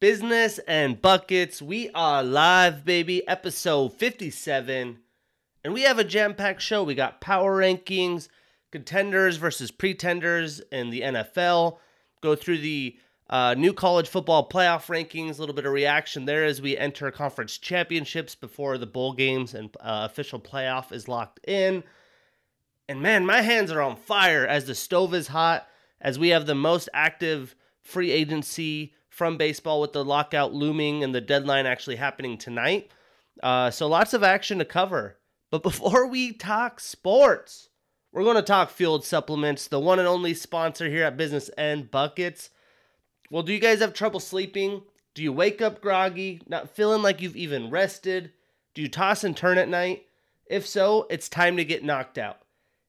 Business and Buckets. We are live, baby. Episode 57. And we have a jam packed show. We got power rankings, contenders versus pretenders in the NFL. Go through the uh, new college football playoff rankings, a little bit of reaction there as we enter conference championships before the bowl games and uh, official playoff is locked in. And man, my hands are on fire as the stove is hot, as we have the most active free agency from baseball with the lockout looming and the deadline actually happening tonight. Uh, so lots of action to cover. But before we talk sports, we're going to talk Fueled Supplements, the one and only sponsor here at Business and Buckets. Well, do you guys have trouble sleeping? Do you wake up groggy, not feeling like you've even rested? Do you toss and turn at night? If so, it's time to get knocked out.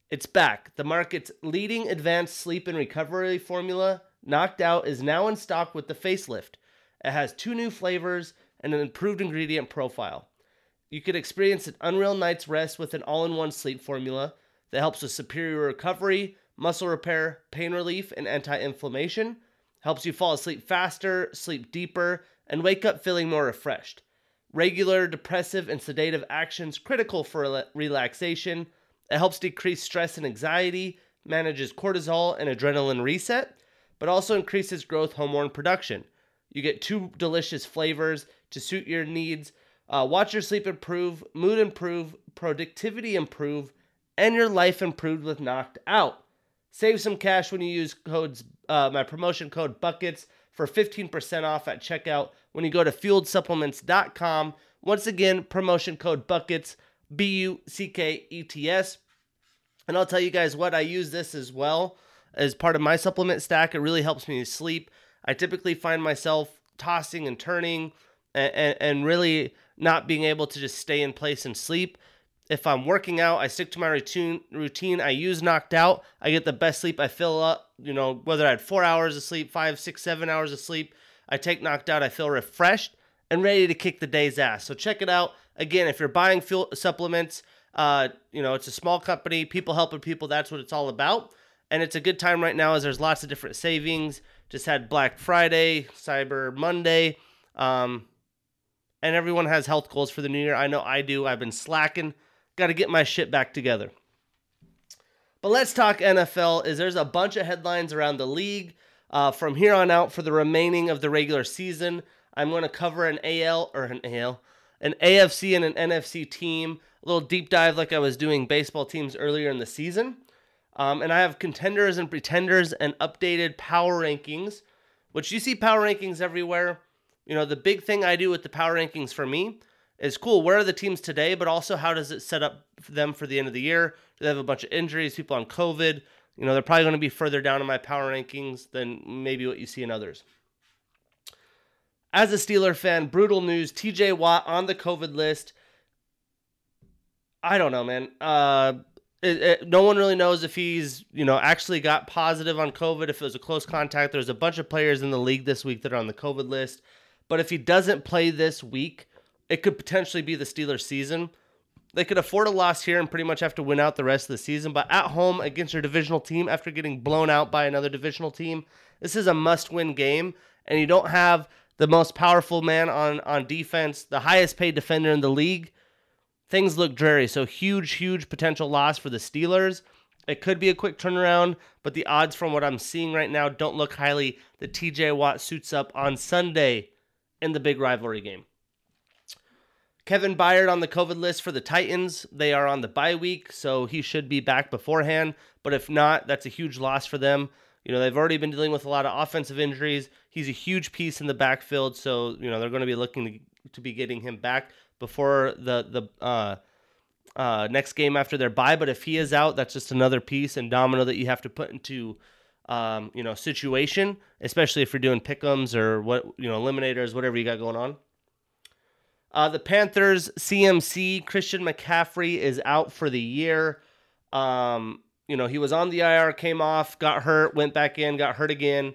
It's back. The market's leading advanced sleep and recovery formula Knocked Out is now in stock with the facelift. It has two new flavors and an improved ingredient profile. You can experience an unreal night's rest with an all in one sleep formula that helps with superior recovery, muscle repair, pain relief, and anti inflammation. Helps you fall asleep faster, sleep deeper, and wake up feeling more refreshed. Regular depressive and sedative actions critical for relaxation. It helps decrease stress and anxiety, manages cortisol and adrenaline reset, but also increases growth hormone production. You get two delicious flavors to suit your needs. Uh, watch your sleep improve, mood improve, productivity improve, and your life improved with Knocked Out. Save some cash when you use codes uh, my promotion code buckets for 15% off at checkout when you go to fueledsupplements.com. Once again, promotion code buckets B U C K E T S. And I'll tell you guys what I use this as well as part of my supplement stack. It really helps me sleep. I typically find myself tossing and turning and, and, and really not being able to just stay in place and sleep. If I'm working out, I stick to my routine. Routine. I use knocked out. I get the best sleep. I fill up. You know, whether I had four hours of sleep, five, six, seven hours of sleep. I take knocked out. I feel refreshed and ready to kick the day's ass. So check it out. Again, if you're buying Fueled Supplements, uh, you know it's a small company. People helping people. That's what it's all about and it's a good time right now as there's lots of different savings. Just had Black Friday, Cyber Monday, um, and everyone has health goals for the new year. I know I do. I've been slacking. Got to get my shit back together. But let's talk NFL. Is there's a bunch of headlines around the league uh, from here on out for the remaining of the regular season. I'm going to cover an AL or an AL, an AFC and an NFC team. A little deep dive like I was doing baseball teams earlier in the season. Um, and I have contenders and pretenders and updated power rankings, which you see power rankings everywhere. You know, the big thing I do with the power rankings for me is cool. Where are the teams today? But also, how does it set up them for the end of the year? Do they have a bunch of injuries, people on COVID? You know, they're probably going to be further down in my power rankings than maybe what you see in others. As a Steeler fan, brutal news TJ Watt on the COVID list. I don't know, man. Uh, it, it, no one really knows if he's you know actually got positive on COVID. If it was a close contact, there's a bunch of players in the league this week that are on the COVID list. But if he doesn't play this week, it could potentially be the Steelers' season. They could afford a loss here and pretty much have to win out the rest of the season. But at home against your divisional team, after getting blown out by another divisional team, this is a must-win game. And you don't have the most powerful man on on defense, the highest paid defender in the league things look dreary. So huge, huge potential loss for the Steelers. It could be a quick turnaround, but the odds from what I'm seeing right now don't look highly that TJ Watt suits up on Sunday in the big rivalry game. Kevin Byard on the COVID list for the Titans. They are on the bye week, so he should be back beforehand. But if not, that's a huge loss for them. You know, they've already been dealing with a lot of offensive injuries. He's a huge piece in the backfield, so, you know, they're going to be looking to, to be getting him back before the the uh, uh, next game after their bye. But if he is out, that's just another piece and domino that you have to put into um, you know situation, especially if you're doing pickums or what you know eliminators, whatever you got going on. Uh, the Panthers CMC Christian McCaffrey is out for the year. Um, you know he was on the IR, came off, got hurt, went back in, got hurt again.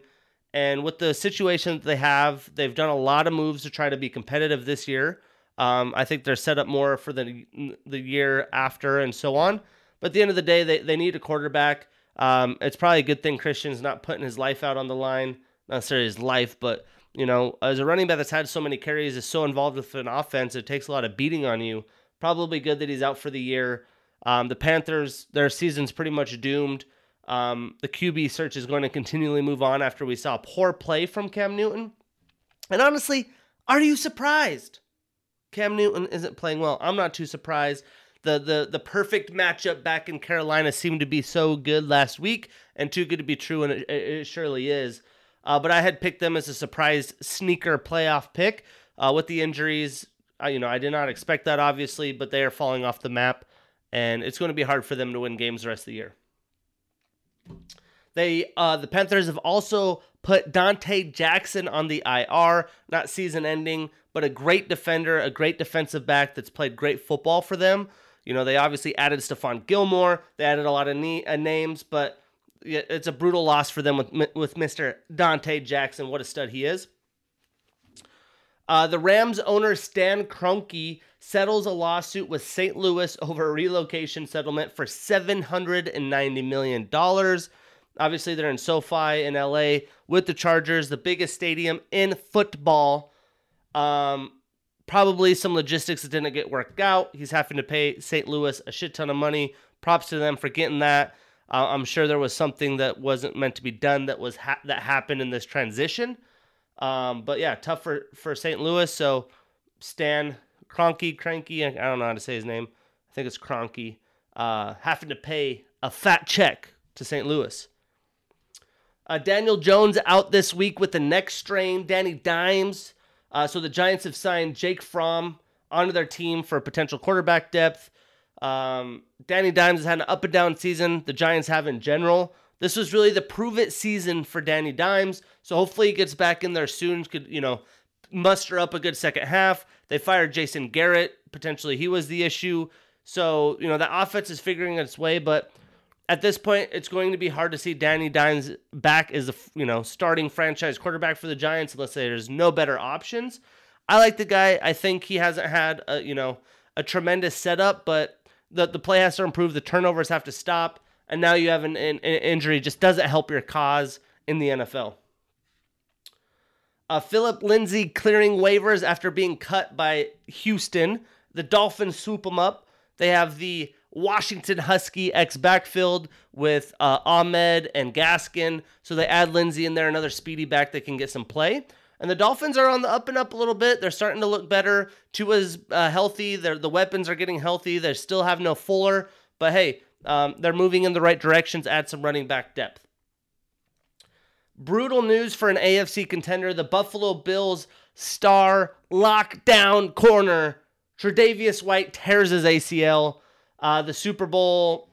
And with the situation that they have, they've done a lot of moves to try to be competitive this year. Um, I think they're set up more for the the year after and so on. But at the end of the day, they, they need a quarterback. Um, it's probably a good thing Christian's not putting his life out on the line. Not necessarily his life, but You know, as a running back that's had so many carries, is so involved with an offense, it takes a lot of beating on you. Probably good that he's out for the year. Um, the Panthers, their season's pretty much doomed. Um, the QB search is going to continually move on after we saw poor play from Cam Newton. And honestly, are you surprised? Cam Newton isn't playing well. I'm not too surprised. The, the the perfect matchup back in Carolina seemed to be so good last week and too good to be true, and it, it surely is. Uh, but I had picked them as a surprise sneaker playoff pick uh, with the injuries. Uh, you know, I did not expect that, obviously, but they are falling off the map, and it's going to be hard for them to win games the rest of the year. They uh, the Panthers have also put Donte Jackson on the IR, not season ending, but a great defender, a great defensive back that's played great football for them. You know, they obviously added Stephon Gilmore, they added a lot of ne- uh, names, but it's a brutal loss for them with with Mr. Donte Jackson. What a stud he is. Uh, the Rams owner Stan Kroenke settles a lawsuit with St. Louis over a relocation settlement for $790 million. Obviously, they're in SoFi in LA with the Chargers, the biggest stadium in football. Um, probably some logistics that didn't get worked out. He's having to pay St. Louis a shit ton of money. Props to them for getting that. Uh, I'm sure there was something that wasn't meant to be done that was ha- that happened in this transition. Um, but yeah, tough for for St. Louis. So Stan Kroenke, Cranky, I don't know how to say his name. I think it's Kroenke. Uh, having to pay a fat check to St. Louis. Uh, Daniel Jones out this week with the neck strain. Danny Dimes. Uh, so the Giants have signed Jake Fromm onto their team for potential quarterback depth. Um, Danny Dimes has had an up and down season. The Giants have in general. This was really the prove it season for Danny Dimes. So hopefully he gets back in there soon. Could you know muster up a good second half. They fired Jason Garrett. Potentially he was the issue. So you know the offense is figuring its way, but at this point, it's going to be hard to see Danny Dimes back as a you know starting franchise quarterback for the Giants unless there's no better options. I like the guy. I think he hasn't had a you know a tremendous setup, but the the play has to improve. The turnovers have to stop, and now you have an, an, an injury just doesn't help your cause in the NFL. Uh, Phillip Lindsay clearing waivers after being cut by Houston. The Dolphins swoop him up. They have the Washington Husky X backfield with uh, Ahmed and Gaskin. So they add Lindsay in there, another speedy back that can get some play. And the Dolphins are on the up and up a little bit. They're starting to look better. Tua's uh, healthy. They're, the weapons are getting healthy. They still have no Fuller, but hey, um, they're moving in the right directions. Add some running back depth. Brutal news for an AFC contender. The Buffalo Bills star lockdown corner Tre'Davious White tears his ACL. Uh, the Super Bowl,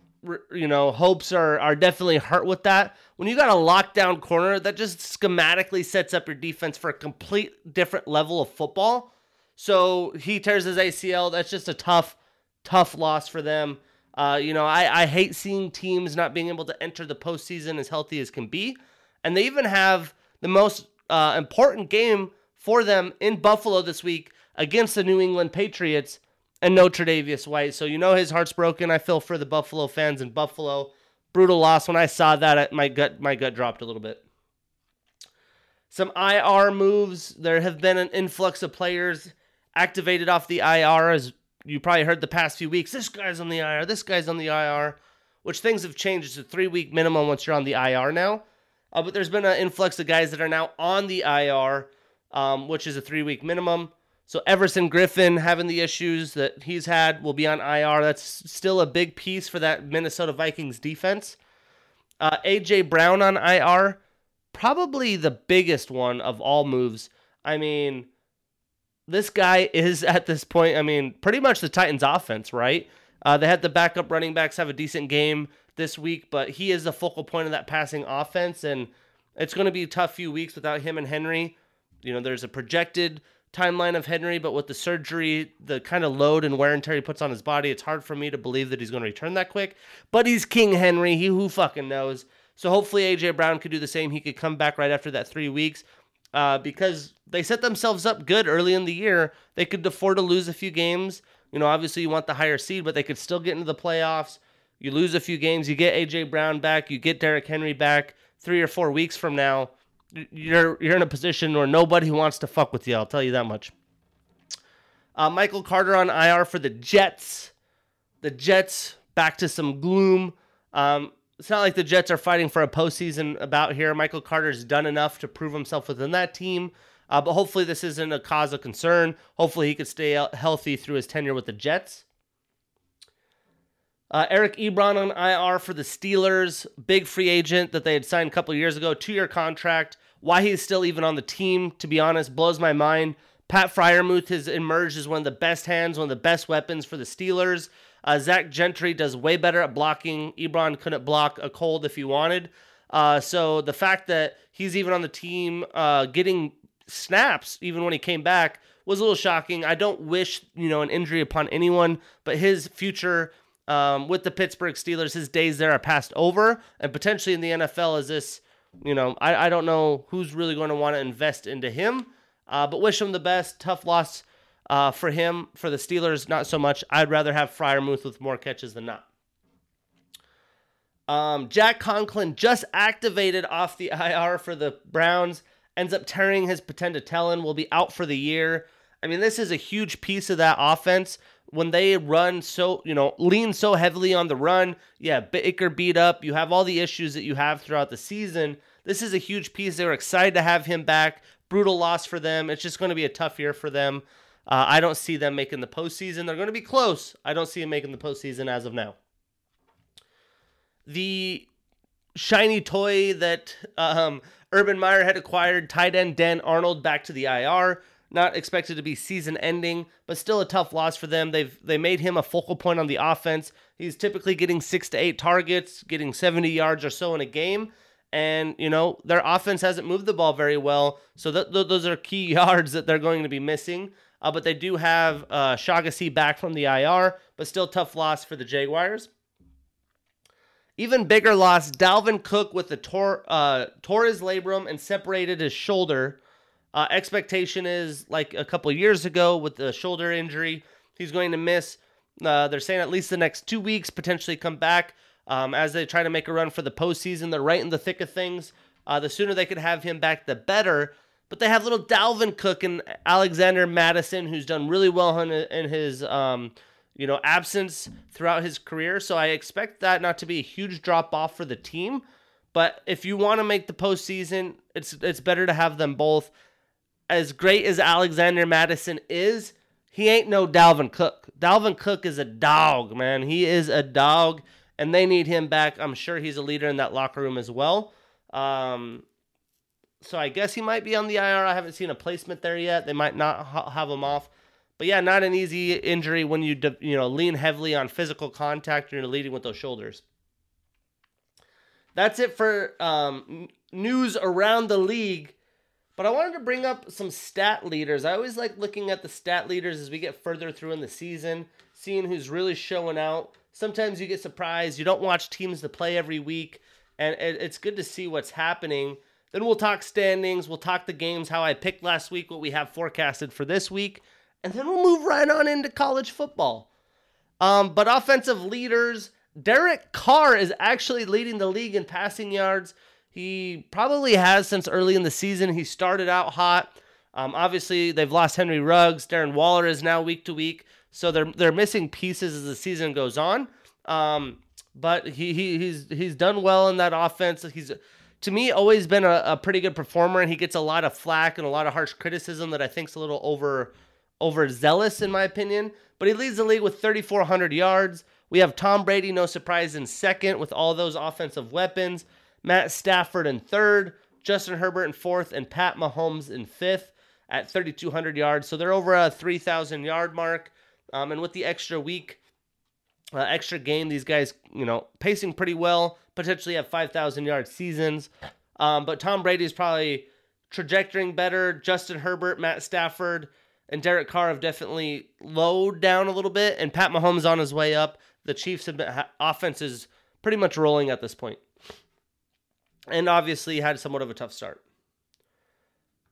you know, hopes are are definitely hurt with that. When you got a lockdown corner, that just schematically sets up your defense for a complete different level of football. So he tears his ACL. That's just a tough, tough loss for them. Uh, you know, I, I hate seeing teams not being able to enter the postseason as healthy as can be. And they even have the most uh, important game for them in Buffalo this week against the New England Patriots and no Tre'Davious White. So you know his heart's broken. I feel for the Buffalo fans in Buffalo. Brutal loss. When I saw that, my gut my gut dropped a little bit. Some IR moves. There have been an influx of players activated off the IR, as you probably heard the past few weeks. This guy's on the IR. This guy's on the IR. Which things have changed. It's a three week minimum once you're on the IR now. Uh, but there's been an influx of guys that are now on the IR, um, which is a three week minimum. So Everson Griffen having the issues that he's had will be on IR. That's still a big piece for that Minnesota Vikings defense. Uh, AJ Brown on IR, probably the biggest one of all moves. I mean, this guy is at this point. I mean, pretty much the Titans' offense, right? Uh, they had the backup running backs have a decent game this week, but he is the focal point of that passing offense, and it's going to be a tough few weeks without him and Henry. You know, there's a projected timeline of Henry, but with the surgery, the kind of load and wear and tear he puts on his body, it's hard for me to believe that he's going to return that quick. But he's King Henry. He who fucking knows. So hopefully AJ Brown could do the same. He could come back right after that three weeks. Uh, because they set themselves up good early in the year. They could afford to lose a few games. You know, obviously you want the higher seed, but they could still get into the playoffs. You lose a few games, you get AJ Brown back, you get Derrick Henry back three or four weeks from now you're you're in a position where nobody wants to fuck with you. I'll tell you that much. Uh, Michael Carter on IR for the Jets. The Jets back to some gloom. Um, it's not like the Jets are fighting for a postseason about here. Michael Carter's done enough to prove himself within that team. Uh, but hopefully, this isn't a cause of concern. Hopefully, he could stay healthy through his tenure with the Jets. Uh, Eric Ebron on IR for the Steelers, big free agent that they had signed a couple years ago, two year contract. Why he's still even on the team, to be honest, blows my mind. Pat Freiermuth has emerged as one of the best hands, one of the best weapons for the Steelers. Uh, Zach Gentry does way better at blocking. Ebron couldn't block a cold if he wanted. Uh, so the fact that he's even on the team, uh, getting snaps even when he came back, was a little shocking. I don't wish you know an injury upon anyone, but his future um, with the Pittsburgh Steelers, his days there are passed over, and potentially in the NFL is this you know, I, I don't know who's really going to want to invest into him, uh, but wish him the best. Tough loss uh, for him. For the Steelers, not so much. I'd rather have Freiermuth with more catches than not. Um, Jack Conklin just activated off the IR for the Browns. Ends up tearing his patella will be out for the year. I mean, this is a huge piece of that offense when they run so, you know, lean so heavily on the run, yeah, Baker beat up. You have all the issues that you have throughout the season. This is a huge piece. They were excited to have him back. Brutal loss for them. It's just going to be a tough year for them. Uh, I don't see them making the postseason. They're going to be close. I don't see them making the postseason as of now. The shiny toy that um, Urban Meyer had acquired, tight end Dan Arnold, back to the IR. Not expected to be season ending, but still a tough loss for them. They've they made him a focal point on the offense. He's typically getting six to eight targets, getting 70 yards or so in a game. And, you know, their offense hasn't moved the ball very well. So th- th- those are key yards that they're going to be missing. Uh, but they do have uh, back from the IR, but still tough loss for the Jaguars. Even bigger loss, Dalvin Cook with the tor- uh, tore his labrum and separated his shoulder uh, expectation is like a couple years ago with the shoulder injury, he's going to miss. Uh, they're saying at least the next two weeks, potentially come back um, as they try to make a run for the postseason. They're right in the thick of things. Uh, the sooner they could have him back, the better. But they have little Dalvin Cook and Alexander Mattison, who's done really well in, in his um, you know absence throughout his career. So I expect that not to be a huge drop off for the team. But if you want to make the postseason, it's it's better to have them both as great as Alexander Mattison is, he ain't no Dalvin Cook. Dalvin Cook is a dog, man. He is a dog, and they need him back. I'm sure he's a leader in that locker room as well. Um, so I guess he might be on the IR. I haven't seen a placement there yet. They might not ha- have him off. But yeah, not an easy injury when you de- you know lean heavily on physical contact and you're leading with those shoulders. That's it for um, news around the league. But I wanted to bring up some stat leaders. I always like looking at the stat leaders as we get further through in the season, seeing who's really showing out. Sometimes you get surprised. You don't watch teams to play every week, and it's good to see what's happening. Then we'll talk standings. We'll talk the games, how I picked last week, what we have forecasted for this week, and then we'll move right on into college football. Um, but offensive leaders, Derek Carr is actually leading the league in passing yards. He probably has since early in the season. He started out hot. Um, obviously, they've lost Henry Ruggs. Darren Waller is now week to week, so they're they're missing pieces as the season goes on. Um, but he, he he's he's done well in that offense. He's to me always been a, a pretty good performer, and he gets a lot of flack and a lot of harsh criticism that I think's a little over overzealous in my opinion. But he leads the league with 3,400 yards. We have Tom Brady, no surprise, in second with all those offensive weapons. Matt Stafford in third, Justin Herbert in fourth, and Pat Mahomes in fifth at 3,200 yards. So they're over a 3,000 yard mark. Um, and with the extra week, uh, extra game, these guys, you know, pacing pretty well, potentially have 5,000 yard seasons. Um, but Tom Brady is probably trajectorying better. Justin Herbert, Matt Stafford, and Derek Carr have definitely lowered down a little bit, and Pat Mahomes on his way up. The Chiefs' have been, offense is pretty much rolling at this point and obviously had somewhat of a tough start.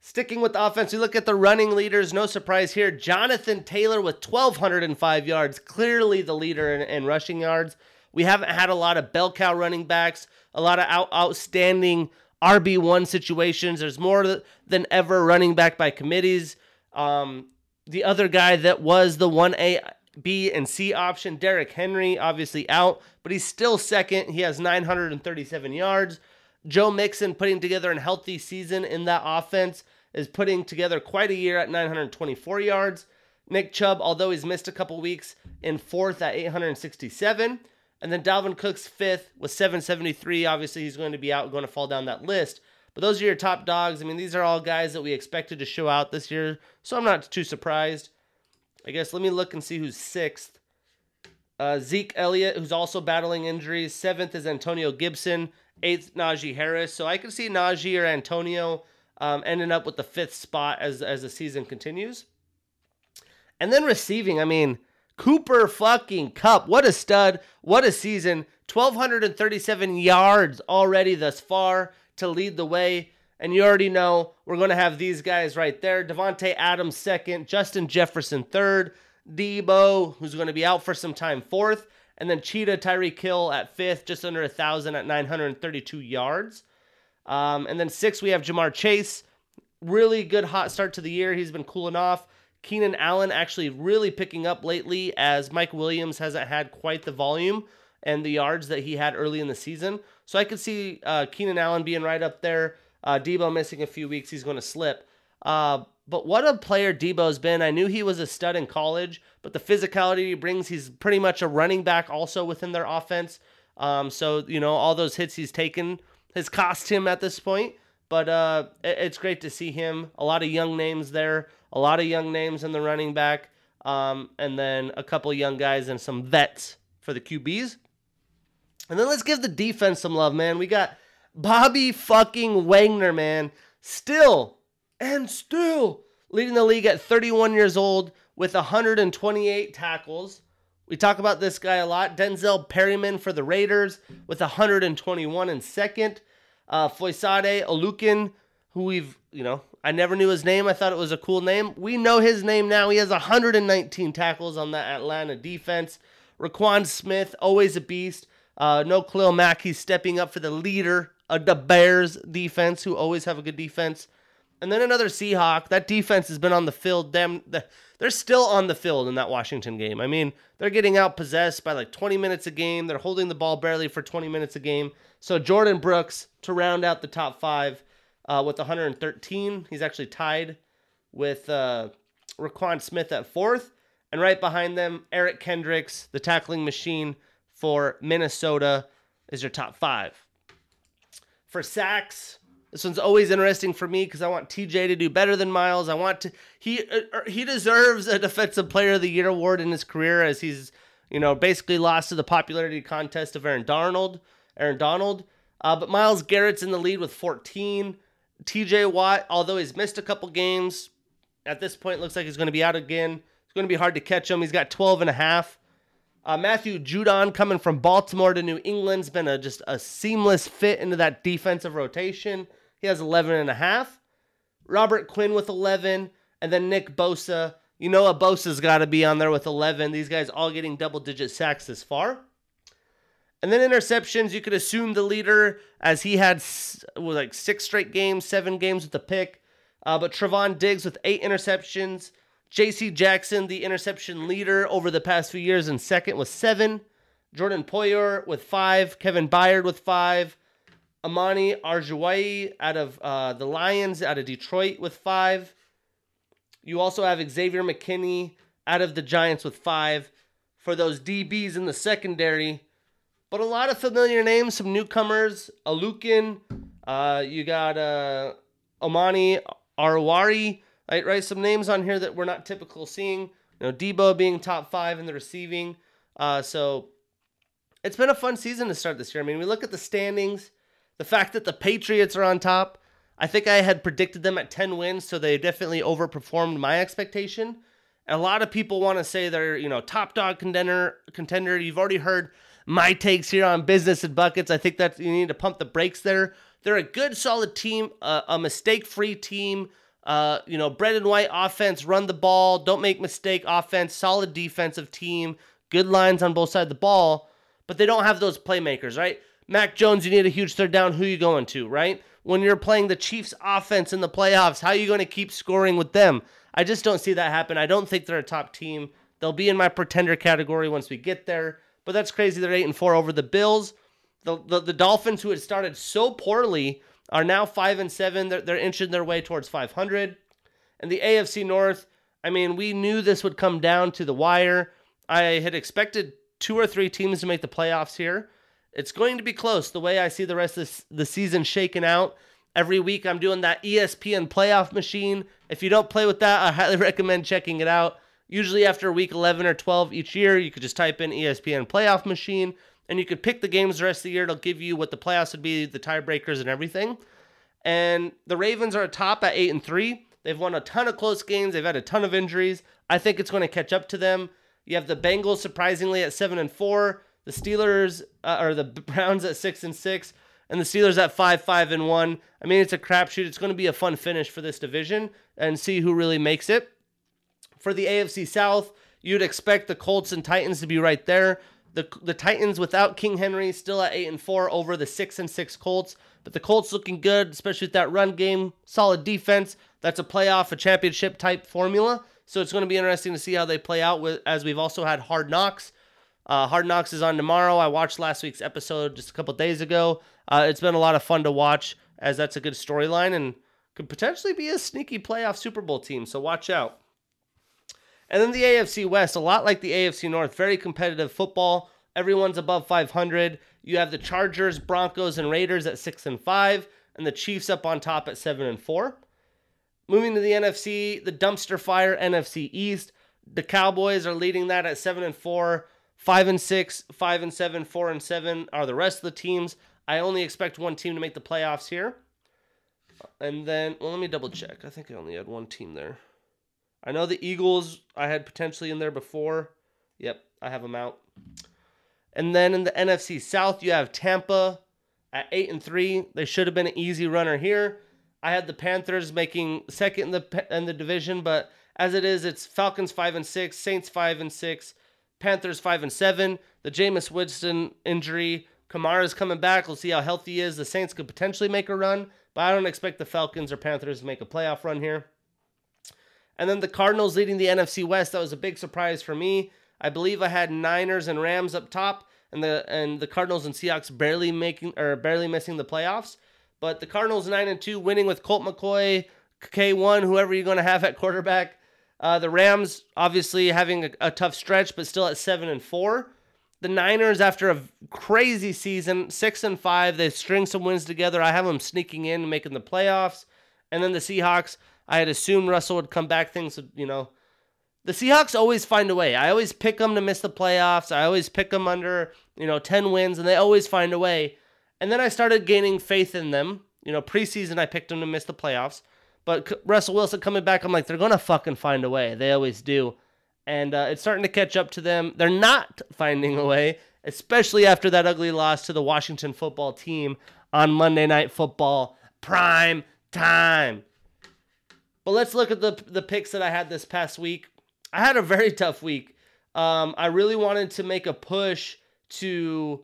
Sticking with the offense, we look at the running leaders. No surprise here. Jonathan Taylor with 1,205 yards, clearly the leader in, in rushing yards. We haven't had a lot of bell cow running backs, a lot of out, outstanding RB1 situations. There's more than ever running back by committees. Um, the other guy that was the 1A, B, and C option, Derrick Henry, obviously out, but he's still second. He has 937 yards. Joe Mixon putting together a healthy season in that offense is putting together quite a year at 924 yards. Nick Chubb, although he's missed a couple weeks, in fourth at 867. And then Dalvin Cook's fifth with 773. Obviously, he's going to be out, going to fall down that list. But those are your top dogs. I mean, these are all guys that we expected to show out this year, so I'm not too surprised. I guess let me look and see who's sixth. Uh, Zeke Elliott, who's also battling injuries. Seventh is Antonio Gibson. Eighth, Najee Harris. So I can see Najee or Antonio um, ending up with the fifth spot as as the season continues. And then receiving, I mean, Cooper fucking Kupp. What a stud. What a season. 1,237 yards already thus far to lead the way. And you already know we're going to have these guys right there. Davante Adams second, Justin Jefferson third, Deebo, who's going to be out for some time, fourth, and then Cheetah Tyreek Hill at fifth, just under a thousand at 932 yards. Um, and then sixth, we have Ja'Marr Chase. Really good hot start to the year. He's been cooling off. Keenan Allen actually really picking up lately as Mike Williams hasn't had quite the volume and the yards that he had early in the season. So I could see uh, Keenan Allen being right up there. Uh, Deebo missing a few weeks, he's going to slip. Uh, but what a player Deebo's been. I knew he was a stud in college, but the physicality he brings, he's pretty much a running back also within their offense. Um, so, you know, all those hits he's taken has cost him at this point. But uh, it's great to see him. A lot of young names there, a lot of young names in the running back, um, and then a couple young guys and some vets for the QBs. And then let's give the defense some love, man. We got Bobby fucking Wagner, man. Still and still leading the league at 31 years old with 128 tackles. We talk about this guy a lot. Denzel Perryman for the Raiders with 121 in second. Uh, Foyesade Oluokun, who we've, you know, I never knew his name. I thought it was a cool name. We know his name now. He has 119 tackles on that Atlanta defense. Roquan Smith, always a beast. Uh, no Khalil Mack, he's stepping up for the leader of the Bears defense, who always have a good defense. And then another Seahawk. That defense has been on the field. Them, they're still on the field in that Washington game. I mean, they're getting out possessed by like 20 minutes a game. They're holding the ball barely for 20 minutes a game. So Jordyn Brooks to round out the top five uh, with 113. He's actually tied with uh, Roquan Smith at fourth. And right behind them, Eric Kendricks, the tackling machine for Minnesota, is your top five. For sacks, this one's always interesting for me because I want TJ to do better than Myles. I want to he uh, er, he deserves a defensive player of the year award in his career as he's you know basically lost to the popularity contest of Aaron Darnold. Aaron Donald. Uh, but Myles Garrett's in the lead with 14. TJ Watt, although he's missed a couple games, at this point looks like he's going to be out again. It's going to be hard to catch him. He's got 12 and a half. Uh, Matthew Judon coming from Baltimore to New England's been a just a seamless fit into that defensive rotation. He has 11 and a half. Robert Quinn with 11, and then Nick Bosa. You know, a Bosa's got to be on there with 11. These guys all getting double digit sacks this far. And then interceptions, you could assume the leader as he had was like six straight games, seven games with the pick. Uh, but Trevon Diggs with eight interceptions. J.C. Jackson, the interception leader over the past few years, in second with seven. Jordan Poyer with five. Kevin Byard with five. Amani Oruwariye out of uh, the Lions, out of Detroit with five. You also have Xavier McKinney out of the Giants with five. For those DBs in the secondary, but a lot of familiar names, some newcomers. Oluokun, uh, you got uh, Amani Oruwariye, right, right? Some names on here that we're not typical seeing. You know, Deebo being top five in the receiving. Uh, so it's been a fun season to start this year. I mean, we look at the standings, the fact that the Patriots are on top. I think I had predicted them at 10 wins, so they definitely overperformed my expectation. A lot of people want to say they're, you know, top dog contender. Contender. You've already heard my takes here on business and buckets. I think that you need to pump the brakes there. They're a good, solid team, uh, a mistake-free team. Uh, you know, bread and white offense, run the ball, don't make mistake offense, solid defensive team, good lines on both sides of the ball, but they don't have those playmakers, right? Mac Jones, you need a huge third down. Who you going to, right? when you're playing the Chiefs offense in the playoffs? How are you going to keep scoring with them? I just don't see that happen. I don't think they're a top team. They'll be in my pretender category once we get there. But that's crazy. They're eight and four over the Bills. The, the, the Dolphins, who had started so poorly, are now five and seven. They're, they're inching their way towards 500. And the AFC North, I mean, we knew this would come down to the wire. I had expected two or three teams to make the playoffs here. It's going to be close the way I see the rest of the season shaking out. Every week I'm doing that ESPN playoff machine. If you don't play with that, I highly recommend checking it out. Usually after week 11 or 12 each year, you could just type in ESPN playoff machine and you could pick the games the rest of the year. It'll give you what the playoffs would be, the tiebreakers and everything. And the Ravens are top at 8 and 3. They've won a ton of close games. They've had a ton of injuries. I think it's going to catch up to them. You have the Bengals surprisingly at 7 and 4, the Steelers uh, or the Browns at 6 and 6, and the Steelers at 5 5 and 1. I mean, it's a crapshoot. It's going to be a fun finish for this division and see who really makes it. For the AFC South, you'd expect the Colts and Titans to be right there. The, the Titans without King Henry still at 8 and 4 over the 6 and 6 Colts. But the Colts looking good, especially with that run game, solid defense. That's a playoff, a championship type formula. So it's going to be interesting to see how they play out with as we've also had Hard Knocks. Uh, Hard Knocks is on tomorrow. I watched last week's episode just a couple days ago. Uh, it's been a lot of fun to watch as that's a good storyline and could potentially be a sneaky playoff Super Bowl team. So watch out. And then the AFC West, a lot like the AFC North, very competitive football. Everyone's above 500. You have the Chargers, Broncos, and Raiders at six and five, and the Chiefs up on top at seven and four. Moving to the NFC, the dumpster fire NFC East. The Cowboys are leading that at seven and four, five and six, five and seven, four and seven are the rest of the teams. I only expect one team to make the playoffs here. And then, well, let me double check. I think I only had one team there. I know the Eagles I had potentially in there before. Yep, I have them out. And then in the NFC South, you have Tampa at eight and three. They should have been an easy runner here. I had the Panthers making second in the in the division, but as it is, it's Falcons five and six, Saints five and six, Panthers five and seven. The Jameis Winston injury, Kamara's coming back. We'll see how healthy he is. The Saints could potentially make a run, but I don't expect the Falcons or Panthers to make a playoff run here. And then the Cardinals leading the NFC West. That was a big surprise for me. I believe I had Niners and Rams up top, and the and the Cardinals and Seahawks barely making or barely missing the playoffs. But the Cardinals nine and two, winning with Colt McCoy, K one, whoever you're going to have at quarterback. Uh, the Rams obviously having a, a tough stretch, but still at seven and four. The Niners, after a crazy season, six and five, they string some wins together. I have them sneaking in, and making the playoffs. And then the Seahawks, I had assumed Russell would come back. Things would, you know, the Seahawks always find a way. I always pick them to miss the playoffs. I always pick them under, you know, 10 wins, and they always find a way. And then I started gaining faith in them. You know, preseason, I picked them to miss the playoffs. But Russell Wilson coming back, I'm like, they're going to fucking find a way. They always do. And uh, it's starting to catch up to them. They're not finding a way, especially after that ugly loss to the Washington football team on Monday Night Football. Prime time. But let's look at the the picks that I had this past week. I had a very tough week. Um, I really wanted to make a push to.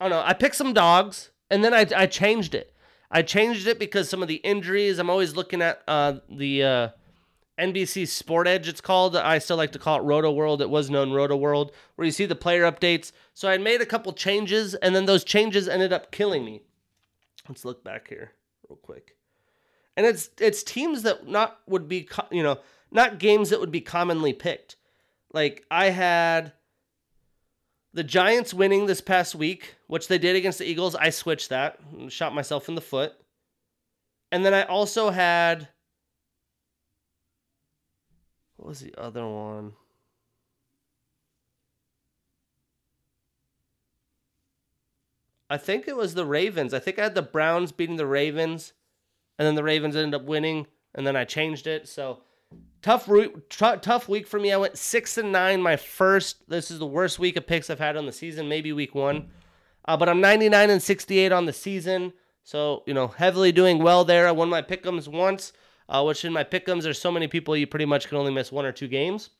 I don't know. I picked some dogs, and then I I changed it. I changed it because some of the injuries. I'm always looking at uh, the uh, NBC Sport Edge. It's called. I still like to call it Rotoworld. It was known Rotoworld, where you see the player updates. So I made a couple changes, and then those changes ended up killing me. Let's look back here real quick and it's it's teams that not would be you know not games that would be commonly picked. Like I had the Giants winning this past week, which they did against the Eagles. I switched that, shot myself in the foot, and then I also had what was the other one? I think it was the Ravens. I think I had the Browns beating the Ravens and then the Ravens ended up winning, and then I changed it. So tough, t- tough week for me. I went six and nine. My first. This is the worst week of picks I've had on the season. Maybe week one, uh, but I'm 99 and 68 on the season. So you know, heavily doing well there. I won my pickums once, uh, which in my pickums there's so many people you pretty much can only miss one or two games.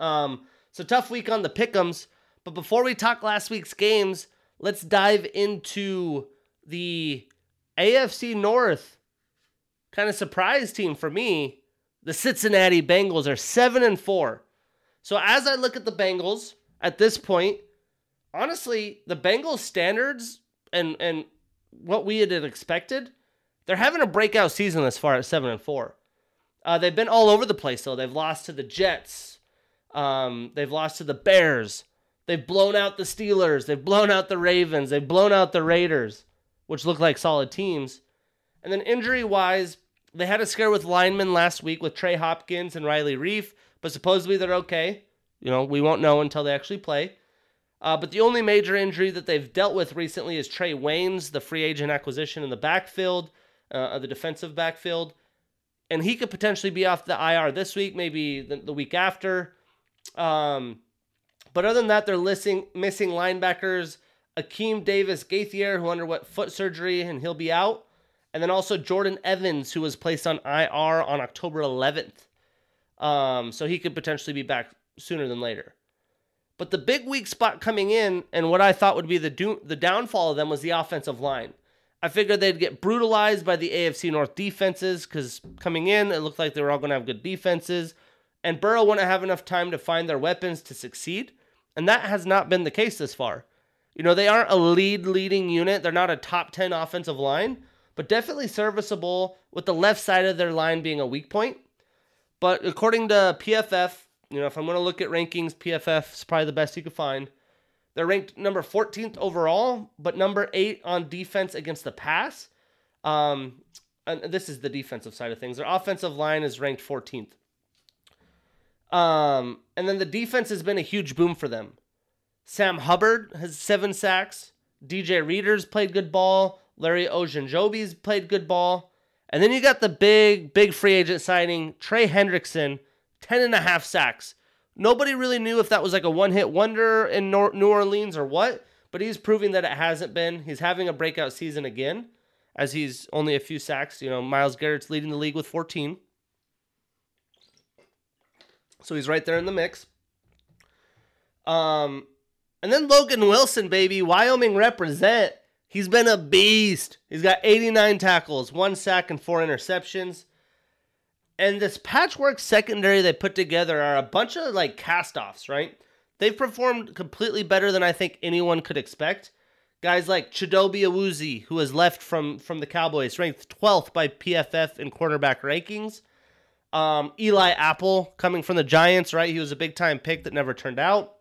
Um, so tough week on the pickums. But before we talk last week's games, let's dive into the AFC North kind of surprise team for me. The Cincinnati Bengals are 7 and 4. So as I look at the Bengals at this point, honestly, the Bengals standards and and what we had expected, they're having a breakout season this far at 7 and 4. Uh, they've been all over the place though. They've lost to the Jets. Um, they've lost to the Bears. They've blown out the Steelers. They've blown out the Ravens. They've blown out the Raiders, which look like solid teams. And then injury wise, they had a scare with linemen last week with Trey Hopkins and Riley Reiff, but supposedly they're okay. You know, we won't know until they actually play. Uh, but the only major injury that they've dealt with recently is Trae Waynes, the free agent acquisition in the backfield, uh, the defensive backfield. And he could potentially be off the IR this week, maybe the, the week after. Um, but other than that, they're listing, missing linebackers Akeem Davis Gaither, who underwent foot surgery and he'll be out. And then also Jordan Evans, who was placed on IR on October 11th. Um, so he could potentially be back sooner than later. But the big weak spot coming in, and what I thought would be the do- the downfall of them was the offensive line. I figured they'd get brutalized by the AFC North defenses because coming in, it looked like they were all going to have good defenses, and Burrow wouldn't have enough time to find their weapons to succeed. And that has not been the case this far. You know, they aren't a lead leading unit. They're not a top 10 offensive line, but definitely serviceable with the left side of their line being a weak point. But according to PFF, you know, if I'm going to look at rankings, PFF is probably the best you could find. They're ranked number 14th overall, but number eight on defense against the pass. Um, and this is the defensive side of things. Their offensive line is ranked 14th. Um, and then the defense has been a huge boom for them. Sam Hubbard has seven sacks. DJ Reader's played good ball. Larry Ogunjobi's played good ball. And then you got the big, big free agent signing, Trey Hendrickson, 10 and a half sacks. Nobody really knew if that was like a one hit wonder in New Orleans or what, but he's proving that it hasn't been. He's having a breakout season again, as he's only a few sacks. You know, Myles Garrett's leading the league with 14. So he's right there in the mix. Um, and then Logan Wilson, baby, Wyoming represent. He's been a beast. He's got 89 tackles, one sack, and four interceptions. And this patchwork secondary they put together are a bunch of like cast-offs, right? They've performed completely better than I think anyone could expect. Guys like Chidobe Awuzie, who has left from from the Cowboys, ranked 12th by PFF in cornerback rankings. Um, Eli Apple coming from the Giants, right? He was a big time pick that never turned out.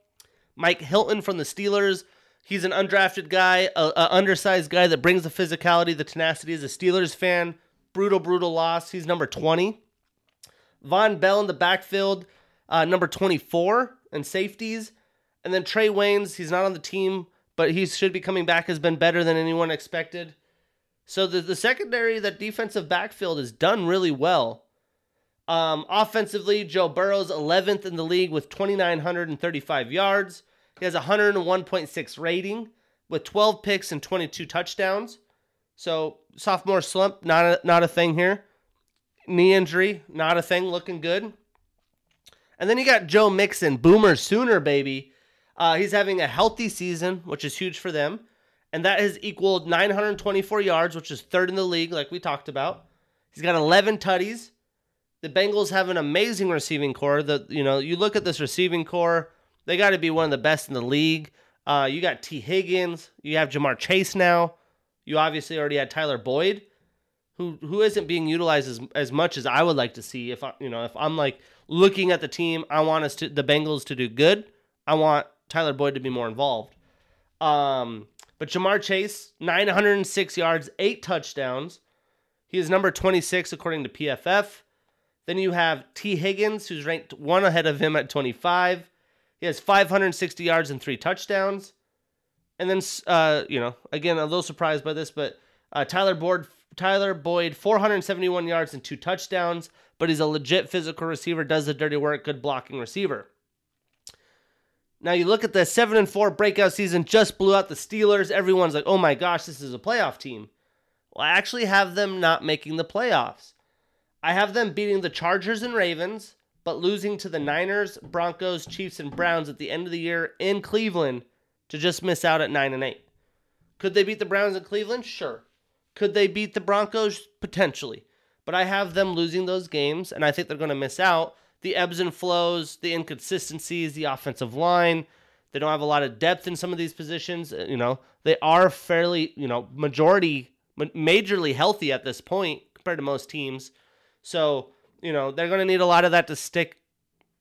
Mike Hilton from the Steelers. He's an undrafted guy, a, a undersized guy that brings the physicality, the tenacity as a Steelers fan. Brutal, brutal loss. He's number 20. Vonn Bell in the backfield, uh, number 24 and safeties. And then Trae Waynes, he's not on the team, but he should be coming back, has been better than anyone expected. So the, the secondary, that defensive backfield is done really well. Um, offensively, Joe Burrow's 11th in the league with 2,935 yards. He has a 101.6 rating with 12 picks and 22 touchdowns. So sophomore slump, not a, not a thing here. Knee injury, not a thing. Looking good. And then you got Joe Mixon, Boomer Sooner, baby. Uh, he's having a healthy season, which is huge for them. And that has equaled 924 yards, which is third in the league, like we talked about. He's got 11 tutties. The Bengals have an amazing receiving core. The you know you look at this receiving core, they got to be one of the best in the league. Uh, you got Tee Higgins, you have Ja'Marr Chase now. You obviously already had Tyler Boyd, who who isn't being utilized as, as much as I would like to see. If I, you know if I'm like looking at the team, I want us to the Bengals to do good. I want Tyler Boyd to be more involved. Um, but Ja'Marr Chase, 906 yards, eight touchdowns. He is number 26 according to PFF. Then you have Tee Higgins, who's ranked one ahead of him at 25. He has 560 yards and three touchdowns. And then, uh, you know, again, a little surprised by this, but uh, Tyler Boyd, Tyler Boyd, 471 yards and two touchdowns, but he's a legit physical receiver, does the dirty work, good blocking receiver. Now you look at the seven and four breakout season, just blew out the Steelers. Everyone's like, "Oh my gosh, this is a playoff team." Well, I actually have them not making the playoffs. I have them beating the Chargers and Ravens, but losing to the Niners, Broncos, Chiefs, and Browns at the end of the year in Cleveland to just miss out at 9 and 8. Could they beat the Browns in Cleveland? Sure. Could they beat the Broncos? Potentially. But I have them losing those games, and I think they're going to miss out. The ebbs and flows, the inconsistencies, the offensive line. They don't have a lot of depth in some of these positions. Uh, you know, they are fairly, you know, majority, majorly healthy at this point compared to most teams. So, you know, they're going to need a lot of that to stick,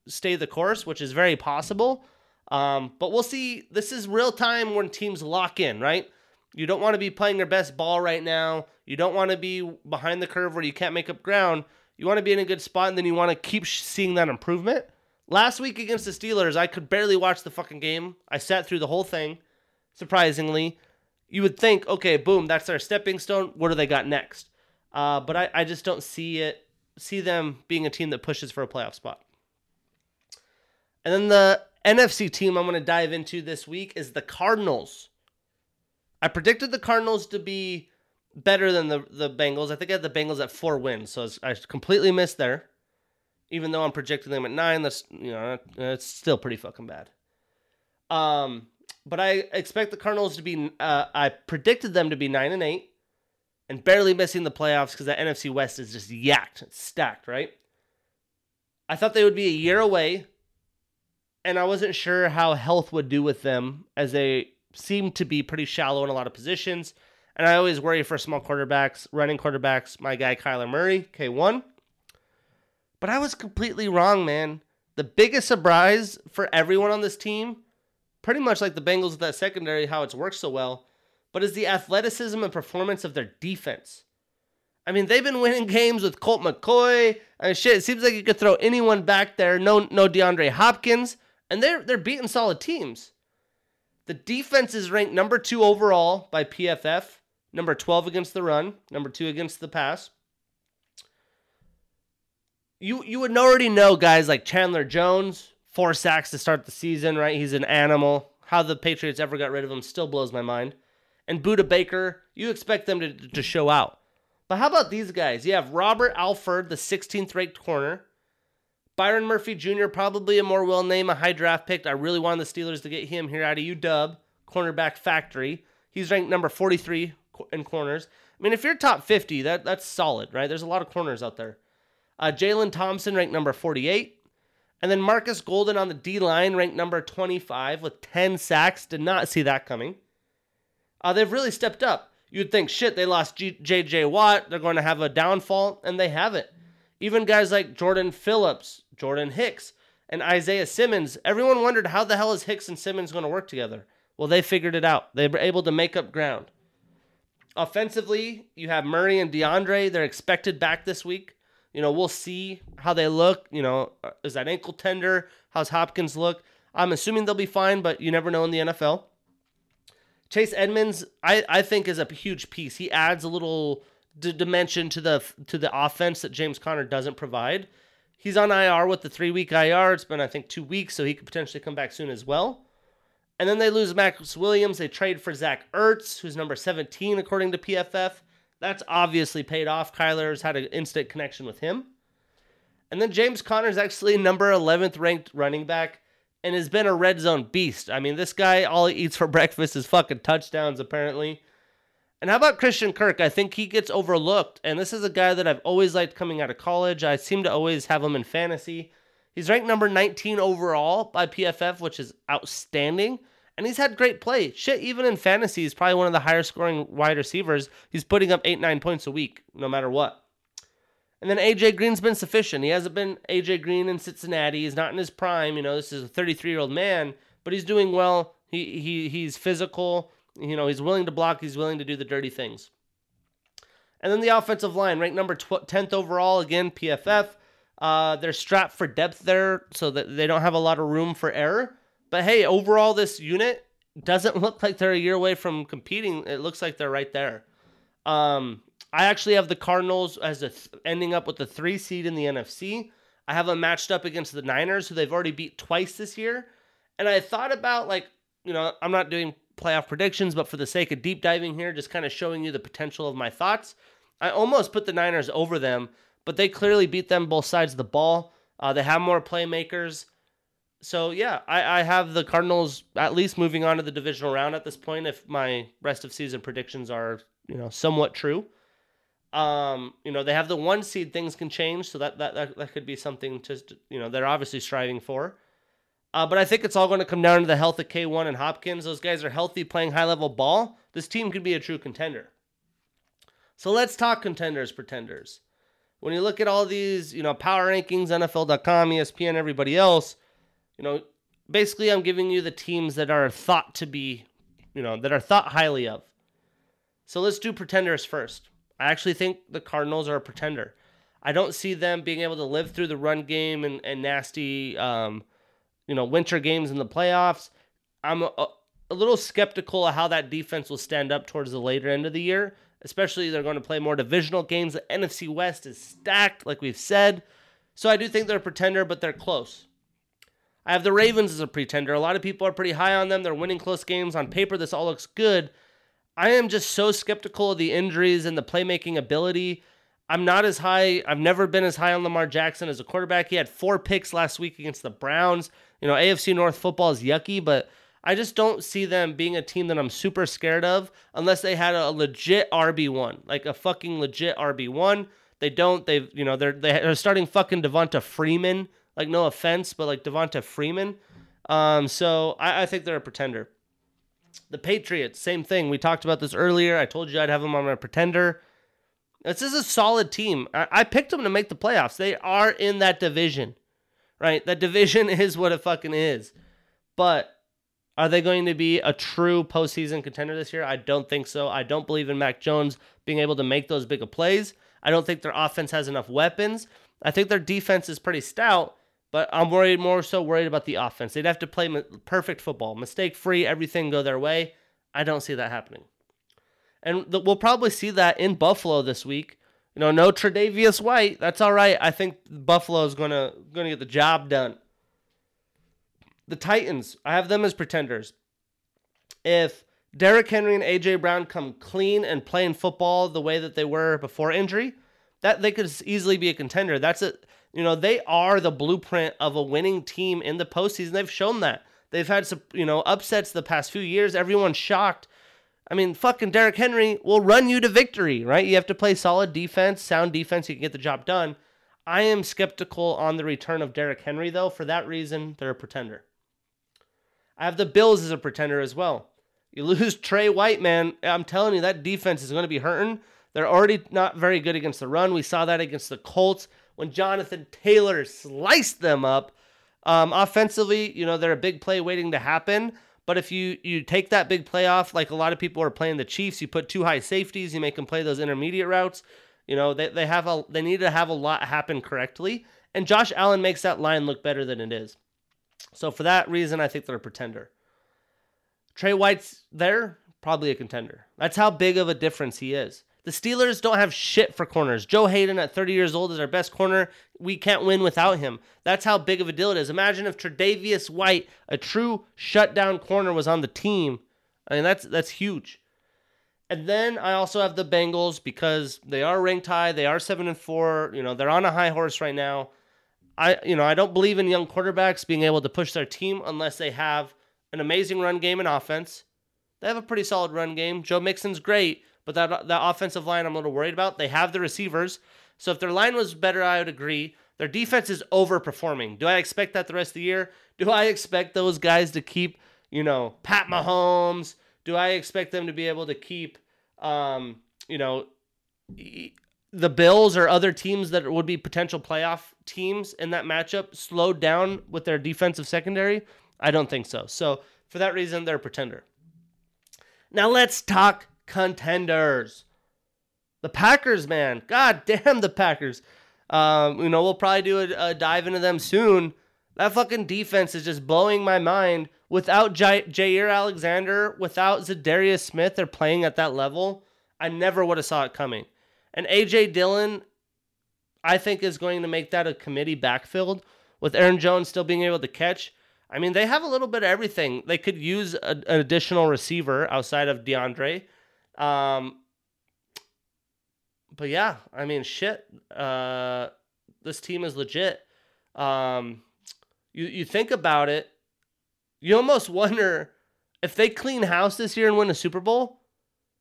stay the course, which is very possible. Um, but we'll see. This is real time when teams lock in, right? You don't want to be playing your best ball right now. You don't want to be behind the curve where you can't make up ground. You want to be in a good spot, and then you want to keep seeing that improvement. Last week against the Steelers, I could barely watch the fucking game. I sat through the whole thing, surprisingly. You would think, okay, boom, that's our stepping stone. What do they got next? Uh, but I, I just don't see it, see them being a team that pushes for a playoff spot. And then the NFC team I'm going to dive into this week is the Cardinals. I predicted the Cardinals to be better than the, the Bengals. I think I had the Bengals at four wins, so I completely missed there. Even though I'm projecting them at nine, that's you know it's still pretty fucking bad. Um, but I expect the Cardinals to be. Uh, I predicted them to be nine and eight, and barely missing the playoffs because the NFC West is just yacked, stacked, right? I thought they would be a year away and I wasn't sure how health would do with them as they seem to be pretty shallow in a lot of positions. And I always worry for small quarterbacks, running quarterbacks, my guy Kyler Murray, K1. But I was completely wrong, man. The biggest surprise for everyone on this team, pretty much like the Bengals with that secondary, how it's worked so well, but is the athleticism and performance of their defense. I mean, they've been winning games with Colt McCoy and shit. It seems like you could throw anyone back there. No, no DeAndre Hopkins and they're they're beating solid teams. The defense is ranked number two overall by PFF, number 12 against the run, number two against the pass. You you would already know guys like Chandler Jones, four sacks to start the season, right? He's an animal. How the Patriots ever got rid of him still blows my mind. And Budda Baker, you expect them to, to show out. But how about these guys? You have Robert Alford, the 16th ranked corner. Byron Murphy Jr., probably a more well named, a high draft pick. I really wanted the Steelers to get him here out of UW, cornerback factory. He's ranked number 43 in corners. I mean, if you're top 50, that, that's solid, right? There's a lot of corners out there. Uh, Jalen Thompson ranked number 48. And then Marcus Golden on the D line ranked number 25 with 10 sacks. Did not see that coming. Uh, they've really stepped up. You'd think, shit, they lost J.J. Watt. They're going to have a downfall, and they haven't. Even guys like Jordan Phillips, Jordan Hicks, and Isaiah Simmons, everyone wondered how the hell is Hicks and Simmons going to work together? Well, they figured it out. They were able to make up ground. Offensively, you have Murray and DeAndre. They're expected back this week. You know, we'll see how they look. You know, is that ankle tender? How's Hopkins look? I'm assuming they'll be fine, but you never know in the NFL. Chase Edmonds, I, I think, is a huge piece. He adds a little d- dimension to the to the offense that James Conner doesn't provide. He's on IR with the three week IR. It's been, I think, two weeks, so he could potentially come back soon as well. And then they lose Maxx Williams. They trade for Zach Ertz, who's number 17 according to PFF. That's obviously paid off. Kyler's had an instant connection with him. And then James Conner's actually number 11th ranked running back and has been a red zone beast. I mean, this guy, all he eats for breakfast is fucking touchdowns, apparently. And how about Christian Kirk? I think he gets overlooked. And this is a guy that I've always liked coming out of college. I seem to always have him in fantasy. He's ranked number 19 overall by PFF, which is outstanding. And he's had great play. Shit, even in fantasy, he's probably one of the higher scoring wide receivers. He's putting up eight, nine points a week, no matter what. And then AJ Green's been sufficient. He hasn't been AJ Green in Cincinnati. He's not in his prime. You know, this is a 33 year old man, but he's doing well. He, he he's physical. You know, he's willing to block, he's willing to do the dirty things. And then the offensive line, ranked number 10th overall, again, PFF. Uh, they're strapped for depth there, so that they don't have a lot of room for error. But hey, overall, this unit doesn't look like they're a year away from competing. It looks like they're right there. Um, I actually have the Cardinals as a th- ending up with the three seed in the NFC. I have them matched up against the Niners, who they've already beat twice this year. And I thought about like, you know, I'm not doing playoff predictions, but for the sake of deep diving here, just kind of showing you the potential of my thoughts. I almost put the Niners over them, but they clearly beat them both sides of the ball. Uh, they have more playmakers. so yeah, I, I have the Cardinals at least moving on to the divisional round at this point. If my rest of season predictions are you know somewhat true, um, you know they have the one seed. Things can change, so that that that, that could be something to you know they're obviously striving for. Uh, but I think it's all going to come down to the health of K1 and Hopkins. Those guys are healthy, playing high level ball. This team could be a true contender. So let's talk contenders, pretenders. When you look at all these, you know, power rankings, NFL.com, ESPN, everybody else, you know, basically I'm giving you the teams that are thought to be, you know, that are thought highly of. So let's do pretenders first. I actually think the Cardinals are a pretender. I don't see them being able to live through the run game and, and nasty, um, you know, winter games in the playoffs. I'm a, a little skeptical of how that defense will stand up towards the later end of the year, especially they're going to play more divisional games. The NFC West is stacked, like we've said. So I do think they're a pretender, but they're close. I have the Ravens as a pretender. A lot of people are pretty high on them. They're winning close games. On paper, this all looks good. I am just so skeptical of the injuries and the playmaking ability. I'm not as high. I've never been as high on Lamar Jackson as a quarterback. He had four picks last week against the Browns. You know, AFC North football is yucky, but I just don't see them being a team that I'm super scared of unless they had a legit RB1, like a fucking legit RB1. They don't. They've, you know, they're they're starting fucking Devonta Freeman like no offense, but like Devonta Freeman. Um, so I, I think they're a pretender. The Patriots, same thing. We talked about this earlier. I told you I'd have them on my pretender. This is a solid team. I, I picked them to make the playoffs. They are in that division, right? That division is what it fucking is. But are they going to be a true postseason contender this year? I don't think so. I don't believe in Mac Jones being able to make those big of plays. I don't think their offense has enough weapons. I think their defense is pretty stout, but I'm worried more so worried about the offense. They'd have to play perfect football, mistake free, everything go their way. I don't see that happening. And the, we'll probably see that in Buffalo this week. You know, no Tre'Davious White. That's all right. I think Buffalo is gonna gonna get the job done. The Titans, I have them as pretenders. If Derrick Henry and AJ Brown come clean and playing football the way that they were before injury, that they could easily be a contender. That's a you know, they are the blueprint of a winning team in the postseason. They've shown that. They've had some, you know, upsets the past few years. Everyone's shocked. I mean, fucking Derrick Henry will run you to victory, right? You have to play solid defense, sound defense, you can get the job done. I am skeptical on the return of Derrick Henry, though. For that reason, they're a pretender. I have the Bills as a pretender as well. You lose Tre White, man. I'm telling you, that defense is going to be hurting. They're already not very good against the run. We saw that against the Colts when Jonathan Taylor sliced them up. Um, offensively, you know, they're a big play waiting to happen. But if you you take that big play off, like a lot of people are playing the Chiefs, you put two high safeties, you make them play those intermediate routes. You know, they, they have a they need to have a lot happen correctly. And Josh Allen makes that line look better than it is. So for that reason, I think they're a pretender. Tre White's there, probably a contender. That's how big of a difference he is. The Steelers don't have shit for corners. Joe Haden at 30 years old is our best corner. We can't win without him. That's how big of a deal it is. Imagine if Tre'Davious White, a true shutdown corner, was on the team. I mean, that's that's huge. And then I also have the Bengals because they are ranked high. They are seven and four. You know, they're on a high horse right now. I you know I don't believe in young quarterbacks being able to push their team unless they have an amazing run game and offense. They have a pretty solid run game. Joe Mixon's great, but that that offensive line I'm a little worried about. They have the receivers, so if their line was better, I would agree. Their defense is overperforming. Do I expect that the rest of the year? Do I expect those guys to keep, you know, Pat Mahomes? Do I expect them to be able to keep, um, you know, the Bills or other teams that would be potential playoff teams in that matchup slowed down with their defensive secondary? I don't think so. So for that reason, they're a pretender. Now let's talk contenders. The Packers, man. God damn the Packers. Um, you know, we'll probably do a, a, dive into them soon. That fucking defense is just blowing my mind. Without J- Jaire Alexander, without Za'Darius Smith, they're playing at that level. I never would have saw it coming. And AJ Dillon, I think, is going to make that a committee backfield with Aaron Jones still being able to catch. I mean, they have a little bit of everything. They could use a, an additional receiver outside of DeAndre. Um, but yeah, I mean, shit. Uh, this team is legit. Um, you you think about it, you almost wonder if they clean house this year and win a Super Bowl.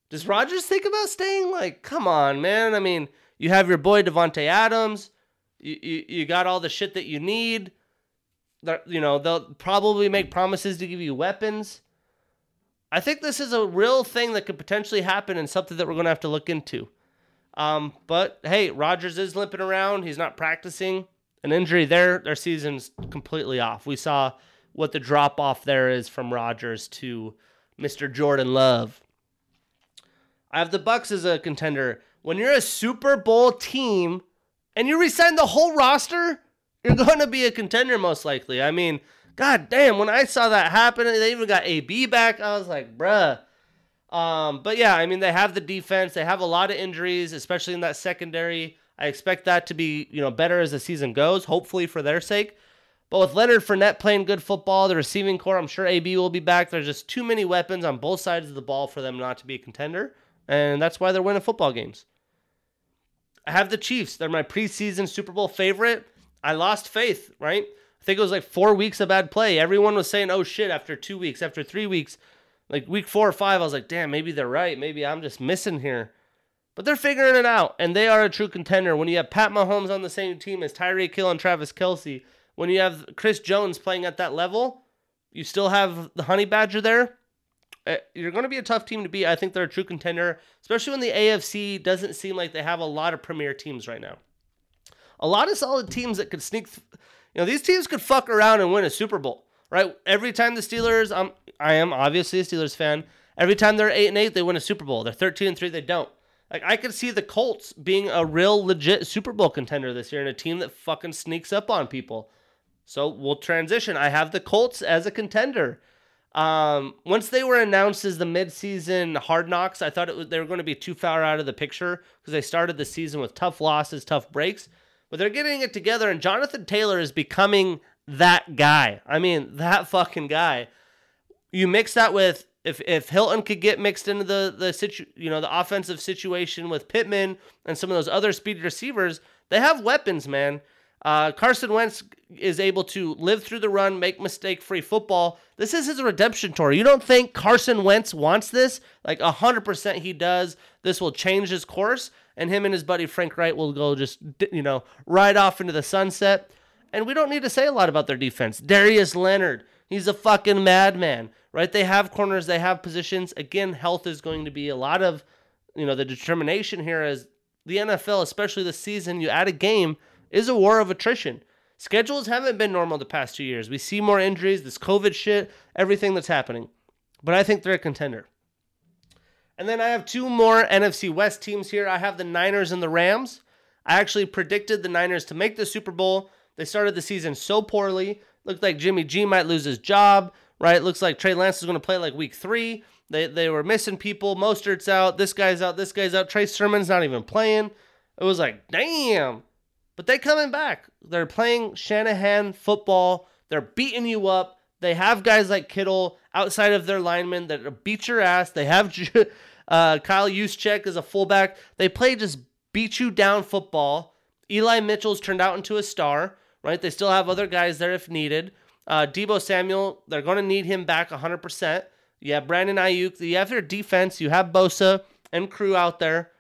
Does Rodgers think about staying? Like, come on, man. I mean, you have your boy Davante Adams. You, you you got all the shit that you need. You know they'll probably make promises to give you weapons. I think this is a real thing that could potentially happen and something that we're going to have to look into. Um, but hey, Rodgers is limping around. He's not practicing. An injury there, their season's completely off. We saw what the drop off there is from Rodgers to Mr. Jordan Love. I have the Bucs as a contender. When you're a Super Bowl team and you resign the whole roster, you're going to be a contender most likely. I mean, god damn, when I saw that happen, they even got AB back. I was like, bruh. Um, but yeah, I mean, they have the defense. They have a lot of injuries, especially in that secondary. I expect that to be, you know, better as the season goes, hopefully for their sake. But with Leonard Fournette playing good football, the receiving core, I'm sure AB will be back. There's just too many weapons on both sides of the ball for them not to be a contender. And that's why they're winning football games. I have the Chiefs. They're my preseason Super Bowl favorite. I lost faith, right? I think it was like four weeks of bad play. Everyone was saying, oh shit, after two weeks, after three weeks, like week four or five, I was like, damn, maybe they're right. Maybe I'm just missing here. But they're figuring it out, and they are a true contender. When you have Pat Mahomes on the same team as Tyreek Hill and Travis Kelce, when you have Chris Jones playing at that level, you still have the Honey Badger there. Eh, you're going to be a tough team to beat. I think they're a true contender, especially when the AFC doesn't seem like they have a lot of premier teams right now. A lot of solid teams that could sneak. Th- you know, these teams could fuck around and win a Super Bowl, right? Every time the Steelers, I'm, I am obviously a Steelers fan. Every time they're eight and eight, they win a Super Bowl. They're thirteen and three, they don't. Like I could see the Colts being a real legit Super Bowl contender this year and a team that fucking sneaks up on people. So we'll transition. I have the Colts as a contender. Um, once they were announced as the midseason hard knocks, I thought was, they were going to be too far out of the picture because they started the season with tough losses, tough breaks. But they're getting it together, and Jonathan Taylor is becoming that guy. I mean, that fucking guy. You mix that with if if Hilton could get mixed into the the situ, you know, the offensive situation with Pittman and some of those other speed receivers, they have weapons, man. Uh, Carson Wentz is able to live through the run, make mistake-free football. This is his redemption tour. You don't think Carson Wentz wants this? Like hundred percent, he does. This will change his course, and him and his buddy Frank Wright will go just you know right off into the sunset. And we don't need to say a lot about their defense. Darius Leonard, he's a fucking madman, right? They have corners, they have positions. Again, health is going to be a lot of you know the determination here as the NFL, especially this season. You add a game is a war of attrition. Schedules haven't been normal the past two years. We see more injuries, this COVID shit, everything that's happening. But I think they're a contender. And then I have two more NFC West teams here. I have the Niners and the Rams. I actually predicted the Niners to make the Super Bowl. They started the season so poorly. Looked like Jimmy G might lose his job, right? Looks like Trey Lance is going to play like week three. They, they were missing people. Mostert's out. This guy's out. This guy's out. Trey Sermon's not even playing. It was like, damn. But they coming back. They're playing Shanahan football. They're beating you up. They have guys like Kittle outside of their linemen that beat your ass. They have uh, Kyle Juszczyk as a fullback. They play just beat you down football. Eli Mitchell's turned out into a star, right? They still have other guys there if needed. Uh, Deebo Samuel, they're going to need him back 100%. You have Brandon Aiyuk. You have their defense. You have Bosa and crew out there.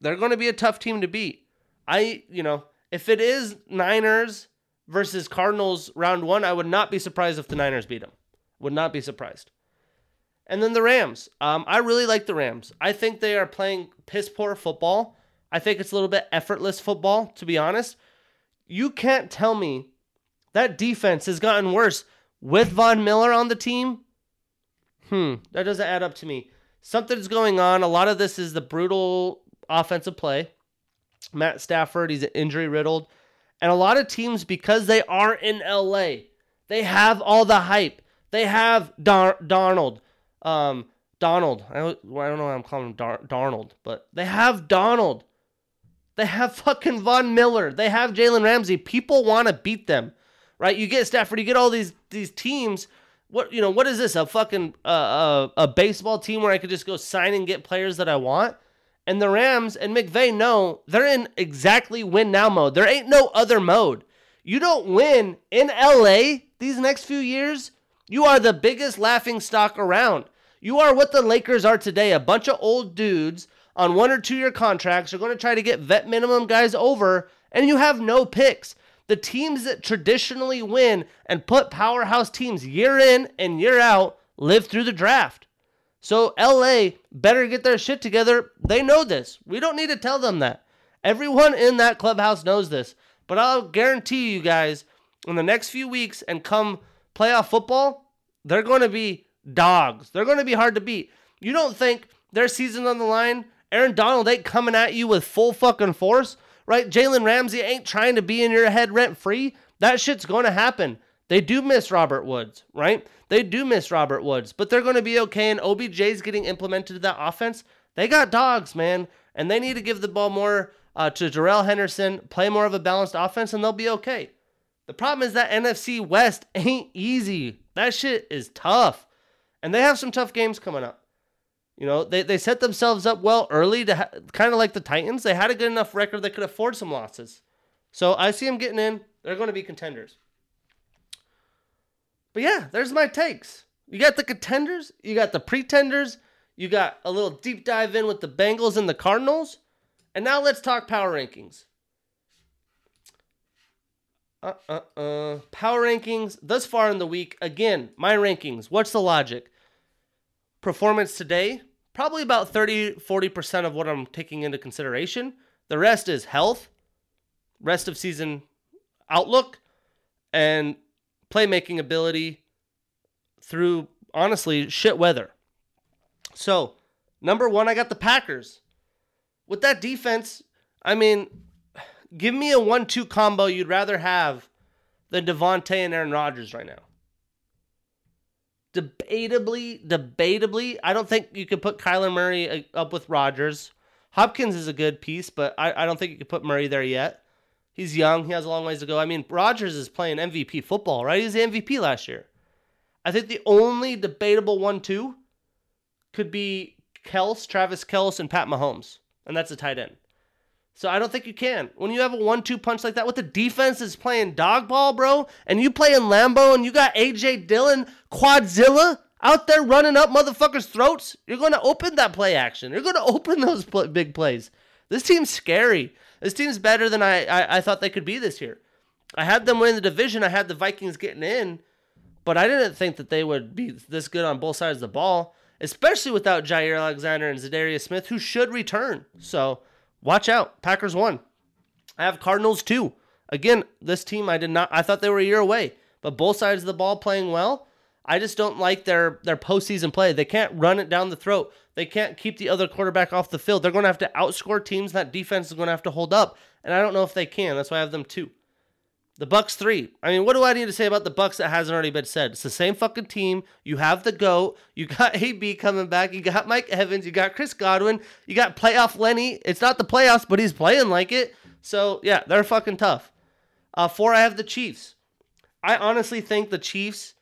They're going to be a tough team to beat. I, you know, if it is Niners versus Cardinals round one, I would not be surprised if the Niners beat them. Would not be surprised. And then the Rams. Um, I really like the Rams. I think they are playing piss poor football. I think it's a little bit effortless football, to be honest. You can't tell me that defense has gotten worse with Von Miller on the team. Hmm, that doesn't add up to me. Something's going on. A lot of this is the brutal offensive play. Matt Stafford, he's injury riddled. And a lot of teams, because they are in LA, they have all the hype. They have Dar- Darnold. Um, Donald. I, don't know why I'm calling him Dar- Darnold, but they have Donald. They have fucking Von Miller. They have Jalen Ramsey. People want to beat them, right? You get Stafford. You get all these these teams. What you know? What is this? A fucking uh, a, uh, a baseball team where I could just go sign and get players that I want? And the Rams and McVay know they're in exactly win now mode. There ain't no other mode. You don't win in LA these next few years, you are the biggest laughing stock around. You are what the Lakers are today a bunch of old dudes on one or two year contracts are going to try to get vet minimum guys over, and you have no picks. The teams that traditionally win and put powerhouse teams year in and year out live through the draft. So LA better get their shit together. They know this. We don't need to tell them that. Everyone in that clubhouse knows this. But I'll guarantee you guys, in the next few weeks and come playoff football, they're going to be dogs. They're going to be hard to beat. You don't think their season on the line, Aaron Donald ain't coming at you with full fucking force, right? Jalen Ramsey ain't trying to be in your head rent free. That shit's going to happen. They do miss Robert Woods, right? They do miss Robert Woods, but they're going to be okay. And OBJ's getting implemented to that offense. They got dogs, man, and they need to give the ball more uh, to Darrell Henderson, play more of a balanced offense, and they'll be okay. The problem is that NFC West ain't easy. That shit is tough. And they have some tough games coming up. You know, they, they set themselves up well early to ha- kind of like the Titans. They had a good enough record they could afford some losses. So I see them getting in. They're going to be contenders. But yeah, there's my takes. You got the contenders, you got the pretenders, you got a little deep dive in with the Bengals and the Cardinals. And now let's talk power rankings. Uh uh uh. Power rankings thus far in the week. Again, my rankings. What's the logic? Performance today, probably about 30 40% of what I'm taking into consideration. The rest is health, rest of season outlook, and playmaking ability through honestly shit weather. So, number one, I got the Packers. With that defense, I mean, give me a one-two combo you'd rather have than Davante and Aaron Rodgers right now. Debatably, debatably, I don't think you could put Kyler Murray uh, up with Rodgers. Hopkins is a good piece, but I, I don't think you could put Murray there yet. He's young. He has a long ways to go. I mean, Rodgers is playing MVP football, right? He's the MVP last year. I think the only debatable one, too, could be Kels, Travis Kels, and Pat Mahomes. And that's a tight end. So I don't think you can. When you have a one-two punch like that, with the defense is playing dog ball, bro, and you play in Lambeau and you got AJ Dillon, Quadzilla out there running up motherfuckers' throats, you're going to open that play action. You're going to open those big plays. This team's scary. This team's better than I, I, I thought they could be this year. I had them win the division. I had the Vikings getting in, but I didn't think that they would be this good on both sides of the ball, especially without Jaire Alexander and Za'Darius Smith, who should return. So watch out. Packers won. I have Cardinals too. Again, this team I did not. I thought they were a year away, but both sides of the ball playing well. I just don't like their their postseason play. They can't run it down the throat. They can't keep the other quarterback off the field. They're going to have to outscore teams. That defense is going to have to hold up, and I don't know if they can. That's why I have them two. The Bucs three. I mean, what do I need to say about the Bucs that hasn't already been said? It's the same fucking team. You have the goat. You got AB coming back. You got Mike Evans. You got Chris Godwin. You got playoff Lenny. It's not the playoffs, but he's playing like it. So yeah, they're fucking tough. Uh, four. I have the Chiefs. I honestly think the Chiefs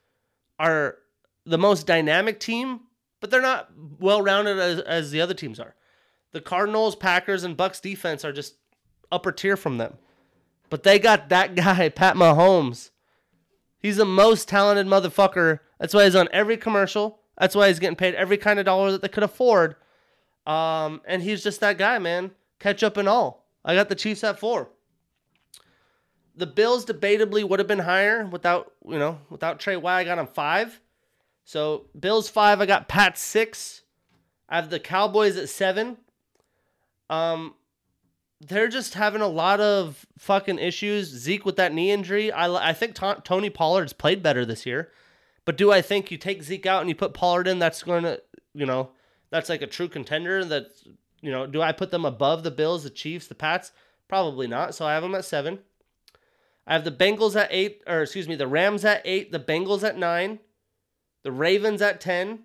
are the most dynamic team, but they're not well rounded as, as the other teams are. The Cardinals, Packers, and Bucs defense are just upper tier from them. But they got that guy, Pat Mahomes. He's the most talented motherfucker. That's why he's on every commercial. That's why he's getting paid every kind of dollar that they could afford. Um, and he's just that guy, man. Catch up and all. I got the Chiefs at four. The Bills debatably would have been higher without, you know, without Tre White. I got him five. So Bills five. I got Pat six. I have the Cowboys at seven. Um, they're just having a lot of fucking issues. Zeke with that knee injury. I I think T- Tony Pollard's played better this year, but do I think you take Zeke out and you put Pollard in? That's going to, you know, that's like a true contender. That you know, do I put them above the Bills, the Chiefs, the Pats? Probably not. So I have them at seven. I have the Bengals at eight, or excuse me, the Rams at eight, the Bengals at nine, the Ravens at 10,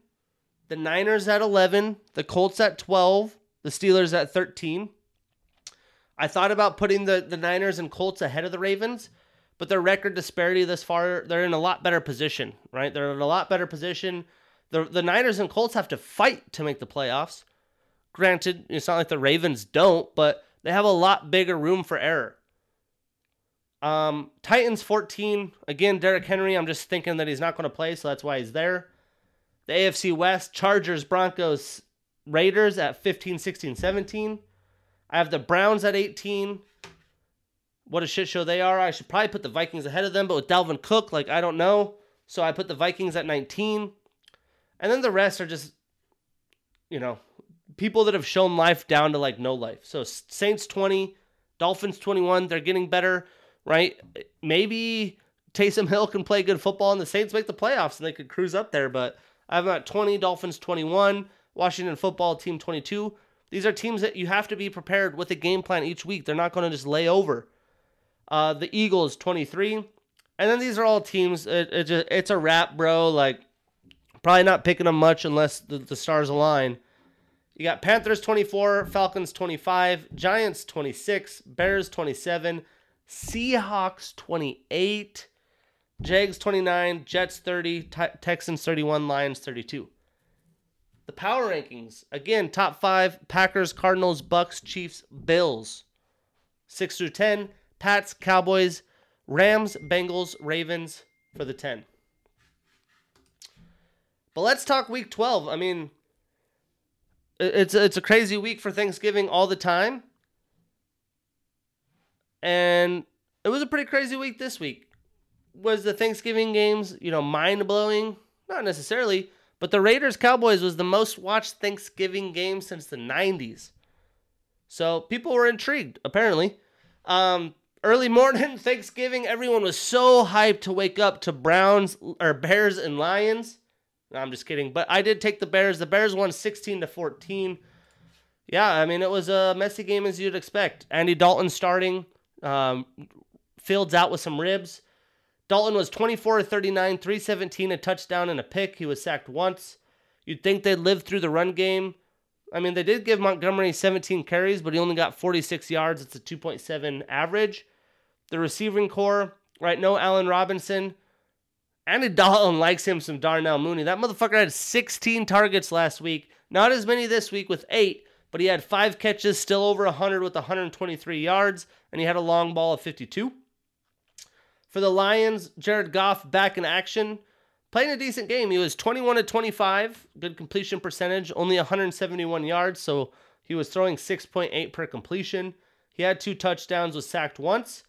the Niners at 11, the Colts at 12, the Steelers at 13. I thought about putting the, the Niners and Colts ahead of the Ravens, but their record disparity this far, they're in a lot better position, right? They're in a lot better position. The, the Niners and Colts have to fight to make the playoffs. Granted, it's not like the Ravens don't, but they have a lot bigger room for error. Um, Titans 14. Again, Derrick Henry. I'm just thinking that he's not going to play, so that's why he's there. The AFC West, Chargers, Broncos, Raiders at 15, 16, 17. I have the Browns at 18. What a shit show they are. I should probably put the Vikings ahead of them, but with Dalvin Cook, like, I don't know. So I put the Vikings at 19. And then the rest are just, you know, people that have shown life down to like no life. So Saints 20, Dolphins 21. They're getting better, right? Maybe Taysom Hill can play good football and the Saints make the playoffs and they could cruise up there. But I have them at 20, Dolphins 21, Washington football team 22. These are teams that you have to be prepared with a game plan each week. They're not going to just lay over. Uh, the Eagles 23. And then these are all teams. It, it just, it's a wrap, bro. Like, probably not picking them much unless the, the stars align. You got Panthers 24, Falcons 25, Giants 26, Bears 27, Seahawks 28, Jags 29, Jets 30, T- Texans 31, Lions 32. The power rankings again, top five Packers, Cardinals, Bucs, Chiefs, Bills. Six through 10, Pats, Cowboys, Rams, Bengals, Ravens for the 10. But let's talk week 12. I mean, it's it's a crazy week for Thanksgiving all the time. And it was a pretty crazy week this week. Was the Thanksgiving games, you know, mind-blowing? Not necessarily, but the Raiders Cowboys was the most watched Thanksgiving game since the 90s. So people were intrigued, apparently. Um, early morning Thanksgiving, everyone was so hyped to wake up to Browns or Bears and Lions. No, I'm just kidding. But I did take the Bears. The Bears won 16 to 14. Yeah, I mean it was a messy game as you'd expect. Andy Dalton starting, um, Fields out with some ribs. Dalton was 24 39, 317, a touchdown and a pick. He was sacked once. You'd think they'd live through the run game. I mean, they did give Montgomery 17 carries, but he only got 46 yards. It's a 2.7 average. The receiving core, right? No Allen Robinson. Andy Dalton likes him some Darnell Mooney. That motherfucker had 16 targets last week. Not as many this week with eight, but he had five catches, still over 100 with 123 yards, and he had a long ball of 52. For the Lions, Jared Goff back in action, playing a decent game. He was 21 to 25, good completion percentage, only 171 yards, so he was throwing 6.8 per completion. He had two touchdowns, was sacked once.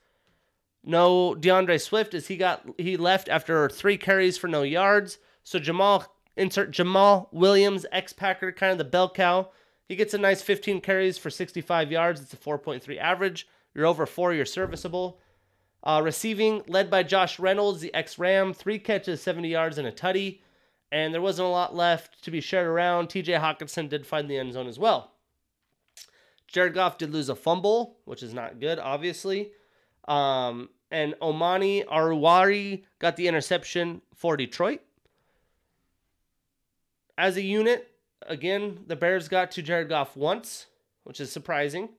No D'Andre Swift as he got he left after three carries for no yards. So Jamal insert Jamaal Williams, ex Packer, kind of the bell cow. He gets a nice 15 carries for 65 yards. It's a 4.3 average. You're over four, you're serviceable. Uh, receiving led by Josh Reynolds, the ex Ram, three catches, 70 yards, and a tutty. And there wasn't a lot left to be shared around. TJ Hockenson did find the end zone as well. Jared Goff did lose a fumble, which is not good, obviously. Um, and Amani Oruwariye got the interception for Detroit. As a unit, again, the Bears got to Jared Goff once, which is surprising.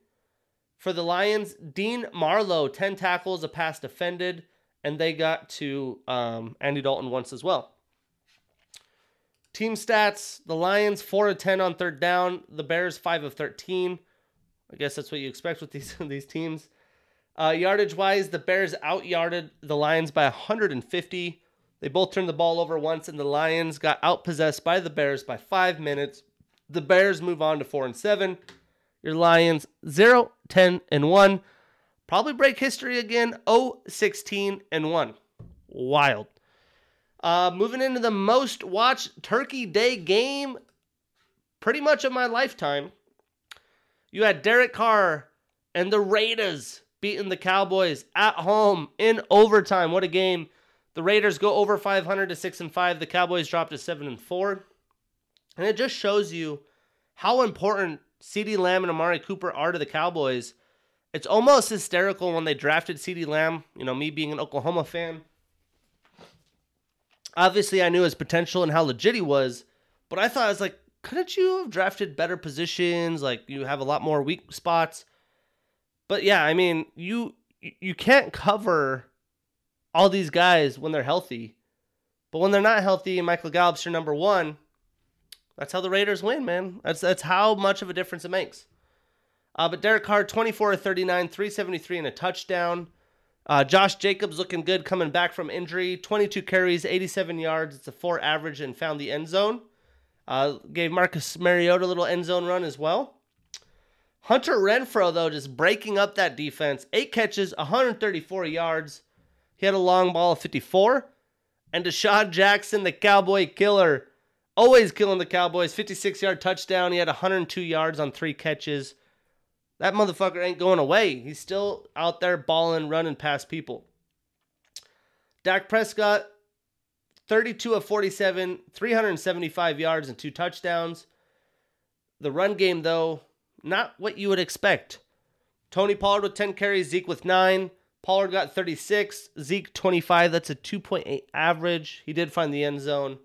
For the Lions, Dean Marlowe, 10 tackles, a pass defended, and they got to um, Andy Dalton once as well. Team stats the Lions 4 of 10 on third down, the Bears 5 of 13. I guess that's what you expect with these, these teams. Uh, yardage wise, the Bears out yarded the Lions by 150. They both turned the ball over once, and the Lions got outpossessed by the Bears by five minutes. The Bears move on to four and seven. Your Lions 0, 10, and 1. Probably break history again 0, 16, and 1. Wild. Uh, moving into the most watched Turkey Day game pretty much of my lifetime. You had Derek Carr and the Raiders beating the Cowboys at home in overtime. What a game. The Raiders go over 500 to 6 and 5. The Cowboys drop to 7 and 4. And it just shows you how important CeeDee Lamb and Amari Cooper are to the Cowboys. It's almost hysterical when they drafted CeeDee Lamb, you know, me being an Oklahoma fan. Obviously, I knew his potential and how legit he was, but I thought I was like, couldn't you have drafted better positions? Like you have a lot more weak spots. But yeah, I mean, you you can't cover all these guys when they're healthy. But when they're not healthy Michael Gallup's your number one, that's how the Raiders win, man. That's that's how much of a difference it makes. Uh, but Derek Carr, 24 of 39, 373 and a touchdown. Uh, Josh Jacobs looking good coming back from injury. 22 carries, 87 yards. It's a four average and found the end zone. Uh, gave Marcus Mariota a little end zone run as well. Hunter Renfrow, though, just breaking up that defense. Eight catches, 134 yards. He had a long ball of 54. And DeSean Jackson, the Cowboy killer, always killing the Cowboys. 56 yard touchdown. He had 102 yards on three catches. That motherfucker ain't going away. He's still out there balling, running past people. Dak Prescott, 32 of 47, 375 yards and two touchdowns. The run game, though, not what you would expect. Tony Pollard with 10 carries, Zeke with 9. Pollard got 36, Zeke 25. That's a 2.8 average. He did find the end zone.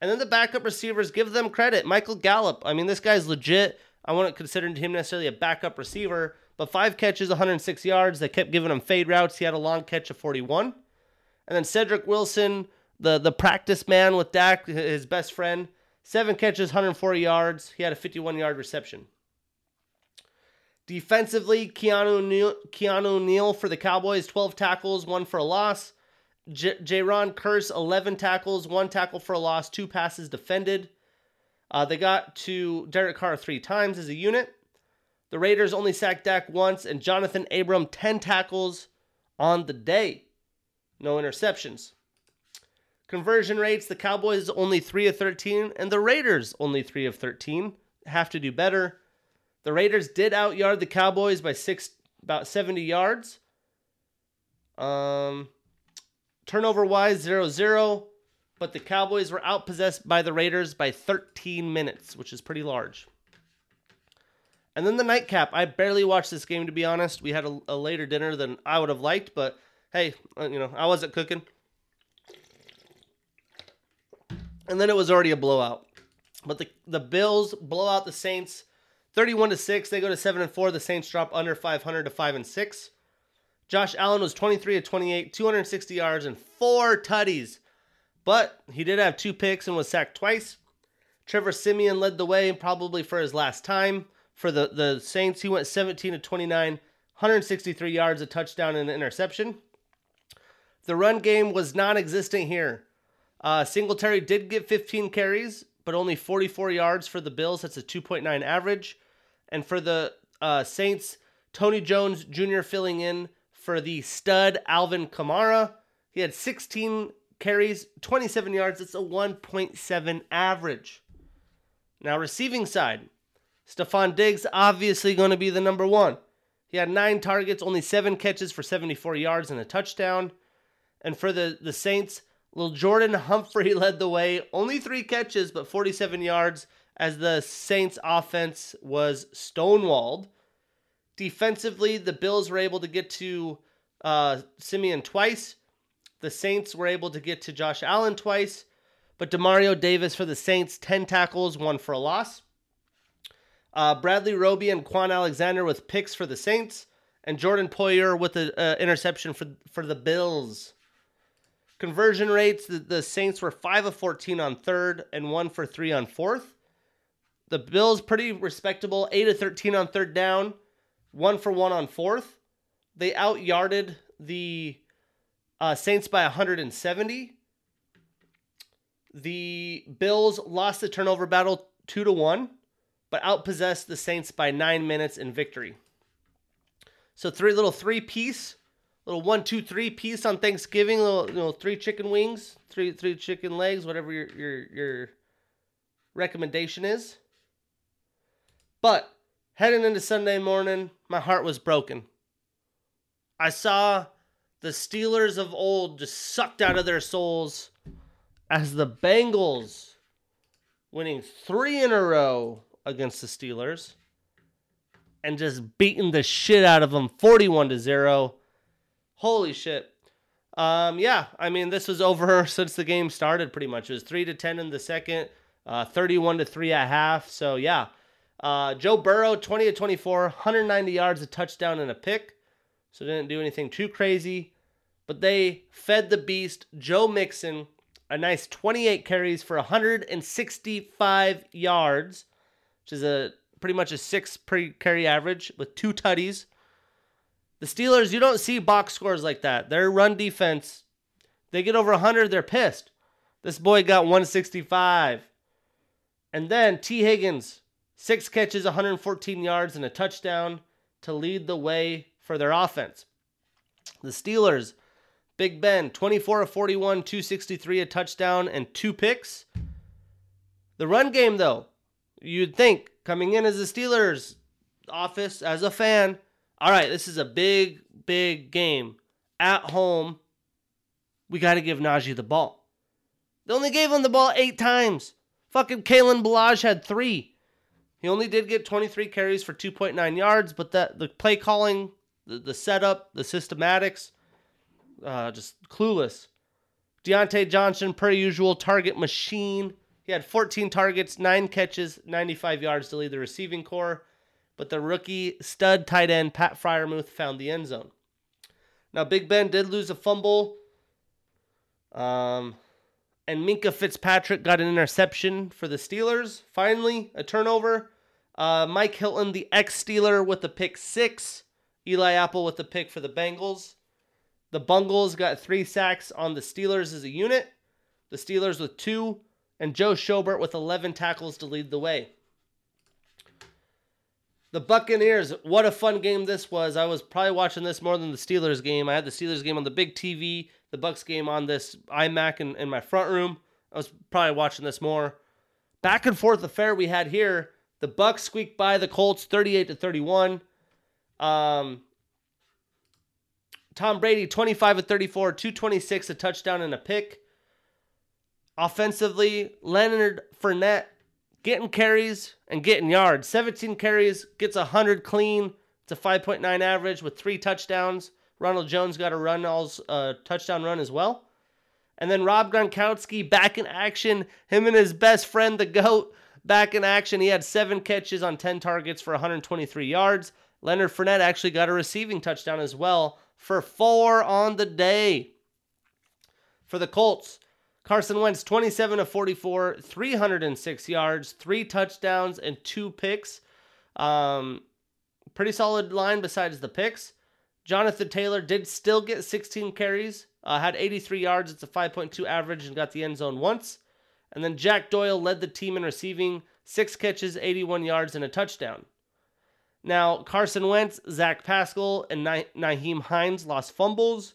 And then the backup receivers, give them credit. Michael Gallup, I mean, this guy's legit. I wouldn't consider him necessarily a backup receiver, but five catches, 106 yards. They kept giving him fade routes. He had a long catch of 41. And then Cedric Wilson, the, the practice man with Dak, his best friend, seven catches, 140 yards. He had a 51 yard reception. Defensively, Keanu Neal, Keanu Neal for the Cowboys, 12 tackles, one for a loss. J- Jayron Kearse, 11 tackles, one tackle for a loss, two passes defended. Uh, they got to Derek Carr three times as a unit. The Raiders only sacked Dak once, and Johnathan Abram, 10 tackles on the day. No interceptions. Conversion rates the Cowboys only 3 of 13, and the Raiders only 3 of 13. Have to do better. The Raiders did outyard the Cowboys by six, about 70 yards. Um, turnover wise, 0 0 but the Cowboys were outpossessed by the Raiders by 13 minutes, which is pretty large. And then the nightcap. I barely watched this game to be honest. We had a, a later dinner than I would have liked, but hey, uh, you know, I wasn't cooking. And then it was already a blowout. But the the Bills blow out the Saints 31 to 6. They go to 7 and 4. The Saints drop under 500 to 5 and 6. Josh Allen was 23 of 28, 260 yards and four tutties. But he did have two picks and was sacked twice. Trevor Siemian led the way, probably for his last time. For the, the Saints, he went 17 to 29, 163 yards, a touchdown, and an interception. The run game was non existent here. Uh, Singletary did get 15 carries, but only 44 yards for the Bills. That's a 2.9 average. And for the uh, Saints, Tony Jones Jr. filling in for the stud Alvin Kamara. He had 16 carries, 27 yards. It's a 1.7 average. Now, receiving side, Stefon Diggs obviously going to be the number one. He had nine targets, only seven catches for 74 yards and a touchdown. And for the, the Saints, little Jordan Humphrey led the way. Only three catches, but 47 yards as the Saints offense was stonewalled. Defensively, the Bills were able to get to uh, Siemian twice. The Saints were able to get to Josh Allen twice, but Demario Davis for the Saints, 10 tackles, one for a loss. Uh, Bradley Roby and Kwon Alexander with picks for the Saints, and Jordan Poyer with an uh, interception for, for the Bills. Conversion rates, the, the Saints were 5 of 14 on third and 1 for 3 on fourth. The Bills, pretty respectable, 8 of 13 on third down, 1 for 1 on fourth. They outyarded the uh, Saints by 170. The Bills lost the turnover battle two to one, but outpossessed the Saints by nine minutes in victory. So three little three piece, little one two three piece on Thanksgiving. Little you know three chicken wings, three three chicken legs, whatever your your your recommendation is. But heading into Sunday morning, my heart was broken. I saw the Steelers of old just sucked out of their souls as the Bengals winning three in a row against the Steelers and just beating the shit out of them 41 to 0. Holy shit. Um, yeah, I mean, this was over since the game started pretty much. It was 3 to 10 in the second, uh, 31 to 3 at half. So, yeah. Uh, Joe Burrow, 20 to 24, 190 yards, a touchdown, and a pick so didn't do anything too crazy. But they fed the beast, Joe Mixon, a nice 28 carries for 165 yards, which is a pretty much a six per carry average with two tutties. The Steelers, you don't see box scores like that. Their run defense, they get over 100, they're pissed. This boy got 165. And then T. Higgins, six catches, 114 yards, and a touchdown to lead the way for their offense. The Steelers, Big Ben, 24 of 41, 263, a touchdown, and two picks. The run game, though, you'd think coming in as a Steelers office as a fan, all right, this is a big, big game at home. We got to give Najee the ball. They only gave him the ball eight times. Fucking Kalen Ballage had three. He only did get 23 carries for 2.9 yards, but that the play calling, the, the setup, the systematics, uh, just clueless. Diontae Johnson, per usual, target machine. He had 14 targets, 9 catches, 95 yards to lead the receiving corps. But the rookie stud tight end, Pat Freiermuth, found the end zone. Now, Big Ben did lose a fumble. Um, and Minkah Fitzpatrick got an interception for the Steelers. Finally, a turnover. Uh, Mike Hilton, the ex Steeler, with the pick six. Eli Apple with the pick for the Bengals. The Bungles got three sacks on the Steelers as a unit. The Steelers with two. And Joe Schobert with 11 tackles to lead the way. The Buccaneers, what a fun game this was. I was probably watching this more than the Steelers game. I had the Steelers game on the big TV the Bucs game on this iMac in, in my front room. I was probably watching this more. Back and forth affair we had here. The Bucs squeaked by the Colts 38 to 31. Um, Tom Brady 25 of 34, 226, a touchdown and a pick. Offensively, Leonard Fournette getting carries and getting yards. 17 carries, gets 100 clean. It's a 5.9 average with three touchdowns. Ronald Jones got a run, uh, touchdown run as well. And then Rob Gronkowski back in action. Him and his best friend, the GOAT, back in action. He had seven catches on 10 targets for 123 yards. Leonard Fournette actually got a receiving touchdown as well for four on the day. For the Colts, Carson Wentz 27 of 44, 306 yards, three touchdowns, and two picks. Um, pretty solid line besides the picks. Jonathan Taylor did still get 16 carries, uh, had 83 yards. It's a 5.2 average and got the end zone once. And then Jack Doyle led the team in receiving, six catches, 81 yards, and a touchdown. Now, Carson Wentz, Zach Pascal, and Nah- Nyheim Hines lost fumbles.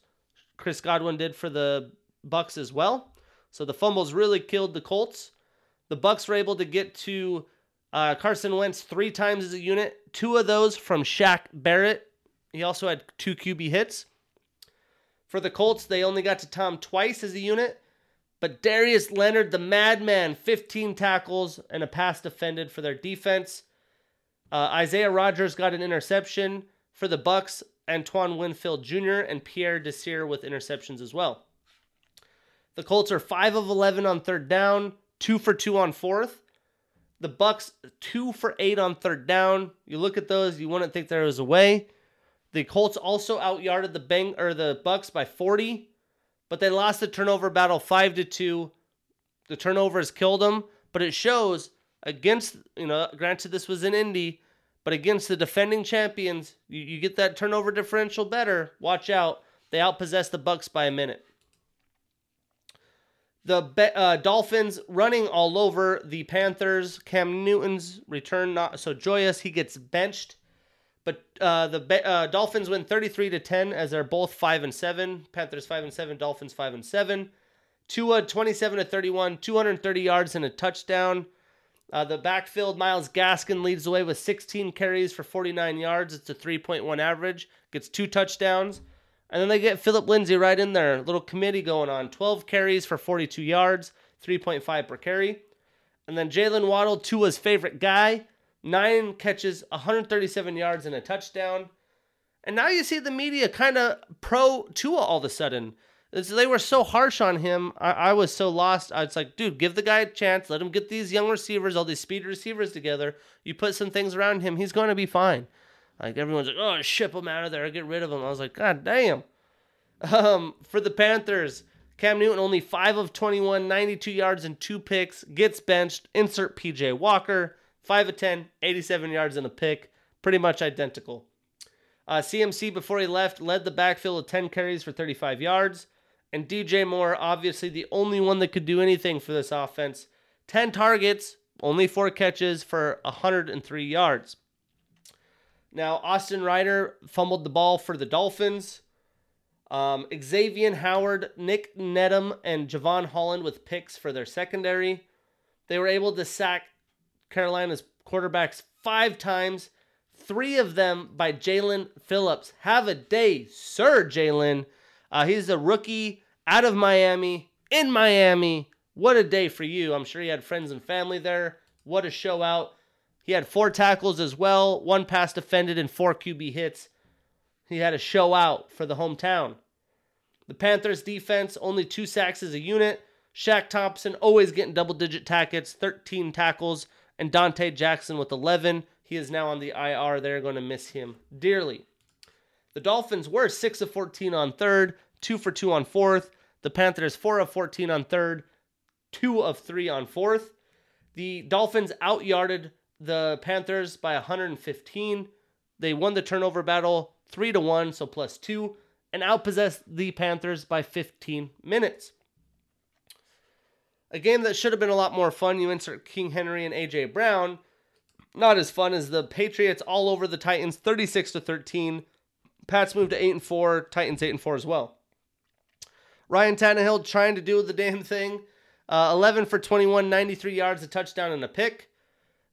Chris Godwin did for the Bucs as well. So the fumbles really killed the Colts. The Bucs were able to get to uh, Carson Wentz three times as a unit. Two of those from Shaq Barrett, he also had two QB hits. For the Colts, they only got to Tom twice as a unit, but Darius Leonard, the madman, 15 tackles and a pass defended for their defense. Uh, Isaiah Rodgers got an interception for the Bucs. Antoine Winfield Jr. and Pierre Desir with interceptions as well. The Colts are 5 of 11 on third down, 2 for 2 on fourth. The Bucs 2 for 8 on third down. You look at those, you wouldn't think there was a way. The Colts also outyarded the Bang or the Bucs by 40, but they lost the turnover battle 5 to 2. The turnovers killed them, but it shows against, you know, granted this was in Indy, but against the defending champions, you, you get that turnover differential better. Watch out. They outpossessed the Bucs by a minute. The uh, Dolphins running all over the Panthers. Cam Newton's return not so joyous. He gets benched but uh, the uh, Dolphins win 33 to 10 as they're both 5 and 7. Panthers 5 and 7, Dolphins 5 and 7. Tua 27 to 31, 230 yards and a touchdown. Uh, the backfield, Myles Gaskin leads the way with 16 carries for 49 yards. It's a 3.1 average. Gets two touchdowns. And then they get Philip Lindsay right in there. Little committee going on. 12 carries for 42 yards, 3.5 per carry. And then Jaylen Waddle, Tua's favorite guy, nine catches, 137 yards, and a touchdown. And now you see the media kind of pro Tua all of a sudden. They were so harsh on him. I, I was so lost. I was like, dude, give the guy a chance. Let him get these young receivers, all these speed receivers together. You put some things around him, he's going to be fine. Like everyone's like, oh, ship him out of there, get rid of him. I was like, God damn. Um, for the Panthers, Cam Newton only 5 of 21, 92 yards and two picks, gets benched. Insert PJ Walker. 5 of 10, 87 yards and a pick. Pretty much identical. Uh, CMC, before he left, led the backfield with 10 carries for 35 yards. And DJ Moore, obviously the only one that could do anything for this offense. 10 targets, only four catches for 103 yards. Now, Austin Ryder fumbled the ball for the Dolphins. Um, Xavier Howard, Nik Needham, and Jevon Holland with picks for their secondary. They were able to sack Carolina's quarterbacks five times, three of them by Jaelan Phillips. Have a day, sir, Jaelan. Uh, he's a rookie out of Miami, in Miami. What a day for you. I'm sure he had friends and family there. What a show out. He had four tackles as well, one pass defended, and four QB hits. He had a show out for the hometown. The Panthers defense, only two sacks as a unit. Shaq Thompson always getting double digit tackles, 13 tackles, and Donte Jackson with 11. He is now on the IR. They're going to miss him dearly. The Dolphins were 6 of 14 on third, 2 for 2 on fourth. The Panthers 4 of 14 on third, 2 of 3 on fourth. The Dolphins outyarded the Panthers by 115. They won the turnover battle 3 to 1, so plus 2, and outpossessed the Panthers by 15 minutes. A game that should have been a lot more fun. You insert King Henry and AJ Brown. Not as fun as the Patriots all over the Titans 36 to 13. Pats moved to 8 and 4, Titans 8 and 4 as well. Ryan Tannehill trying to do the damn thing. Uh, 11 for 21, 93 yards, a touchdown, and a pick.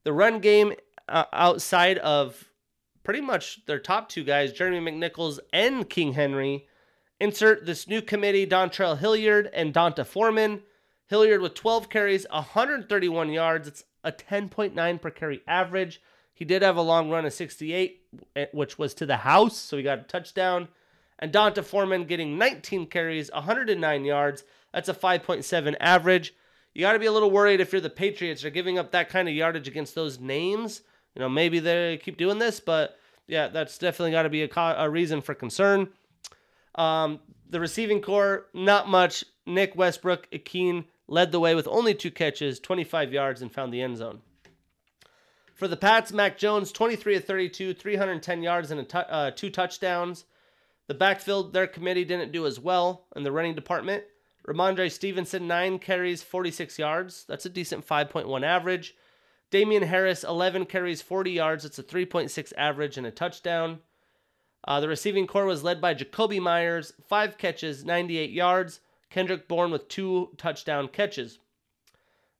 The run game uh, outside of pretty much their top two guys, Jeremy McNichols and King Henry, insert this new committee, Dontrell Hilliard and D'Onta Foreman. Hilliard with 12 carries, 131 yards. It's a 10.9 per carry average. He did have a long run of 68, eh, which was to the house, so he got a touchdown. And D'Onta Foreman getting 19 carries, 109 yards. That's a 5.7 average you got to be a little worried if you're the Patriots. They're giving up that kind of yardage against those names. You know, maybe they keep doing this, but yeah, that's definitely got to be a, co- a, reason for concern. Um, the receiving corps, not much. Nick Westbrook-Ikhine led the way with only two catches, 25 yards, and found the end zone. For the Pats, Mac Jones, 23 of 32, 310 yards, and uh, two touchdowns. The backfield, their committee didn't do as well in the running department. Rhamondre Stevenson, nine carries, 46 yards. That's a decent 5.1 average. Damien Harris, 11 carries, 40 yards. It's a 3.6 average and a touchdown. Uh, the receiving corps was led by Jakobi Meyers, five catches, 98 yards. Kendrick Bourne with two touchdown catches.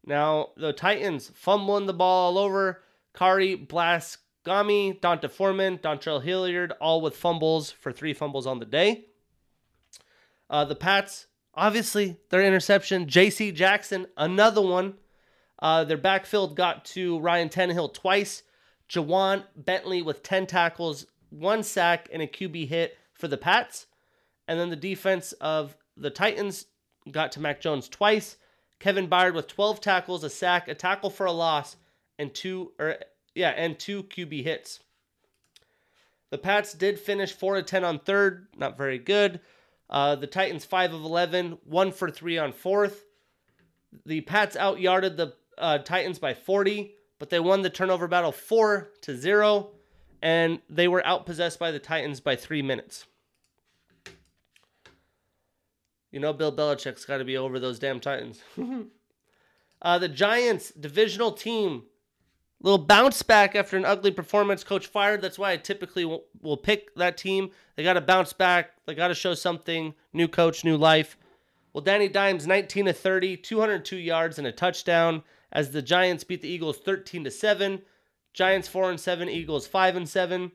Now, the Titans fumbling the ball all over. Kari Blaskami, D'Onta Foreman, Dontrell Hilliard, all with fumbles for three fumbles on the day. Uh, the Pats obviously their interception. J.C. Jackson, another one. Uh, their backfield got to Ryan Tannehill twice. Ja'Whaun Bentley with 10 tackles, one sack, and a QB hit for the Pats. And then the defense of the Titans got to Mac Jones twice. Kevin Byard with 12 tackles, a sack, a tackle for a loss, and two or yeah, and two QB hits. The Pats did finish 4 to 10 on third, not very good. Uh, the Titans 5 of 11, 1 for 3 on fourth. The Pats out yarded the uh, Titans by 40, but they won the turnover battle 4 to 0, and they were outpossessed by the Titans by 3 minutes. You know, Bill Belichick's got to be over those damn Titans. uh, the Giants, divisional team, little bounce back after an ugly performance. Coach fired. That's why I typically will, will pick that team. They got to bounce back. They got to show something. New coach, new life. Well, Danny Dimes, 19 to 30, 202 yards and a touchdown as the Giants beat the Eagles 13 to 7. Giants 4 and 7, Eagles 5 and 7.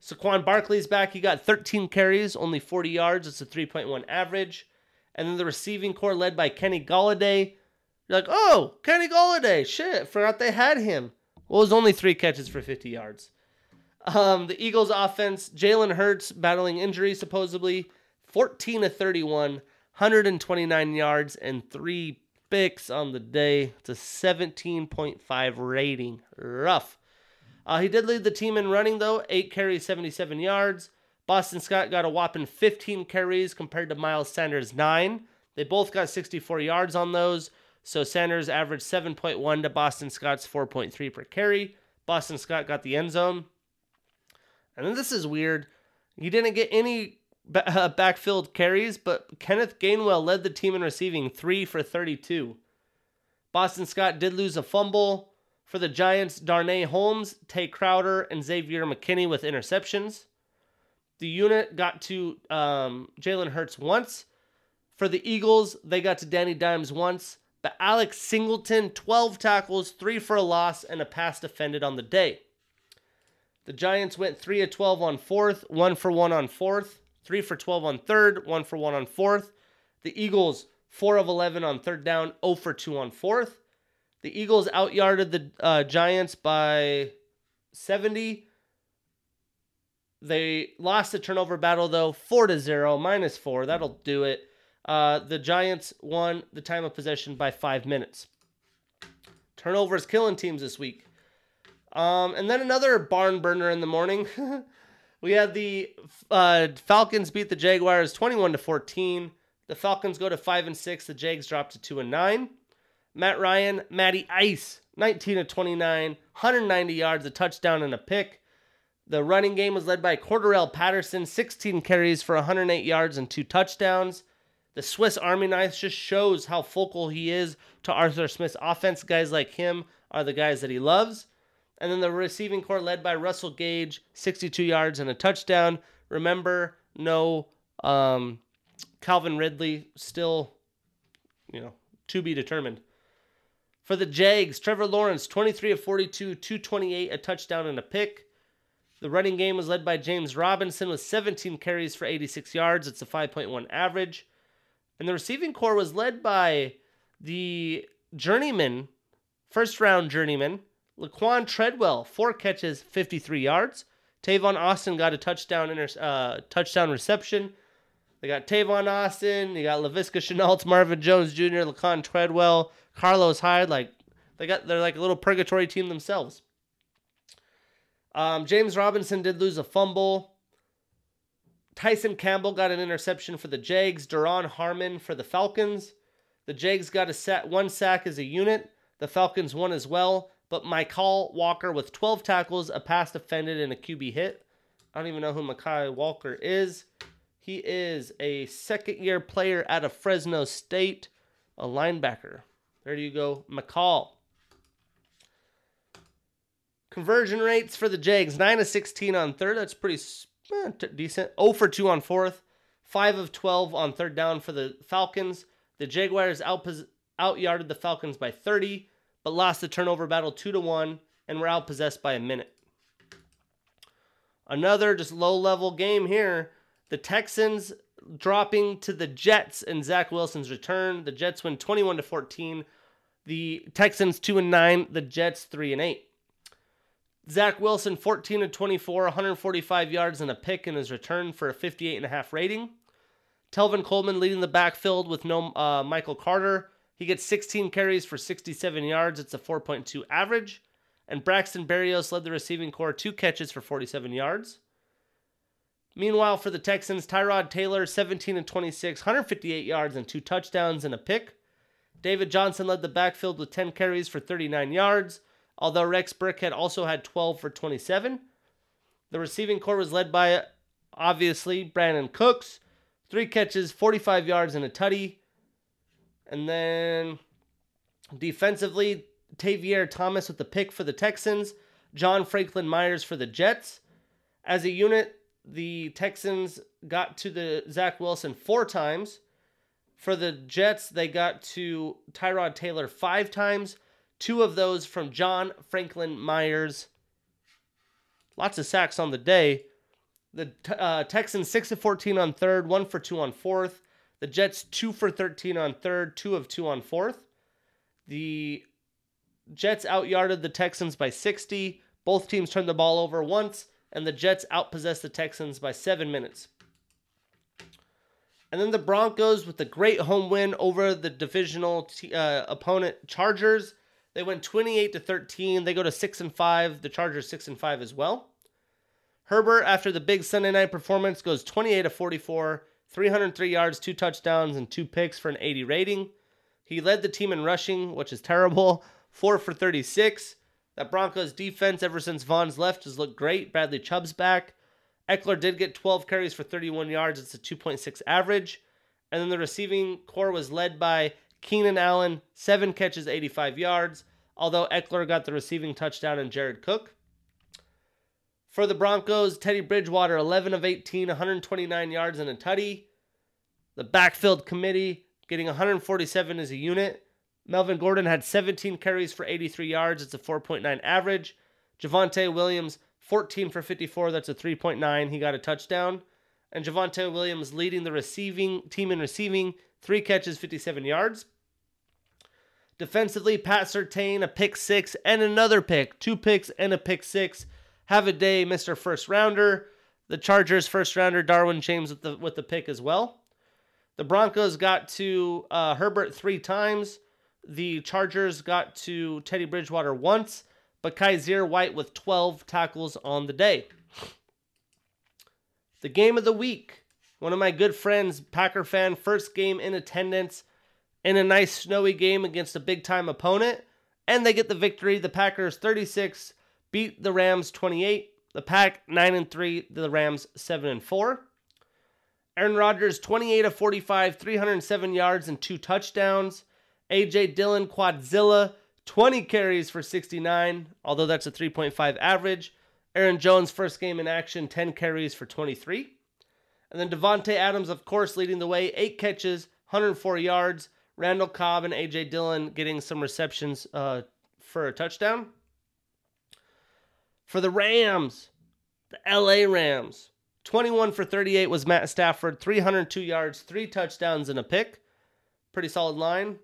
Saquon Barkley's back. He got 13 carries, only 40 yards. It's a 3.1 average. And then the receiving corps led by Kenny Golladay. You're like, oh, Kenny Golladay. Shit, forgot they had him. Well, it was only three catches for 50 yards. Um, the Eagles' offense, Jalen Hurts battling injury supposedly, 14 to 31, 129 yards, and three picks on the day. It's a 17.5 rating. Rough. Uh, he did lead the team in running, though, eight carries, 77 yards. Boston Scott got a whopping 15 carries compared to Miles Sanders' nine. They both got 64 yards on those. So Sanders averaged 7.1 to Boston Scott's 4.3 per carry. Boston Scott got the end zone. And then this is weird. He didn't get any uh, backfield carries, but Kenneth Gainwell led the team in receiving, three for 32. Boston Scott did lose a fumble. For the Giants, Darnay Holmes, Tae Crowder, and Xavier McKinney with interceptions. The unit got to um, Jalen Hurts once. For the Eagles, they got to Danny Dimes once. But Alex Singleton, 12 tackles, 3 for a loss, and a pass defended on the day. The Giants went 3 of 12 on fourth, 1 for 1 on fourth, 3 for 12 on third, 1 for 1 on fourth. The Eagles, 4 of 11 on third down, 0 for 2 on fourth. The Eagles outyarded the uh, Giants by 70. They lost the turnover battle though, 4 to 0, minus 4. That'll do it. Uh, the Giants won the time of possession by 5 minutes. Turnovers killing teams this week. Um, and then another barn burner in the morning. we had the uh, Falcons beat the Jaguars 21 to 14. The Falcons go to 5 and 6. The Jags drop to 2 and 9. Matt Ryan, Matty Ice, 19 to 29, 190 yards, a touchdown and a pick. The running game was led by Cordarrelle Patterson, 16 carries for 108 yards and two touchdowns. The Swiss Army knife just shows how focal he is to Arthur Smith's offense. Guys like him are the guys that he loves. And then the receiving corps led by Russell Gage, 62 yards and a touchdown. Remember, no um, Calvin Ridley, still, you know, to be determined. For the Jags, Trevor Lawrence, 23 of 42, 228, a touchdown and a pick. The running game was led by James Robinson with 17 carries for 86 yards. It's a 5.1 average. And the receiving corps was led by the journeyman, first round journeyman, Laquan Treadwell, four catches, 53 yards. Tavon Austin got a touchdown inter- uh, touchdown reception. They got Tavon Austin, they got Laviska Shenault, Marvin Jones Jr., Laquan Treadwell, Carlos Hyde. Like they got they're like a little purgatory team themselves. Um, James Robinson did lose a fumble. Tyson Campbell got an interception for the Jags. Duron Harmon for the Falcons. The Jags got a set one sack as a unit. The Falcons won as well. But Mykal Walker with 12 tackles, a pass defended, and a QB hit. I don't even know who Mykal Walker is. He is a second year player out of Fresno State, a linebacker. There you go, McCall. Conversion rates for the Jags 9 of 16 on third. That's pretty eh, t- decent. 0 for 2 on fourth. 5 of 12 on third down for the Falcons. The Jaguars outpos- outyarded the Falcons by 30, but lost the turnover battle 2 to 1 and were outpossessed by a minute. Another just low level game here. The Texans dropping to the Jets in Zach Wilson's return. The Jets win 21 to 14. The Texans 2 and 9, the Jets 3 and 8. Zach Wilson 14 and 24, 145 yards and a pick in his return for a 58 and a half rating. Tevin Coleman leading the backfield with no uh, Michael Carter. He gets 16 carries for 67 yards. It's a 4.2 average. And Braxton Berrios led the receiving corps, two catches for 47 yards. Meanwhile, for the Texans, Tyrod Taylor, 17 and 26, 158 yards and two touchdowns and a pick. David Johnson led the backfield with 10 carries for 39 yards, although Rex Burkhead also had 12 for 27. The receiving corps was led by, obviously, Brandin Cooks, three catches, 45 yards, and a tutty. And then defensively, Tavierre Thomas with the pick for the Texans, John Franklin Myers for the Jets. As a unit, the Texans got to the Zach Wilson four times. For the Jets, they got to Tyrod Taylor five times, two of those from John Franklin Myers. Lots of sacks on the day. The uh, Texans 6 of 14 on third, 1 for 2 on fourth. The Jets 2 for 13 on third, 2 of 2 on fourth. The Jets outyarded the Texans by 60. Both teams turned the ball over once, and the Jets outpossessed the Texans by seven minutes. And then the Broncos with the great home win over the divisional t- uh, opponent Chargers. They went 28 to 13. They go to 6 and 5. The Chargers 6 and 5 as well. Herbert after the big Sunday night performance goes 28 to 44, 303 yards, two touchdowns and two picks for an 80 rating. He led the team in rushing, which is terrible, 4 for 36. That Broncos defense ever since Von's left has looked great. Bradley Chubb's back. Ekeler did get 12 carries for 31 yards. It's a 2.6 average. And then the receiving corps was led by Keenan Allen, seven catches, 85 yards, although Ekeler got the receiving touchdown and Jared Cook. For the Broncos, Teddy Bridgewater, 11 of 18, 129 yards and a tutty. The backfield committee getting 147 as a unit. Melvin Gordon had 17 carries for 83 yards. It's a 4.9 average. Javonte Williams, 14 for 54. That's a 3.9. He got a touchdown. And Javonte Williams leading the receiving team in receiving, three catches, 57 yards. Defensively, Pat Surtain, a pick six and another pick, two picks and a pick six. Have a day, Mr. First Rounder. The Chargers first rounder Derwin James with the with the pick as well. The Broncos got to uh, Herbert three times. The Chargers got to Teddy Bridgewater once, but Kyzir White with 12 tackles on the day. The game of the week. One of my good friends, Packer fan, first game in attendance in a nice snowy game against a big time opponent. And they get the victory. The Packers 36 beat the Rams 28. The Pack 9 and 3, the Rams 7 and 4. Aaron Rodgers 28 of 45, 307 yards and two touchdowns. AJ Dillon Quadzilla 20 carries for 69, although that's a 3.5 average. Aaron Jones first game in action 10 carries for 23. And then Davante Adams of course leading the way, 8 catches, 104 yards. Randall Cobb and AJ Dillon getting some receptions uh, for a touchdown. For the Rams, the LA Rams, 21 for 38 was Matt Stafford, 302 yards, three touchdowns, and a pick. Pretty solid line.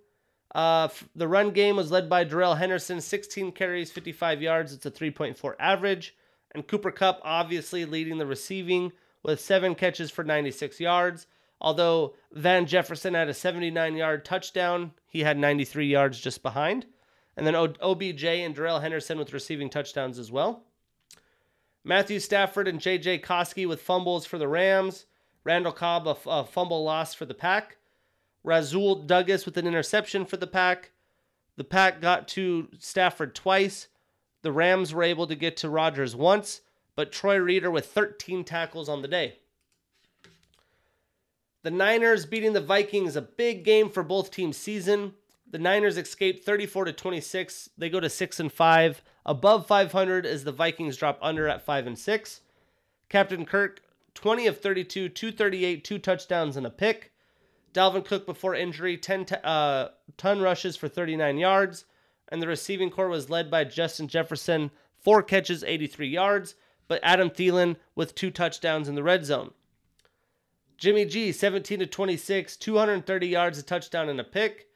Uh, the run game was led by Darrell Henderson, 16 carries, 55 yards. It's a 3.4 average. And Cooper Kupp, obviously leading the receiving with seven catches for 96 yards. Although Van Jefferson had a 79 yard touchdown, he had 93 yards just behind. And then OBJ and Darrell Henderson with receiving touchdowns as well. Matthew Stafford and JJ Koski with fumbles for the Rams. Randall Cobb, a, f- a fumble loss for the Pack. Rasul Douglas with an interception for the Pack. The Pack got to Stafford twice. The Rams were able to get to Rodgers once, but Troy Reeder with 13 tackles on the day. The Niners beating the Vikings, a big game for both teams' season. The Niners escape 34 to 26. They go to 6 and 5. Above 500 as the Vikings drop under at 5 and 6. Captain Kirk 20 of 32, 238, two touchdowns and a pick. Dalvin Cook before injury 10 t- uh, ton rushes for 39 yards and the receiving corps was led by Justin Jefferson, 4 catches, 83 yards, but Adam Thielen with two touchdowns in the red zone. Jimmy G, 17 to 26, 230 yards, a touchdown, and a pick.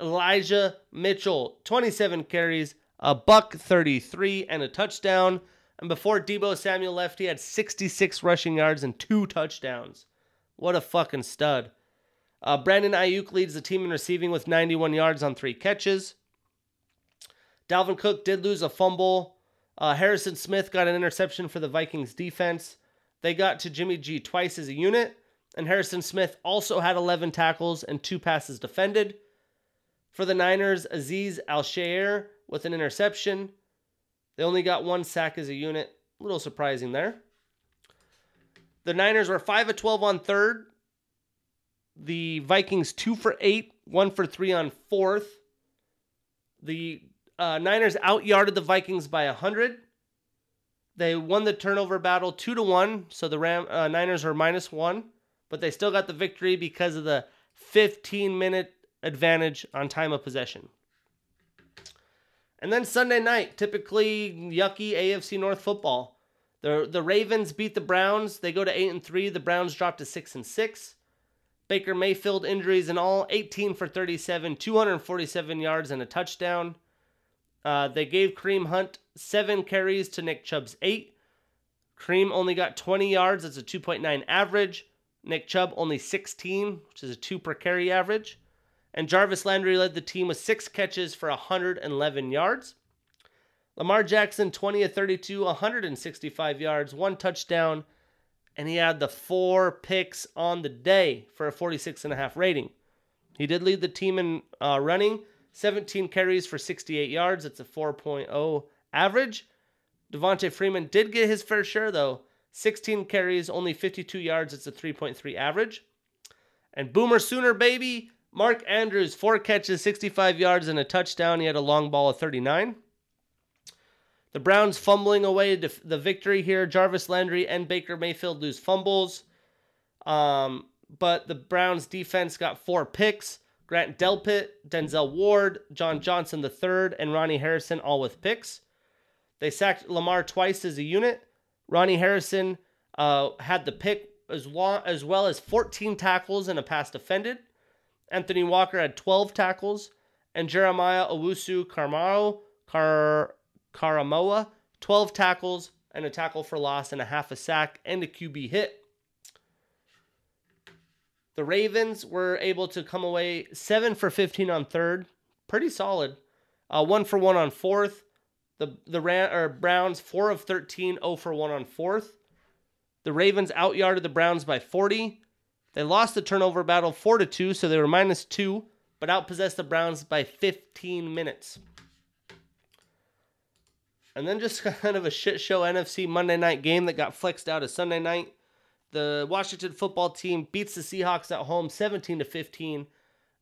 Elijah Mitchell, 27 carries, a buck 33, and a touchdown. And before Deebo Samuel left, he had 66 rushing yards and two touchdowns. What a fucking stud. Uh, Brandon Aiyuk leads the team in receiving with 91 yards on three catches. Dalvin Cook did lose a fumble. Uh, Harrison Smith got an interception for the Vikings defense. They got to Jimmy G twice as a unit, and Harrison Smith also had 11 tackles and two passes defended. For the Niners, Aziz Al with an interception. They only got one sack as a unit. A little surprising there. The Niners were 5 of 12 on third. The Vikings 2 for 8, 1 for 3 on fourth. The uh, Niners outyarded the Vikings by 100. They won the turnover battle 2 to 1, so the Ram uh, Niners are minus 1, but they still got the victory because of the 15 minute advantage on time of possession. And then Sunday night, typically yucky AFC North football. The the Ravens beat the Browns. They go to 8 and 3. The Browns drop to 6 and 6. Baker Mayfield injuries in all 18 for 37, 247 yards and a touchdown. Uh, they gave Kareem Hunt seven carries to Nick Chubb's eight. Kareem only got 20 yards. That's a 2.9 average. Nick Chubb only 16, which is a two per carry average. And Jarvis Landry led the team with six catches for 111 yards. Lamar Jackson, 20 of 32, 165 yards, one touchdown, and he had the four picks on the day for a 46.5 rating. He did lead the team in uh, running, 17 carries for 68 yards. It's a 4.0 average. Devonta Freeman did get his fair share, though 16 carries, only 52 yards. It's a 3.3 average. And Boomer Sooner, baby. Mark Andrews, four catches, 65 yards, and a touchdown. He had a long ball of 39. The Browns fumbling away the victory here. Jarvis Landry and Baker Mayfield lose fumbles. Um, but the Browns defense got four picks. Grant Delpit, Denzel Ward, John Johnson III, and Ronnie Harrison all with picks. They sacked Lamar twice as a unit. Ronnie Harrison uh, had the pick as, long, as well as 14 tackles and a pass defended. Anthony Walker had 12 tackles, and Jeremiah Owusu Carmaro Car, Karamoa 12 tackles and a tackle for loss and a half a sack and a QB hit. The Ravens were able to come away 7 for 15 on third. Pretty solid. Uh, 1 for 1 on fourth. The the Ran, or Browns 4 of 13, 0 for 1 on fourth. The Ravens outyarded the Browns by 40. They lost the turnover battle 4 to 2, so they were minus 2, but outpossessed the Browns by 15 minutes. And then just kind of a shit show NFC Monday night game that got flexed out as Sunday night the Washington football team beats the Seahawks at home 17 to 15.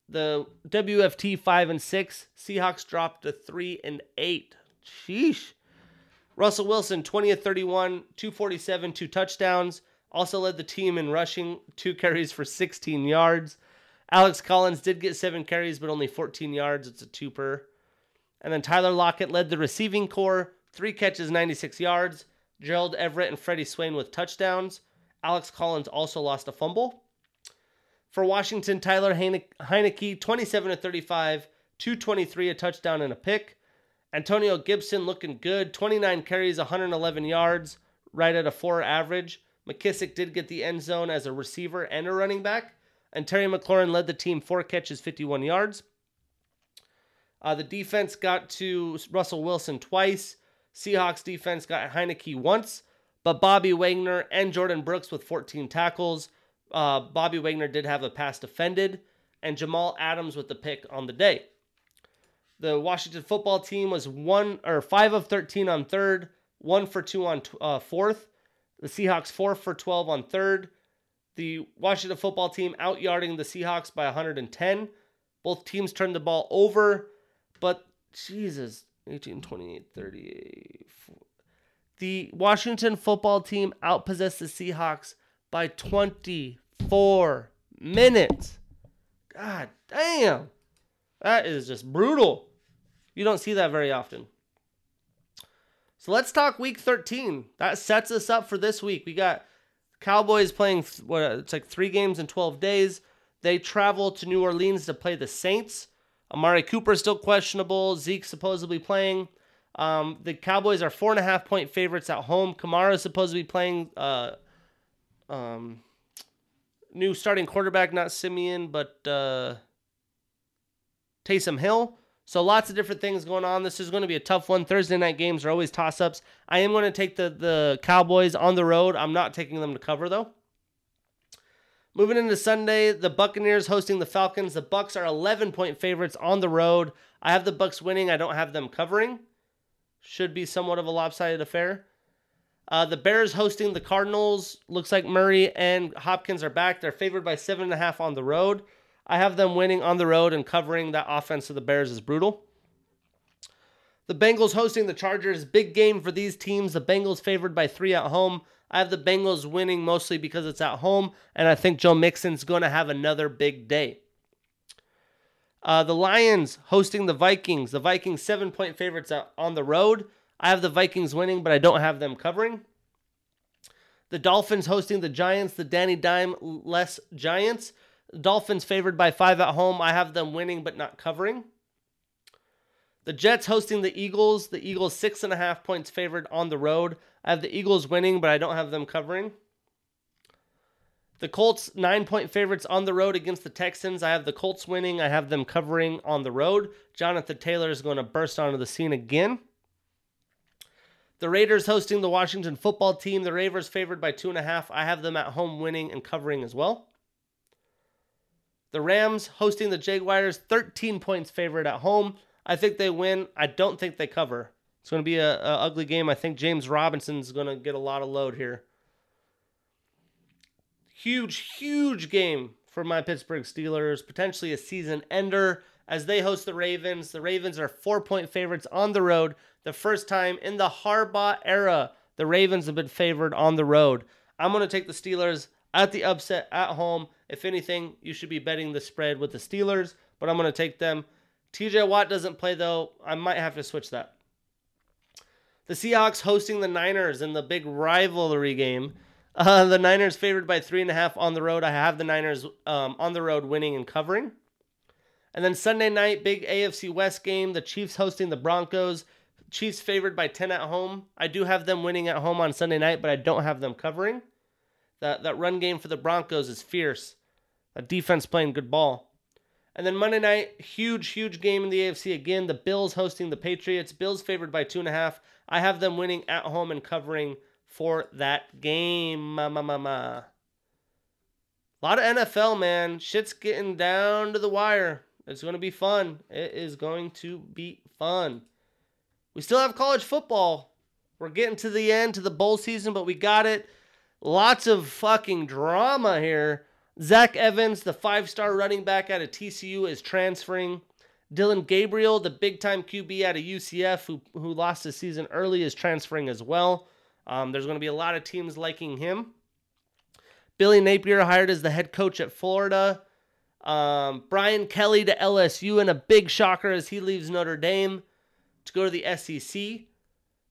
The WFT 5 and 6, Seahawks dropped to 3 and 8. Sheesh. Russell Wilson 20 of 31, 247, two touchdowns. Also led the team in rushing, two carries for 16 yards. Alex Collins did get seven carries, but only 14 yards. It's a two per. And then Tyler Lockett led the receiving corps, three catches, 96 yards. Gerald Everett and Freddie Swain with touchdowns. Alex Collins also lost a fumble. For Washington, Tyler Heinicke, 27 to 35, 223, a touchdown and a pick. Antonio Gibson looking good, 29 carries, 111 yards, right at a four average. McKissic did get the end zone as a receiver and a running back. And Terry McLaurin led the team four catches, 51 yards. Uh, the defense got to Russell Wilson twice. Seahawks defense got Heinicke once. But Bobby Wagner and Jordyn Brooks with 14 tackles. Uh, Bobby Wagner did have a pass defended, and Jamal Adams with the pick on the day. The Washington football team was one or five of 13 on third, one for two on uh, fourth. The Seahawks four for 12 on third. The Washington football team outyarding the Seahawks by 110. Both teams turned the ball over, but Jesus, 18, 28, 38, the Washington football team outpossessed the Seahawks by 24 minutes. God damn. That is just brutal. You don't see that very often. So let's talk week 13. That sets us up for this week. We got Cowboys playing what it's like 3 games in 12 days. They travel to New Orleans to play the Saints. Amari Cooper is still questionable. Zeke supposedly playing. Um, the Cowboys are four and a half point favorites at home. Kamara is supposed to be playing uh, um, new starting quarterback, not Siemian, but uh, Taysom Hill. So lots of different things going on. This is going to be a tough one. Thursday night games are always toss ups. I am going to take the the Cowboys on the road. I'm not taking them to cover though. Moving into Sunday, the Buccaneers hosting the Falcons. The Bucs are 11 point favorites on the road. I have the Bucs winning. I don't have them covering should be somewhat of a lopsided affair. Uh, the Bears hosting the Cardinals. Looks like Murray and Hopkins are back. They're favored by seven and a half on the road. I have them winning on the road and covering that offense of the Bears is brutal. The Bengals hosting the Chargers. Big game for these teams. The Bengals favored by three at home. I have the Bengals winning mostly because it's at home, and I think Joe Mixon's going to have another big day. Uh, the Lions hosting the Vikings. The Vikings seven point favorites on the road. I have the Vikings winning, but I don't have them covering. The Dolphins hosting the Giants. The Danny Dime less Giants. Dolphins favored by five at home. I have them winning, but not covering. The Jets hosting the Eagles. The Eagles six and a half points favored on the road. I have the Eagles winning, but I don't have them covering. The Colts, nine point favorites on the road against the Texans. I have the Colts winning. I have them covering on the road. Jonathan Taylor is going to burst onto the scene again. The Raiders hosting the Washington football team. The Raiders favored by two and a half. I have them at home winning and covering as well. The Rams hosting the Jaguars, 13 points favorite at home. I think they win. I don't think they cover. It's going to be a, ugly game. I think James Robinson's going to get a lot of load here. Huge, huge game for my Pittsburgh Steelers, potentially a season ender as they host the Ravens. The Ravens are four point favorites on the road. The first time in the Harbaugh era, the Ravens have been favored on the road. I'm going to take the Steelers at the upset at home. If anything, you should be betting the spread with the Steelers, but I'm going to take them. TJ Watt doesn't play though. I might have to switch that. The Seahawks hosting the Niners in the big rivalry game. Uh, the Niners favored by three and a half on the road. I have the Niners um, on the road winning and covering. And then Sunday night, big AFC West game. The Chiefs hosting the Broncos. Chiefs favored by 10 at home. I do have them winning at home on Sunday night, but I don't have them covering. That, that run game for the Broncos is fierce. A defense playing good ball. And then Monday night, huge, huge game in the AFC again. The Bills hosting the Patriots. Bills favored by two and a half. I have them winning at home and covering for that game. Ma, ma, ma, ma. A lot of NFL, man. Shit's getting down to the wire. It's going to be fun. It is going to be fun. We still have college football. We're getting to the end, to the bowl season, but we got it. Lots of fucking drama here. Zach Evans, the five star running back out of TCU, is transferring. Dillon Gabriel, the big time QB out of UCF, who, who lost his season early, is transferring as well. Um, there's going to be a lot of teams liking him. Billy Napier hired as the head coach at Florida. Um, Brian Kelly to LSU, and a big shocker as he leaves Notre Dame to go to the SEC.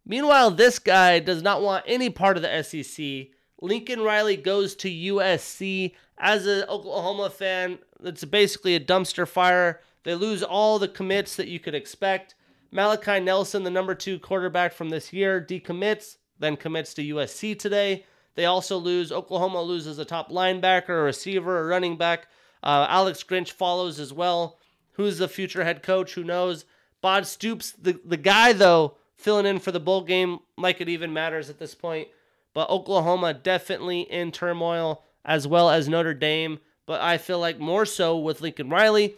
Meanwhile, this guy does not want any part of the SEC. Lincoln Riley goes to USC. As an Oklahoma fan, it's basically a dumpster fire. They lose all the commits that you could expect. Malachi Nelson, the number two quarterback from this year, decommits then commits to USC today. They also lose. Oklahoma loses a top linebacker, a receiver, a running back. Uh, Alex Grinch follows as well. Who's the future head coach? Who knows? Bob Stoops, the, the guy, though, filling in for the bowl game like it even matters at this point. But Oklahoma definitely in turmoil, as well as Notre Dame. But I feel like more so with Lincoln Riley.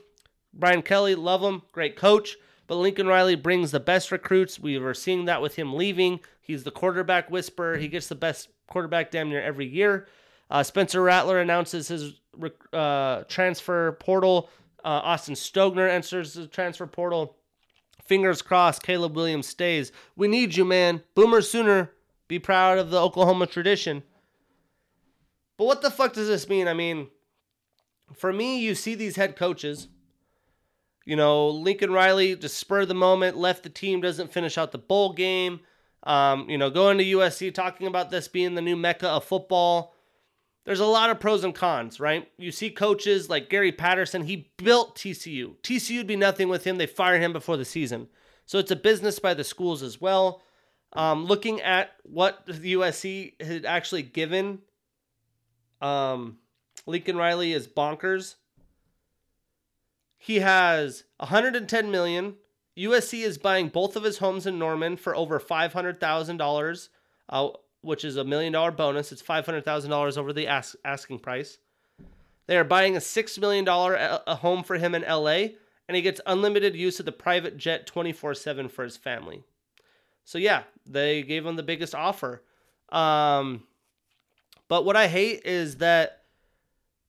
Brian Kelly, love him, great coach. But Lincoln Riley brings the best recruits. We were seeing that with him leaving. He's the quarterback whisperer. He gets the best quarterback damn near every year. Uh, Spencer Rattler announces his uh, transfer portal. Uh, Austin Stogner enters the transfer portal. Fingers crossed, Caleb Williams stays. We need you, man. Boomer Sooner. Be proud of the Oklahoma tradition. But what the fuck does this mean? I mean, for me, you see these head coaches you know, Lincoln Riley just spur the moment, left the team, doesn't finish out the bowl game. Um, you know, going to USC, talking about this being the new mecca of football. There's a lot of pros and cons, right? You see coaches like Gary Patterson, he built TCU. TCU would be nothing with him. They fired him before the season. So it's a business by the schools as well. Um, looking at what the USC had actually given um, Lincoln Riley is bonkers. He has 110 million. USC is buying both of his homes in Norman for over $500,000, uh, which is a million dollar bonus. It's $500,000 over the ask, asking price. They are buying a $6 million a home for him in LA, and he gets unlimited use of the private jet 24 7 for his family. So, yeah, they gave him the biggest offer. Um, but what I hate is that,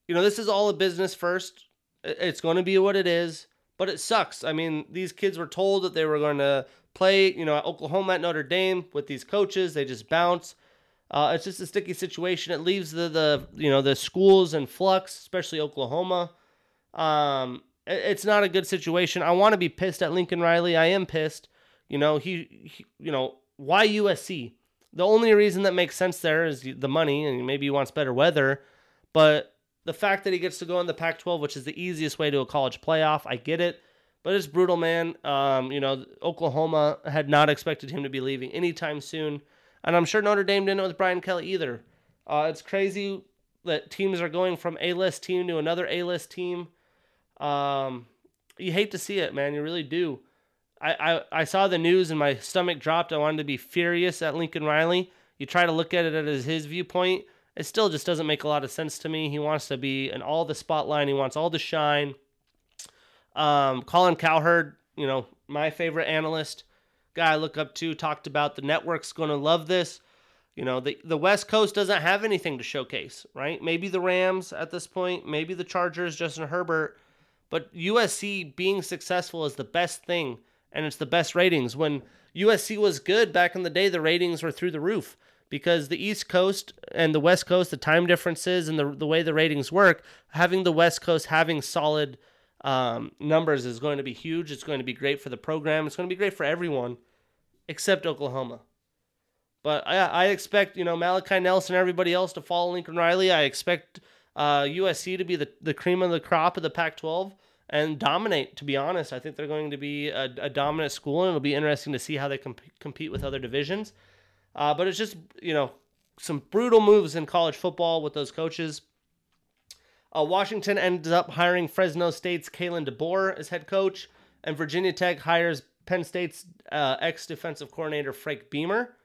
you know, this is all a business first. It's going to be what it is, but it sucks. I mean, these kids were told that they were going to play, you know, at Oklahoma at Notre Dame with these coaches. They just bounce. Uh, it's just a sticky situation. It leaves the the you know the schools in flux, especially Oklahoma. Um, it, it's not a good situation. I want to be pissed at Lincoln Riley. I am pissed. You know he, he, you know why USC? The only reason that makes sense there is the money, and maybe he wants better weather. But the fact that he gets to go in the Pac 12, which is the easiest way to a college playoff, I get it. But it's brutal, man. Um, you know, Oklahoma had not expected him to be leaving anytime soon. And I'm sure Notre Dame didn't with Brian Kelly either. Uh, it's crazy that teams are going from A list team to another A list team. Um, you hate to see it, man. You really do. I, I, I saw the news and my stomach dropped. I wanted to be furious at Lincoln Riley. You try to look at it as his viewpoint it still just doesn't make a lot of sense to me. He wants to be in all the spotlight. He wants all the shine. Um, Colin Cowherd, you know, my favorite analyst, guy I look up to, talked about the network's going to love this. You know, the the West Coast doesn't have anything to showcase, right? Maybe the Rams at this point, maybe the Chargers, Justin Herbert, but USC being successful is the best thing and it's the best ratings. When USC was good back in the day, the ratings were through the roof because the East Coast and the West Coast, the time differences and the the way the ratings work, having the West Coast having solid um, numbers is going to be huge. It's going to be great for the program. It's going to be great for everyone except Oklahoma. But I, I expect, you know, Malachi Nelson and everybody else to follow Lincoln Riley. I expect uh, USC to be the, the cream of the crop of the Pac 12 and dominate, to be honest. I think they're going to be a, a dominant school, and it'll be interesting to see how they comp- compete with other divisions. Uh, but it's just, you know, some brutal moves in college football with those coaches. Uh, Washington ends up hiring Fresno State's Kalen DeBoer as head coach, and Virginia Tech hires Penn State's uh, ex defensive coordinator Frank Beamer.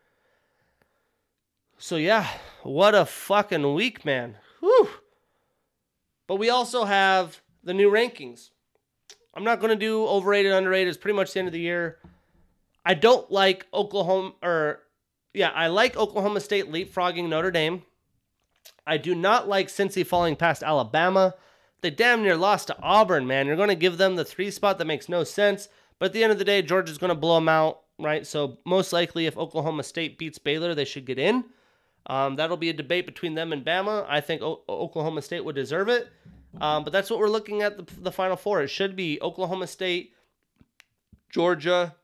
So yeah, what a fucking week, man. Whew. But we also have the new rankings. I'm not going to do overrated, underrated. It's pretty much the end of the year. I don't like Oklahoma, or yeah, I like Oklahoma State leapfrogging Notre Dame. I do not like Cincy falling past Alabama. They damn near lost to Auburn, man. You're going to give them the three spot that makes no sense. But at the end of the day, Georgia's going to blow them out, right? So most likely, if Oklahoma State beats Baylor, they should get in. Um, that'll be a debate between them and Bama. I think o- Oklahoma State would deserve it. Um, but that's what we're looking at the, the Final Four. It should be Oklahoma State, Georgia,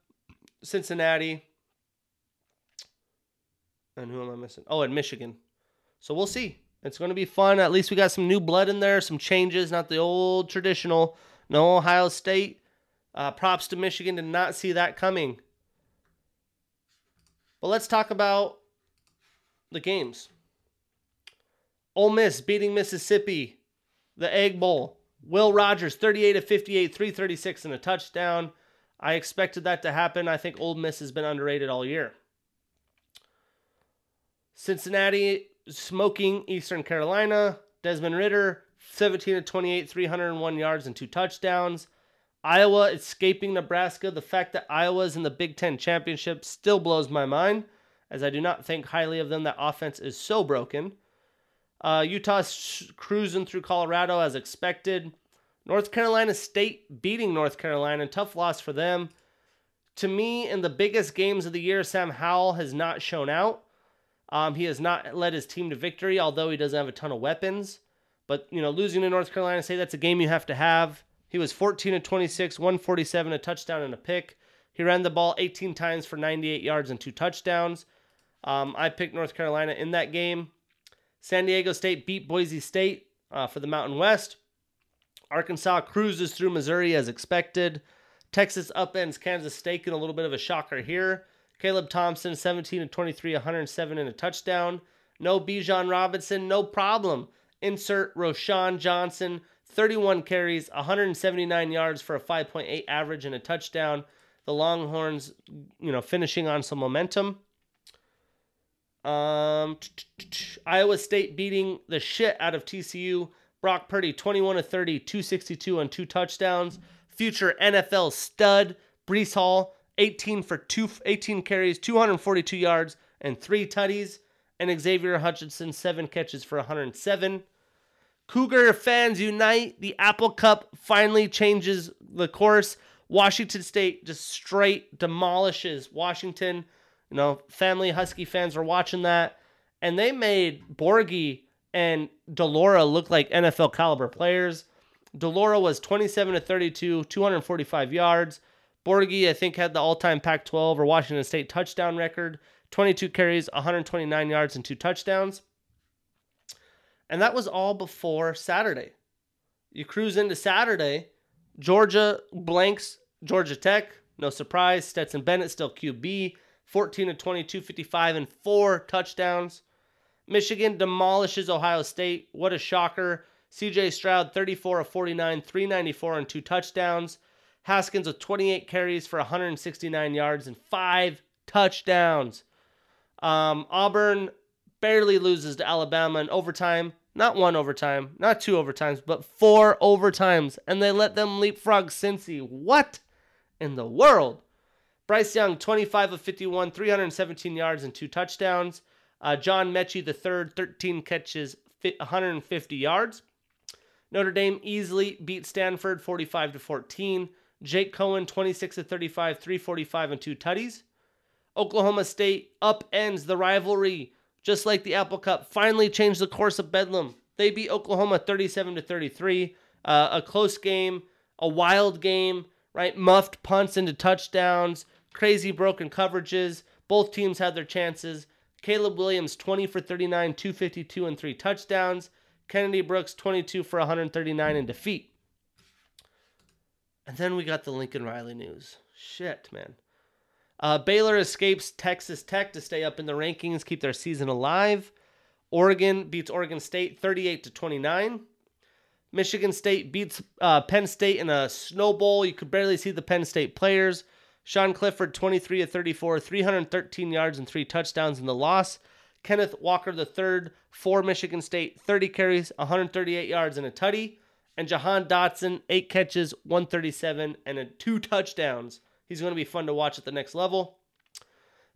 Cincinnati, and who am I missing? Oh, and Michigan. So we'll see. It's going to be fun. At least we got some new blood in there, some changes, not the old traditional. No Ohio State. Uh, props to Michigan. Did not see that coming. But let's talk about the games. Ole Miss beating Mississippi, the Egg Bowl. Will Rogers, 38 of 58, 336 and a touchdown. I expected that to happen. I think Ole Miss has been underrated all year. Cincinnati smoking Eastern Carolina. Desmond Ridder, 17 of 28, 301 yards and two touchdowns. Iowa escaping Nebraska. The fact that Iowa's in the Big Ten championship still blows my mind, as I do not think highly of them. That offense is so broken. Uh, Utah's cruising through Colorado as expected. North Carolina State beating North Carolina. Tough loss for them. To me, in the biggest games of the year, Sam Howell has not shown out. Um, he has not led his team to victory, although he doesn't have a ton of weapons. But you know, losing to North Carolina State, that's a game you have to have. He was 14 to 26, 147, a touchdown and a pick. He ran the ball 18 times for 98 yards and two touchdowns. Um, I picked North Carolina in that game. San Diego State beat Boise State uh, for the Mountain West. Arkansas cruises through Missouri as expected. Texas upends Kansas State in a little bit of a shocker here. Caleb Thompson, 17 and 23, 107 and a touchdown. No Bijan Robinson, no problem. Insert Roschon Johnson, 31 carries, 179 yards for a 5.8 average and a touchdown. The Longhorns, you know, finishing on some momentum. Um, Iowa State beating the shit out of TCU. Brock Purdy, 21 to 30, 262 and two touchdowns. Future NFL stud Breece Hall, 18 for two, 18 carries, 242 yards, and three tutties. And Xavier Hutchinson, seven catches for 107. Cougar fans unite. The Apple Cup finally changes the course. Washington State just straight demolishes Washington. You know, family Husky fans are watching that. And they made Borghi and de Laura look like NFL caliber players. de Laura was 27 to 32, 245 yards. Borghi, I think, had the all time Pac 12 or Washington State touchdown record 22 carries, 129 yards, and two touchdowns. And that was all before Saturday. You cruise into Saturday, Georgia blanks Georgia Tech. No surprise. Stetson Bennett still QB. 14 to 22, 55, and four touchdowns. Michigan demolishes Ohio State. What a shocker. CJ Stroud, 34 of 49, 394, and two touchdowns. Haskins with 28 carries for 169 yards and five touchdowns. Um, Auburn barely loses to Alabama in overtime. Not one overtime, not two overtimes, but four overtimes. And they let them leapfrog Cincy. What in the world? Bryce Young, 25 of 51, 317 yards and two touchdowns. Uh, John Metchie the third, 13 catches, 150 yards. Notre Dame easily beat Stanford 45 to 14. Jake Coan 26 to 35, 345 and two tutties. Oklahoma State upends the rivalry just like the Apple Cup finally changed the course of Bedlam. They beat Oklahoma 37 to 33. Uh, a close game, a wild game, right? Muffed punts into touchdowns, crazy broken coverages. Both teams had their chances. Caleb Williams 20 for 39, 252 and 3 touchdowns. Kennedy Brooks 22 for 139 in defeat. And then we got the Lincoln Riley news. Shit, man. Uh, Baylor escapes Texas Tech to stay up in the rankings, keep their season alive. Oregon beats Oregon State 38 to 29. Michigan State beats uh, Penn State in a snowball. You could barely see the Penn State players. Sean Clifford 23 to 34, 313 yards and three touchdowns in the loss. Kenneth Walker III for Michigan State, 30 carries, 138 yards and a tutty. And Jahan Dotson, eight catches, 137 and a two touchdowns. He's going to be fun to watch at the next level.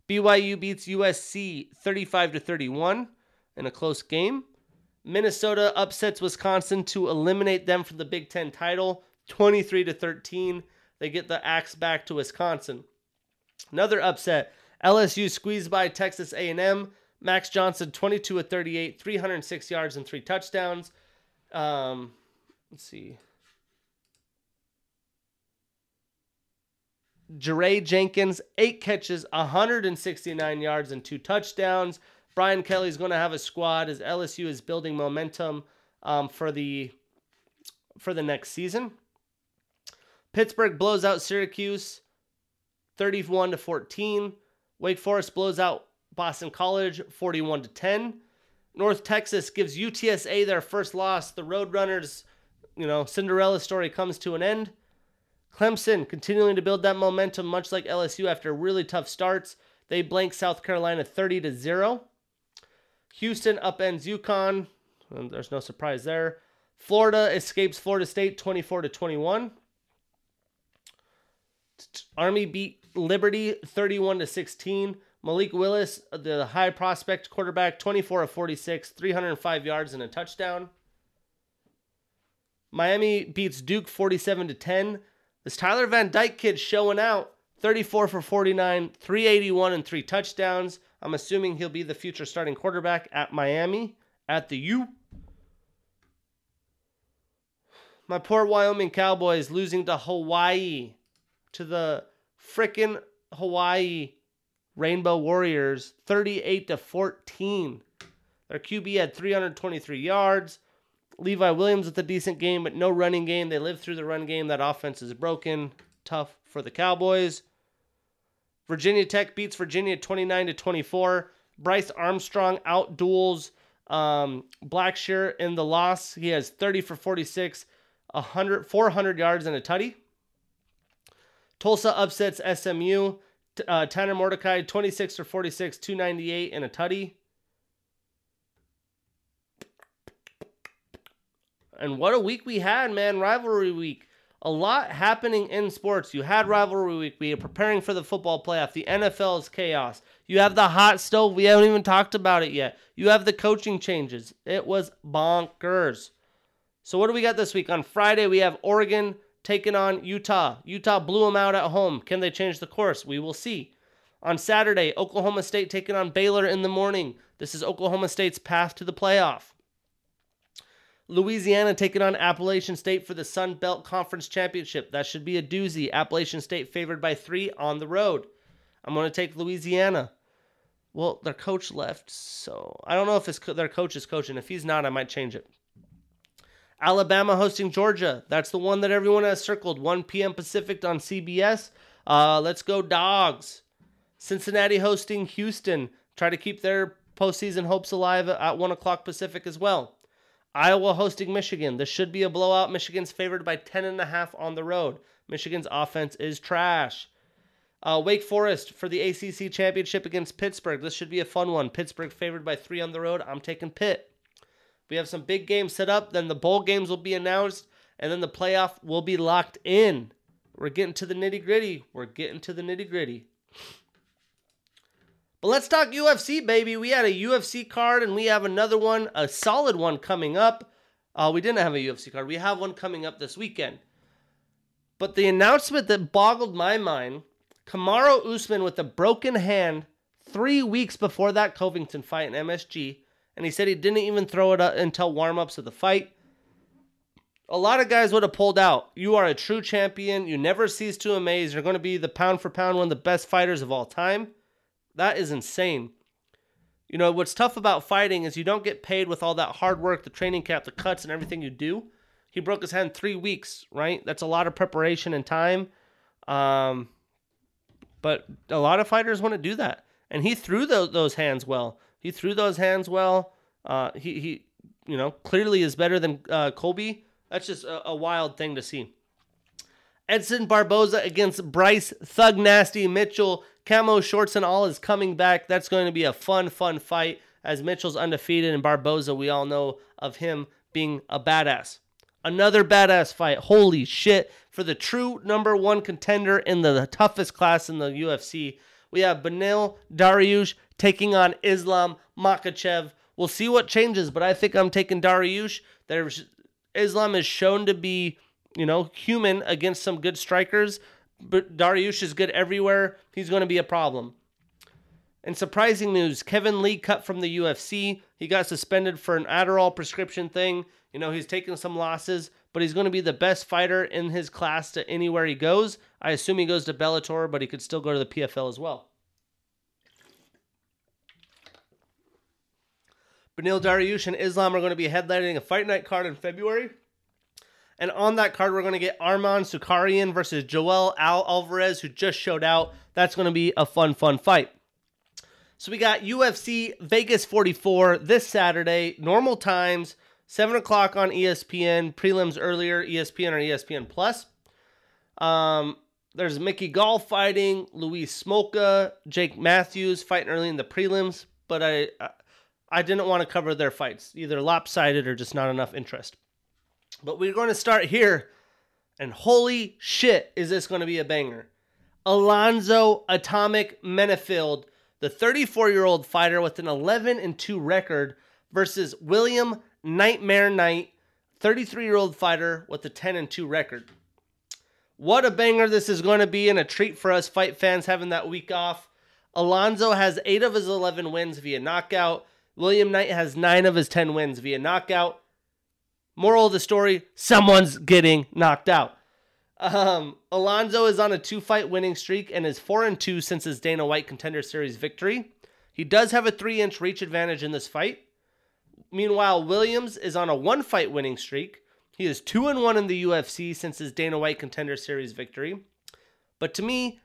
BYU beats USC 35 to 31 in a close game. Minnesota upsets Wisconsin to eliminate them from the Big 10 title 23 to 13. They get the axe back to Wisconsin. Another upset. LSU squeezed by Texas A&M. Max Johnson 22 to 38, 306 yards and three touchdowns. Um, let's see. Jaray Jenkins, eight catches, 169 yards, and two touchdowns. Brian Kelly's going to have a squad as LSU is building momentum um, for the for the next season. Pittsburgh blows out Syracuse, 31 to 14. Wake Forest blows out Boston College, 41 to 10. North Texas gives UTSA their first loss. The Roadrunners, you know, Cinderella story comes to an end. Clemson continuing to build that momentum, much like LSU after really tough starts. They blank South Carolina 30 to 0. Houston upends UConn. There's no surprise there. Florida escapes Florida State 24 to 21. Army beat Liberty 31 to 16. Malik Willis, the high prospect quarterback, 24 of 46, 305 yards and a touchdown. Miami beats Duke 47 to 10. This Tyler Van Dyke kid showing out 34 for 49, 381 and three touchdowns. I'm assuming he'll be the future starting quarterback at Miami at the U. My poor Wyoming Cowboys losing to Hawaii, to the frickin' Hawaii Rainbow Warriors 38 to 14. Their QB had 323 yards. Levi Williams with a decent game, but no running game. They lived through the run game. That offense is broken. Tough for the Cowboys. Virginia Tech beats Virginia 29 to 24. Bryce Armstrong outduels um, Blackshear in the loss. He has 30 for 46, 100, 400 yards and a tutty. Tulsa upsets SMU. Uh, Tanner Mordecai 26 for 46, 298 and a tutty. And what a week we had, man. Rivalry week. A lot happening in sports. You had rivalry week. We are preparing for the football playoff. The NFL is chaos. You have the hot stove. We haven't even talked about it yet. You have the coaching changes. It was bonkers. So, what do we got this week? On Friday, we have Oregon taking on Utah. Utah blew them out at home. Can they change the course? We will see. On Saturday, Oklahoma State taking on Baylor in the morning. This is Oklahoma State's path to the playoff. Louisiana taking on Appalachian State for the Sun Belt Conference Championship. That should be a doozy. Appalachian State favored by three on the road. I'm going to take Louisiana. Well, their coach left, so I don't know if his, their coach is coaching. If he's not, I might change it. Alabama hosting Georgia. That's the one that everyone has circled. 1 p.m. Pacific on CBS. Uh, let's go, dogs. Cincinnati hosting Houston. Try to keep their postseason hopes alive at 1 o'clock Pacific as well. Iowa hosting Michigan. This should be a blowout. Michigan's favored by 10.5 on the road. Michigan's offense is trash. Uh, Wake Forest for the ACC championship against Pittsburgh. This should be a fun one. Pittsburgh favored by three on the road. I'm taking Pitt. We have some big games set up. Then the bowl games will be announced, and then the playoff will be locked in. We're getting to the nitty gritty. We're getting to the nitty gritty. But let's talk UFC, baby. We had a UFC card and we have another one, a solid one coming up. Uh, we didn't have a UFC card. We have one coming up this weekend. But the announcement that boggled my mind Kamaru Usman with a broken hand three weeks before that Covington fight in MSG. And he said he didn't even throw it until warm ups of the fight. A lot of guys would have pulled out. You are a true champion. You never cease to amaze. You're going to be the pound for pound one of the best fighters of all time. That is insane. You know, what's tough about fighting is you don't get paid with all that hard work, the training camp, the cuts, and everything you do. He broke his hand three weeks, right? That's a lot of preparation and time. Um, but a lot of fighters want to do that. And he threw those hands well. He threw those hands well. Uh, he, he, you know, clearly is better than uh, Colby. That's just a, a wild thing to see. Edson Barboza against Bryce Thug Nasty Mitchell. Camo shorts and all is coming back. That's going to be a fun, fun fight as Mitchell's undefeated and Barboza, we all know of him being a badass. Another badass fight. Holy shit. For the true number one contender in the toughest class in the UFC, we have Beneil Dariush taking on Islam Makhachev. We'll see what changes, but I think I'm taking Dariush. There's Islam is shown to be, you know, human against some good strikers, but Dariush is good everywhere. He's going to be a problem. And surprising news Kevin Lee cut from the UFC. He got suspended for an Adderall prescription thing. You know, he's taken some losses, but he's going to be the best fighter in his class to anywhere he goes. I assume he goes to Bellator, but he could still go to the PFL as well. Beneil Dariush and Islam are going to be headlining a fight night card in February. And on that card, we're going to get Arman Tsarukyan versus Joel Al Alvarez, who just showed out. That's going to be a fun, fun fight. So we got UFC Vegas 44 this Saturday, normal times, 7 o'clock on ESPN, prelims earlier, ESPN or ESPN Plus. Um, there's Mickey Gall fighting, Louis Smolka, Jake Matthews fighting early in the prelims, but I I didn't want to cover their fights, either lopsided or just not enough interest. But we're going to start here, and holy shit, is this going to be a banger. Alonzo Atomic Menifield, the 34 year old fighter with an 11 and 2 record, versus William Nightmare Knight, 33 year old fighter with a 10 and 2 record. What a banger this is going to be, and a treat for us fight fans having that week off. Alonzo has eight of his 11 wins via knockout. William Knight has nine of his 10 wins via knockout. Moral of the story someone's getting knocked out. Um, Alonzo is on a two fight winning streak and is 4 and 2 since his Dana White Contender Series victory. He does have a 3 inch reach advantage in this fight. Meanwhile, Williams is on a one fight winning streak. He is 2 and 1 in the UFC since his Dana White Contender Series victory. But to me,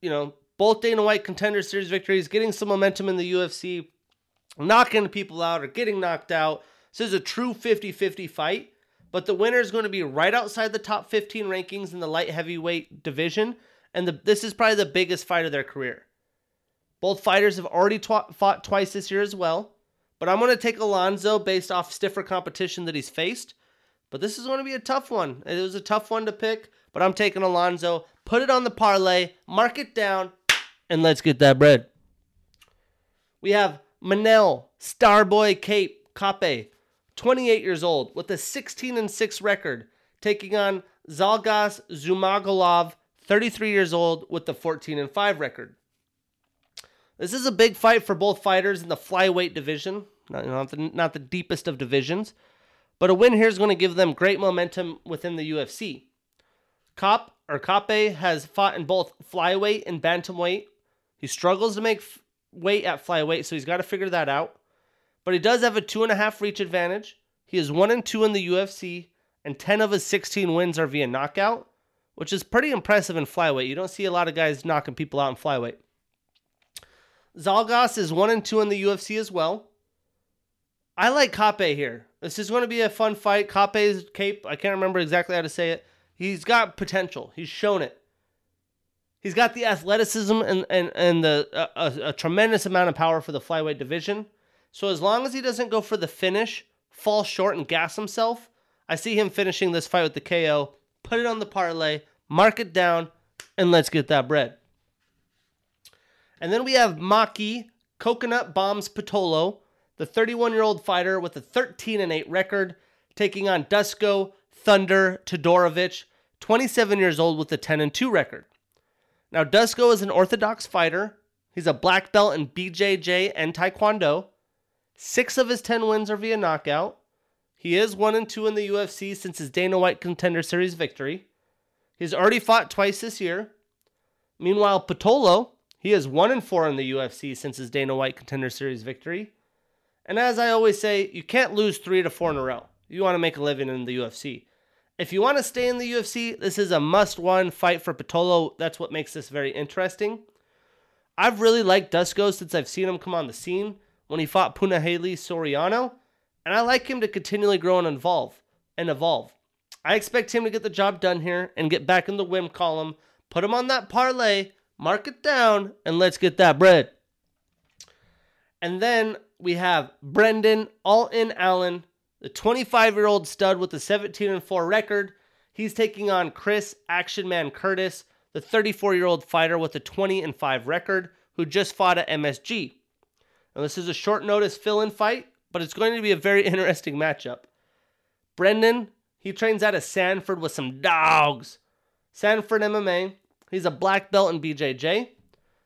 you know, both Dana White Contender Series victories, getting some momentum in the UFC, knocking people out or getting knocked out. This is a true 50 50 fight, but the winner is going to be right outside the top 15 rankings in the light heavyweight division. And the, this is probably the biggest fight of their career. Both fighters have already tw- fought twice this year as well, but I'm going to take Alonzo based off stiffer competition that he's faced. But this is going to be a tough one. It was a tough one to pick, but I'm taking Alonzo. Put it on the parlay, mark it down, and let's get that bread. We have Manel, Starboy Cape, Kape, 28 years old, with a 16 and 6 record, taking on Zhalgas Zhumagulov, 33 years old, with the 14 and 5 record. This is a big fight for both fighters in the flyweight division, not, not, the, not the deepest of divisions, but a win here is going to give them great momentum within the UFC. Cop or has fought in both flyweight and bantamweight. He struggles to make weight at flyweight, so he's got to figure that out. But he does have a two and a half reach advantage. He is one and two in the UFC, and 10 of his 16 wins are via knockout, which is pretty impressive in flyweight. You don't see a lot of guys knocking people out in flyweight. Zhalgas is one and two in the UFC as well. I like Kape here. This is going to be a fun fight. Kape's cape, I can't remember exactly how to say it. He's got potential. He's shown it. He's got the athleticism and and and the a, a tremendous amount of power for the flyweight division. So as long as he doesn't go for the finish, fall short and gas himself, I see him finishing this fight with the KO. Put it on the parlay, mark it down, and let's get that bread. And then we have Maki Coconut Bombs Pitolo, the 31 year old fighter with a 13 and 8 record, taking on Dusko Thunder Todorovic, 27 years old with a 10 and 2 record. Now, Dusko is an orthodox fighter. He's a black belt in BJJ and Taekwondo. Six of his 10 wins are via knockout. He is 1 and 2 in the UFC since his Dana White Contender Series victory. He's already fought twice this year. Meanwhile, Pitolo, he is 1 and 4 in the UFC since his Dana White Contender Series victory. And as I always say, you can't lose 3 to 4 in a row. You want to make a living in the UFC. If you want to stay in the UFC, this is a must-win fight for Pitolo. That's what makes this very interesting. I've really liked Dusko since I've seen him come on the scene when he fought Punahele Soriano, and I like him to continually grow and evolve and evolve. I expect him to get the job done here and get back in the win column, put him on that parlay, mark it down, and let's get that bread. And then we have Brendan All In Allen, the 25 year old stud with a 17 and 4 record. He's taking on Chris Action Man Curtis, the 34 year old fighter with a 20 and 5 record, who just fought at MSG. Now, this is a short notice fill in fight, but it's going to be a very interesting matchup. Brendan, he trains out of Sanford with some dogs. Sanford MMA, he's a black belt in BJJ.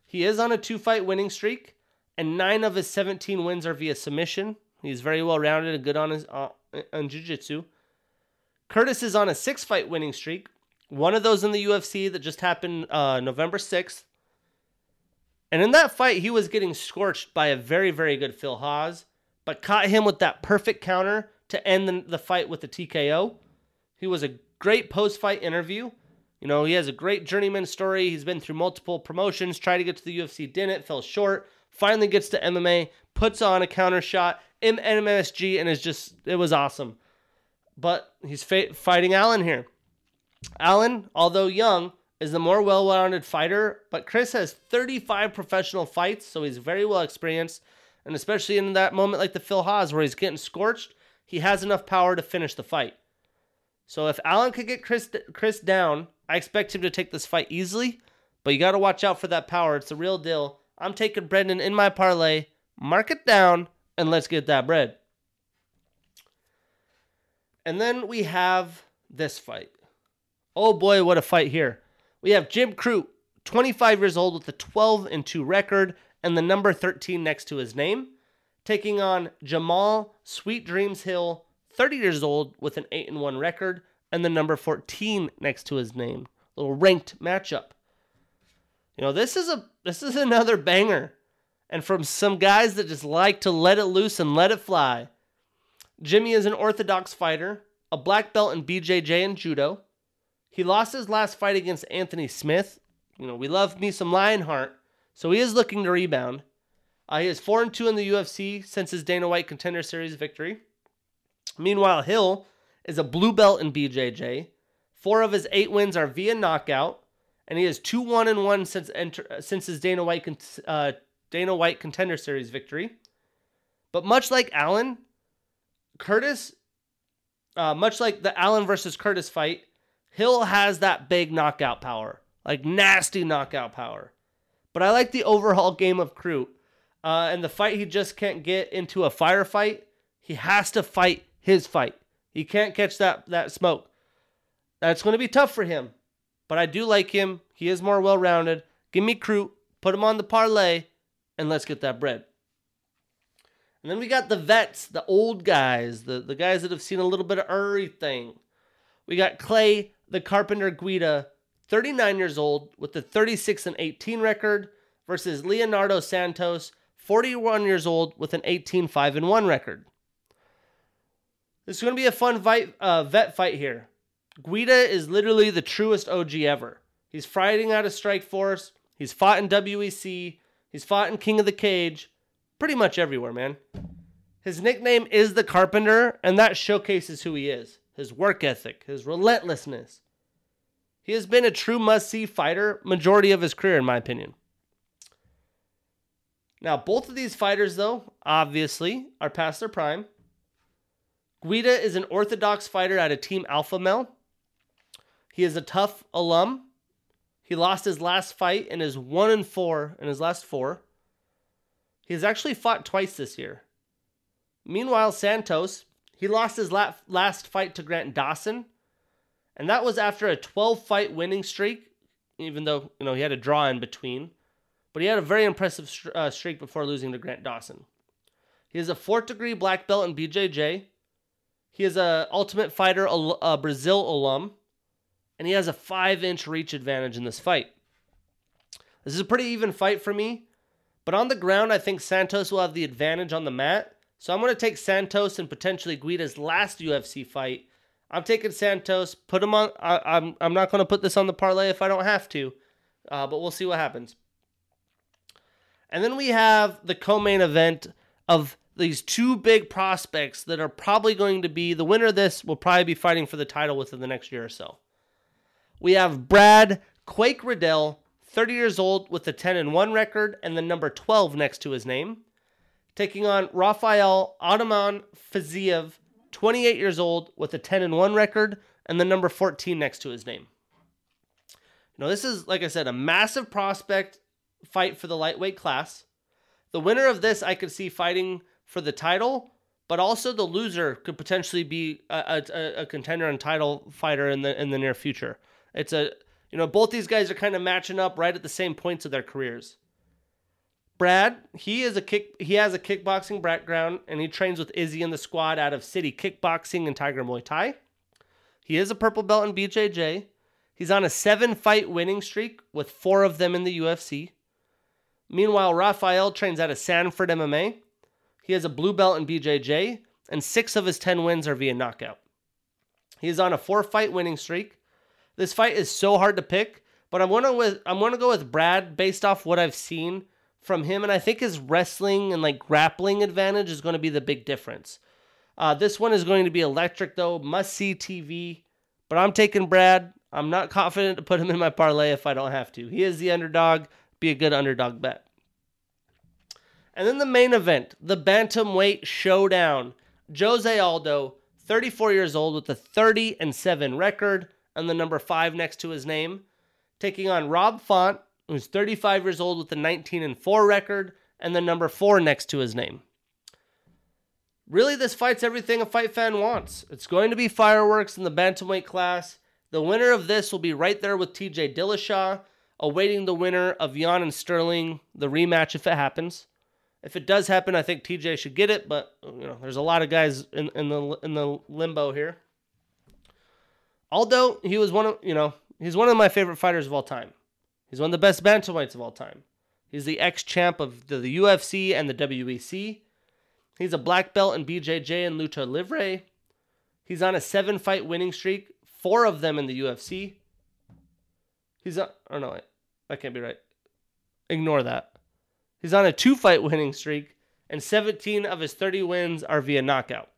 He is on a two fight winning streak, and nine of his 17 wins are via submission. He's very well rounded and good on his uh, on jiu-jitsu. Curtis is on a six fight winning streak. One of those in the UFC that just happened uh, November 6th. And in that fight, he was getting scorched by a very, very good Phil Hawes, but caught him with that perfect counter to end the, the fight with the TKO. He was a great post fight interview. You know, he has a great journeyman story. He's been through multiple promotions, tried to get to the UFC, didn't, fell short, finally gets to MMA, puts on a counter shot in MSG, and is just, it was awesome. But he's fa- fighting Allen here. Allen, although young, is the more well rounded fighter, but Chris has 35 professional fights, so he's very well experienced. And especially in that moment like the Phil Hawes where he's getting scorched, he has enough power to finish the fight. So if Allen could get Chris Chris down, I expect him to take this fight easily, but you got to watch out for that power. It's the real deal. I'm taking Brendan in my parlay. Mark it down and let's get that bread. And then we have this fight. Oh boy, what a fight here. We have Jim Crute, 25 years old with a 12 and 2 record and the number 13 next to his name, taking on Jamal Sweet Dreams Hill, 30 years old with an 8 and 1 record and the number 14 next to his name. Little ranked matchup. You know, this is a this is another banger. And from some guys that just like to let it loose and let it fly. Jimmy is an orthodox fighter, a black belt in BJJ and judo. He lost his last fight against Anthony Smith. You know, we love me some Lionheart, so he is looking to rebound. Uh, he is 4 and 2 in the UFC since his Dana White Contender Series victory. Meanwhile, Hill is a blue belt in BJJ. Four of his eight wins are via knockout, and he is 2 1 and 1 since, enter, since his Dana White, uh, Dana White Contender Series victory. But much like Allen, Curtis, uh, much like the Allen versus Curtis fight, Hill has that big knockout power, like nasty knockout power. But I like the overall game of Crute. Uh, and the fight, he just can't get into a firefight. He has to fight his fight. He can't catch that, that smoke. That's going to be tough for him. But I do like him. He is more well rounded. Give me Crute, put him on the parlay, and let's get that bread. And then we got the vets, the old guys, the, the guys that have seen a little bit of everything. We got Clay the Carpenter Guida, 39 years old, with the 36 and 18 record, versus Leonardo Santos, 41 years old, with an 18 5 and 1 record. This is going to be a fun fight, uh, vet fight here. Guida is literally the truest OG ever. He's fighting out of Strikeforce. He's fought in WEC. He's fought in King of the Cage. Pretty much everywhere, man. His nickname is the Carpenter, and that showcases who he is his work ethic, his relentlessness. He has been a true must see fighter majority of his career, in my opinion. Now, both of these fighters, though, obviously, are past their prime. Guida is an orthodox fighter out of Team Alpha Male. He is a tough alum. He lost his last fight and is one and four in his last four. He has actually fought twice this year. Meanwhile, Santos, he lost his last fight to Grant Dawson, and that was after a 12 fight winning streak, even though, you know, he had a draw in between. But he had a very impressive uh, streak before losing to Grant Dawson. He is a fourth degree black belt in BJJ. He is a Ultimate Fighter a Brazil alum, and he has a five inch reach advantage in this fight. This is a pretty even fight for me, but on the ground, I think Santos will have the advantage on the mat. So I'm going to take Santos and potentially Guida's last UFC fight. I'm taking Santos. Put him on. I, am I'm, I'm not going to put this on the parlay if I don't have to, uh, but we'll see what happens. And then we have the co-main event of these two big prospects that are probably going to be the winner of this will probably be fighting for the title within the next year or so. We have Brad Quake Riddell, 30 years old with a 10 and 1 record and the number 12 next to his name, taking on Rafael Ataman Fiziev, 28 years old with a 10 and 1 record and the number 14 next to his name. Know, this is like I said a massive prospect fight for the lightweight class. The winner of this I could see fighting for the title, but also the loser could potentially be a, a, a contender and title fighter in the in the near future. It's a you know both these guys are kind of matching up right at the same points of their careers. Brad, he is a kick he has a kickboxing background and he trains with Izzy in the squad out of City Kickboxing and Tiger Muay Thai. He is a purple belt in BJJ. He's on a 7 fight winning streak with 4 of them in the UFC. Meanwhile, Rafael trains out of Sanford MMA. He has a blue belt in BJJ, and six of his 10 wins are via knockout. He is on a four fight winning streak. This fight is so hard to pick, but I'm going with I'm to go with Brad based off what I've seen from him, and I think his wrestling and like grappling advantage is going to be the big difference. Uh, this one is going to be electric though, must see TV. But I'm taking Brad. I'm not confident to put him in my parlay if I don't have to. He is the underdog be a good underdog bet. And then the main event, the bantamweight showdown. Jose Aldo, 34 years old with a 30 and 7 record and the number 5 next to his name, taking on Rob Font, who's 35 years old with a 19 and 4 record and the number 4 next to his name. Really, this fight's everything a fight fan wants. It's going to be fireworks in the bantamweight class. The winner of this will be right there with TJ Dillashaw awaiting the winner of Yan and Sterling, the rematch if it happens. If it does happen, I think TJ should get it, but you know, there's a lot of guys in, in the in the limbo here. Aldo, he was one of you know, he's one of my favorite fighters of all time. He's one of the best bantamweights of all time. He's the ex-champ of the, the UFC and the WEC. He's a black belt in BJJ and Luta Livre. He's on a seven-fight winning streak, four of them in the UFC. He's on, oh no, that can't be right. Ignore that. He's on a two fight winning streak, and 17 of his 30 wins are via knockout.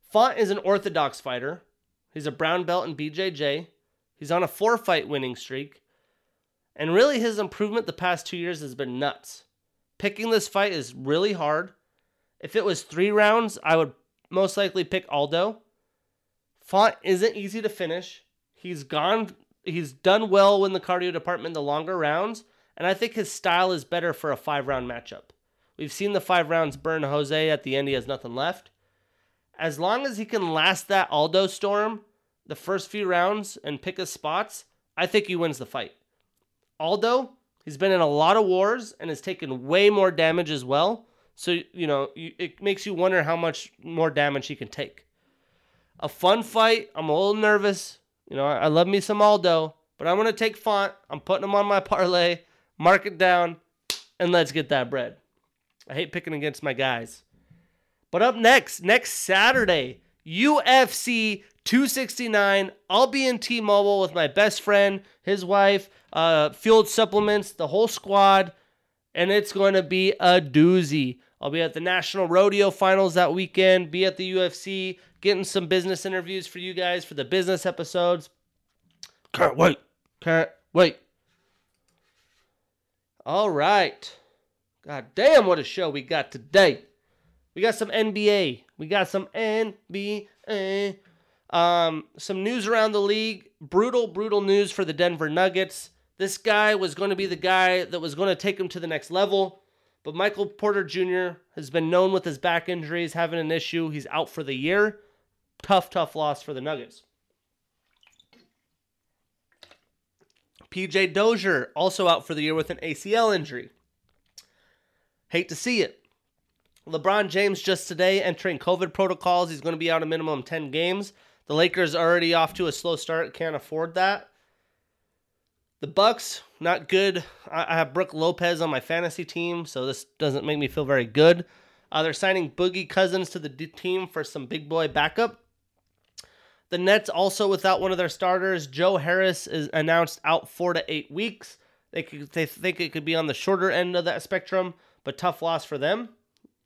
Font is an orthodox fighter. He's a brown belt in BJJ. He's on a four fight winning streak. And really, his improvement the past two years has been nuts. Picking this fight is really hard. If it was three rounds, I would most likely pick Aldo. Font isn't easy to finish. He's gone he's done well in the cardio department the longer rounds, and I think his style is better for a five round matchup. We've seen the five rounds burn Jose at the end, he has nothing left. As long as he can last that Aldo storm the first few rounds and pick his spots, I think he wins the fight. Aldo, he's been in a lot of wars and has taken way more damage as well. So, you know, it makes you wonder how much more damage he can take. A fun fight. I'm a little nervous. You know, I love me some Aldo, but I'm going to take Font. I'm putting him on my parlay, mark it down, and let's get that bread. I hate picking against my guys. But up next, next Saturday, UFC 269. I'll be in T Mobile with my best friend, his wife, uh, Fueled Supplements, the whole squad, and it's going to be a doozy. I'll be at the National Rodeo Finals that weekend, be at the UFC, getting some business interviews for you guys for the business episodes. Can't wait. Can't wait. All right. God damn, what a show we got today. We got some NBA. We got some NBA. Um, some news around the league. Brutal, brutal news for the Denver Nuggets. This guy was going to be the guy that was going to take them to the next level. But Michael Porter Jr. has been known with his back injuries, having an issue. He's out for the year. Tough, tough loss for the Nuggets. PJ Dozier also out for the year with an ACL injury. Hate to see it. LeBron James just today entering COVID protocols. He's going to be out a minimum 10 games. The Lakers already off to a slow start, can't afford that. The Bucks, not good. I have Brook Lopez on my fantasy team, so this doesn't make me feel very good. Uh, they're signing Boogie Cousins to the team for some big boy backup. The Nets also without one of their starters. Joe Harris is announced out four to eight weeks. They could, they think it could be on the shorter end of that spectrum, but tough loss for them.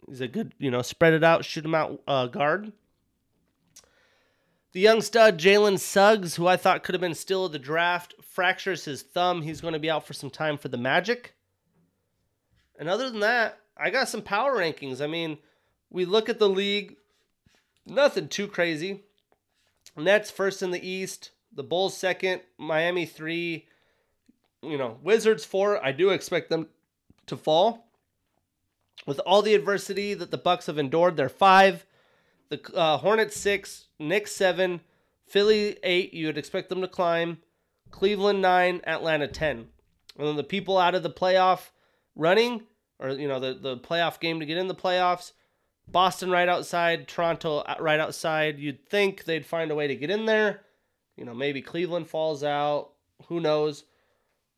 He's a good, you know, spread it out, shoot him out uh, guard. The young stud Jalen Suggs, who I thought could have been still of the draft, fractures his thumb. He's going to be out for some time for the Magic. And other than that, I got some power rankings. I mean, we look at the league, nothing too crazy. Nets first in the East, the Bulls second, Miami three, you know, Wizards four. I do expect them to fall. With all the adversity that the Bucks have endured, they're five. The uh, Hornets six, Knicks seven, Philly eight. You would expect them to climb. Cleveland nine, Atlanta ten. And then the people out of the playoff running, or you know the the playoff game to get in the playoffs. Boston right outside, Toronto right outside. You'd think they'd find a way to get in there. You know, maybe Cleveland falls out. Who knows?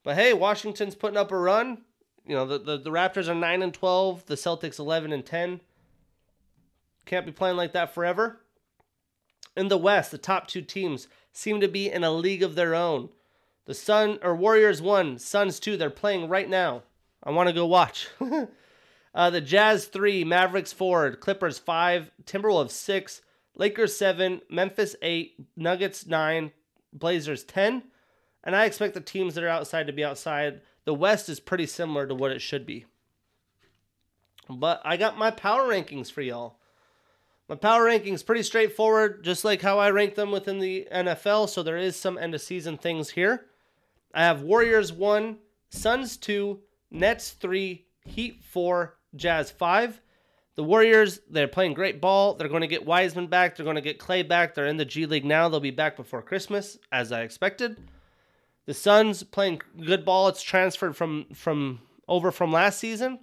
But hey, Washington's putting up a run. You know, the, the, the Raptors are 9 and 12, the Celtics 11 and 10. Can't be playing like that forever. In the West, the top two teams seem to be in a league of their own. The Sun or Warriors 1, Suns 2, they're playing right now. I want to go watch. Uh, the Jazz three, Mavericks four, Clippers five, Timberwolves six, Lakers seven, Memphis eight, Nuggets nine, Blazers ten, and I expect the teams that are outside to be outside. The West is pretty similar to what it should be. But I got my power rankings for y'all. My power rankings pretty straightforward, just like how I rank them within the NFL. So there is some end of season things here. I have Warriors one, Suns two, Nets three, Heat four, Jazz five. The Warriors, they're playing great ball. They're going to get Wiseman back. They're going to get Clay back. They're in the G League now. They'll be back before Christmas, as I expected. The Suns playing good ball. It's transferred from from over from last season.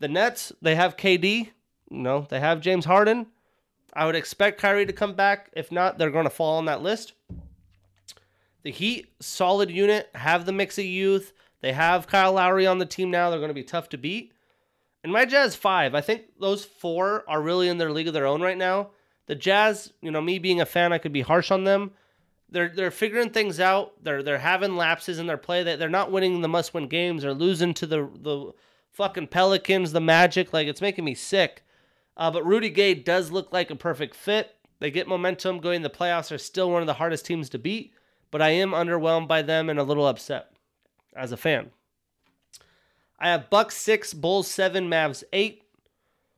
The Nets, they have KD. No, they have James Harden. I would expect Kyrie to come back. If not, they're going to fall on that list. The Heat, solid unit, have the mix of youth. They have Kyle Lowry on the team now. They're going to be tough to beat. And my Jazz five, I think those four are really in their league of their own right now. The Jazz, you know, me being a fan, I could be harsh on them. They're they're figuring things out. They're they're having lapses in their play. That they're not winning the must win games. They're losing to the the fucking Pelicans, the Magic. Like it's making me sick. Uh, but Rudy Gay does look like a perfect fit. They get momentum going. The playoffs are still one of the hardest teams to beat. But I am underwhelmed by them and a little upset as a fan. I have Bucks 6, Bulls 7, Mavs 8,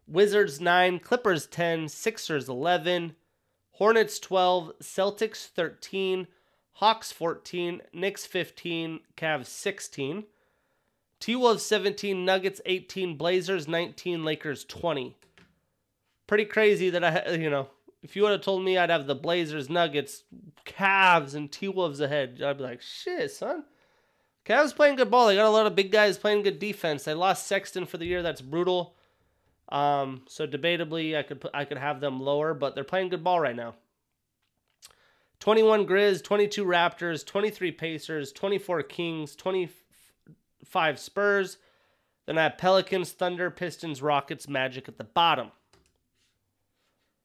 Wizards 9, Clippers 10, Sixers 11, Hornets 12, Celtics 13, Hawks 14, Knicks 15, Cavs 16, T Wolves 17, Nuggets 18, Blazers 19, Lakers 20. Pretty crazy that I, you know, if you would have told me I'd have the Blazers, Nuggets, Cavs, and T Wolves ahead, I'd be like, shit, son. Cavs playing good ball. They got a lot of big guys playing good defense. They lost Sexton for the year. That's brutal. Um, so debatably, I could I could have them lower, but they're playing good ball right now. 21 Grizz, 22 Raptors, 23 Pacers, 24 Kings, 25 Spurs. Then I have Pelicans, Thunder, Pistons, Rockets, Magic at the bottom.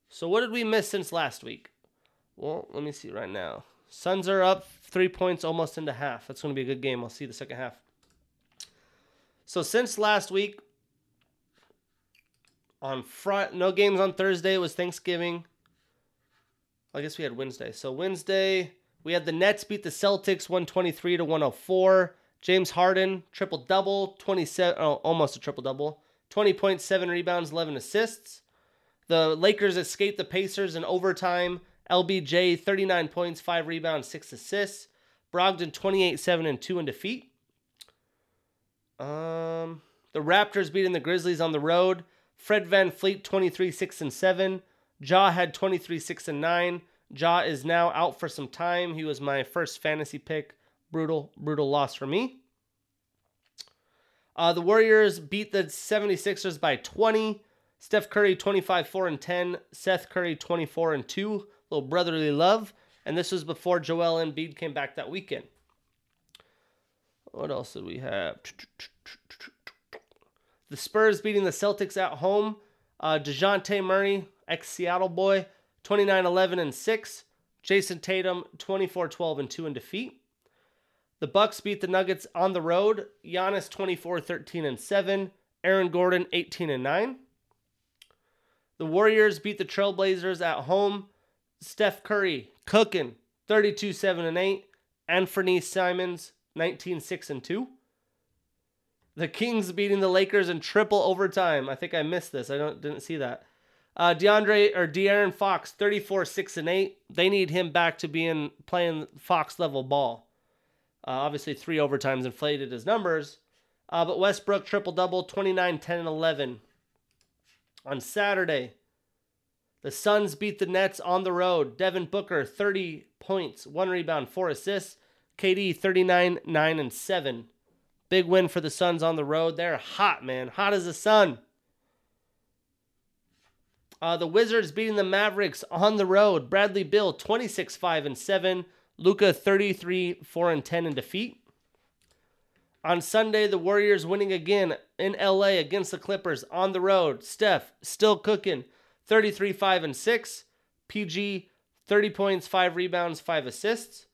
So what did we miss since last week? Well, let me see right now. Suns are up three points almost into half. That's going to be a good game. I'll see the second half. So since last week, on Friday, no games on Thursday. It was Thanksgiving. I guess we had Wednesday. So Wednesday, we had the Nets beat the Celtics 123 to 104. James Harden triple double, 27, oh, almost a triple double, 20.7 rebounds, 11 assists. The Lakers escaped the Pacers in overtime LBJ, 39 points, 5 rebounds, 6 assists. Brogdon, 28 7 and 2 in defeat. Um, The Raptors beating the Grizzlies on the road. Fred VanVleet 23 6 and 7. Ja had 23 6 and 9. Ja is now out for some time. He was my first fantasy pick. Brutal, brutal loss for me. Uh, the Warriors beat the 76ers by 20. Steph Curry 25 4 and 10. Seth Curry 24 and 2. Little brotherly love. And this was before Joel Embiid came back that weekend. What else did we have? The Spurs beating the Celtics at home. Uh, Dejounte Murray, ex Seattle boy, 29 11 and 6. Jayson Tatum, 24 12 and 2 in defeat. The Bucks beat the Nuggets on the road. Giannis 24 13 and 7. Aaron Gordon 18 and 9. The Warriors beat the Trailblazers at home. Steph Curry cooking 32 7 and 8. Anthony Simons 19 6 and 2. The Kings beating the Lakers in triple overtime. I think I missed this. I don't didn't see that. Uh, DeAndre or De'Aaron Fox 34 6 and 8. They need him back to being playing Fox level ball. Uh, obviously, three overtimes inflated his numbers. Uh, but Westbrook triple double 29 10 and 11. On Saturday, the Suns beat the Nets on the road. Devin Booker, 30 points, one rebound, four assists. KD, 39, 9, and 7. Big win for the Suns on the road. They're hot, man. Hot as the sun. Uh, the Wizards beating the Mavericks on the road. Bradley Beal 26, 5, and 7. Luka, 33, 4, and 10 in defeat. On Sunday, the Warriors winning again in LA against the Clippers on the road. Steph still cooking 33 5 and 6. PG 30 points, 5 rebounds, 5 assists.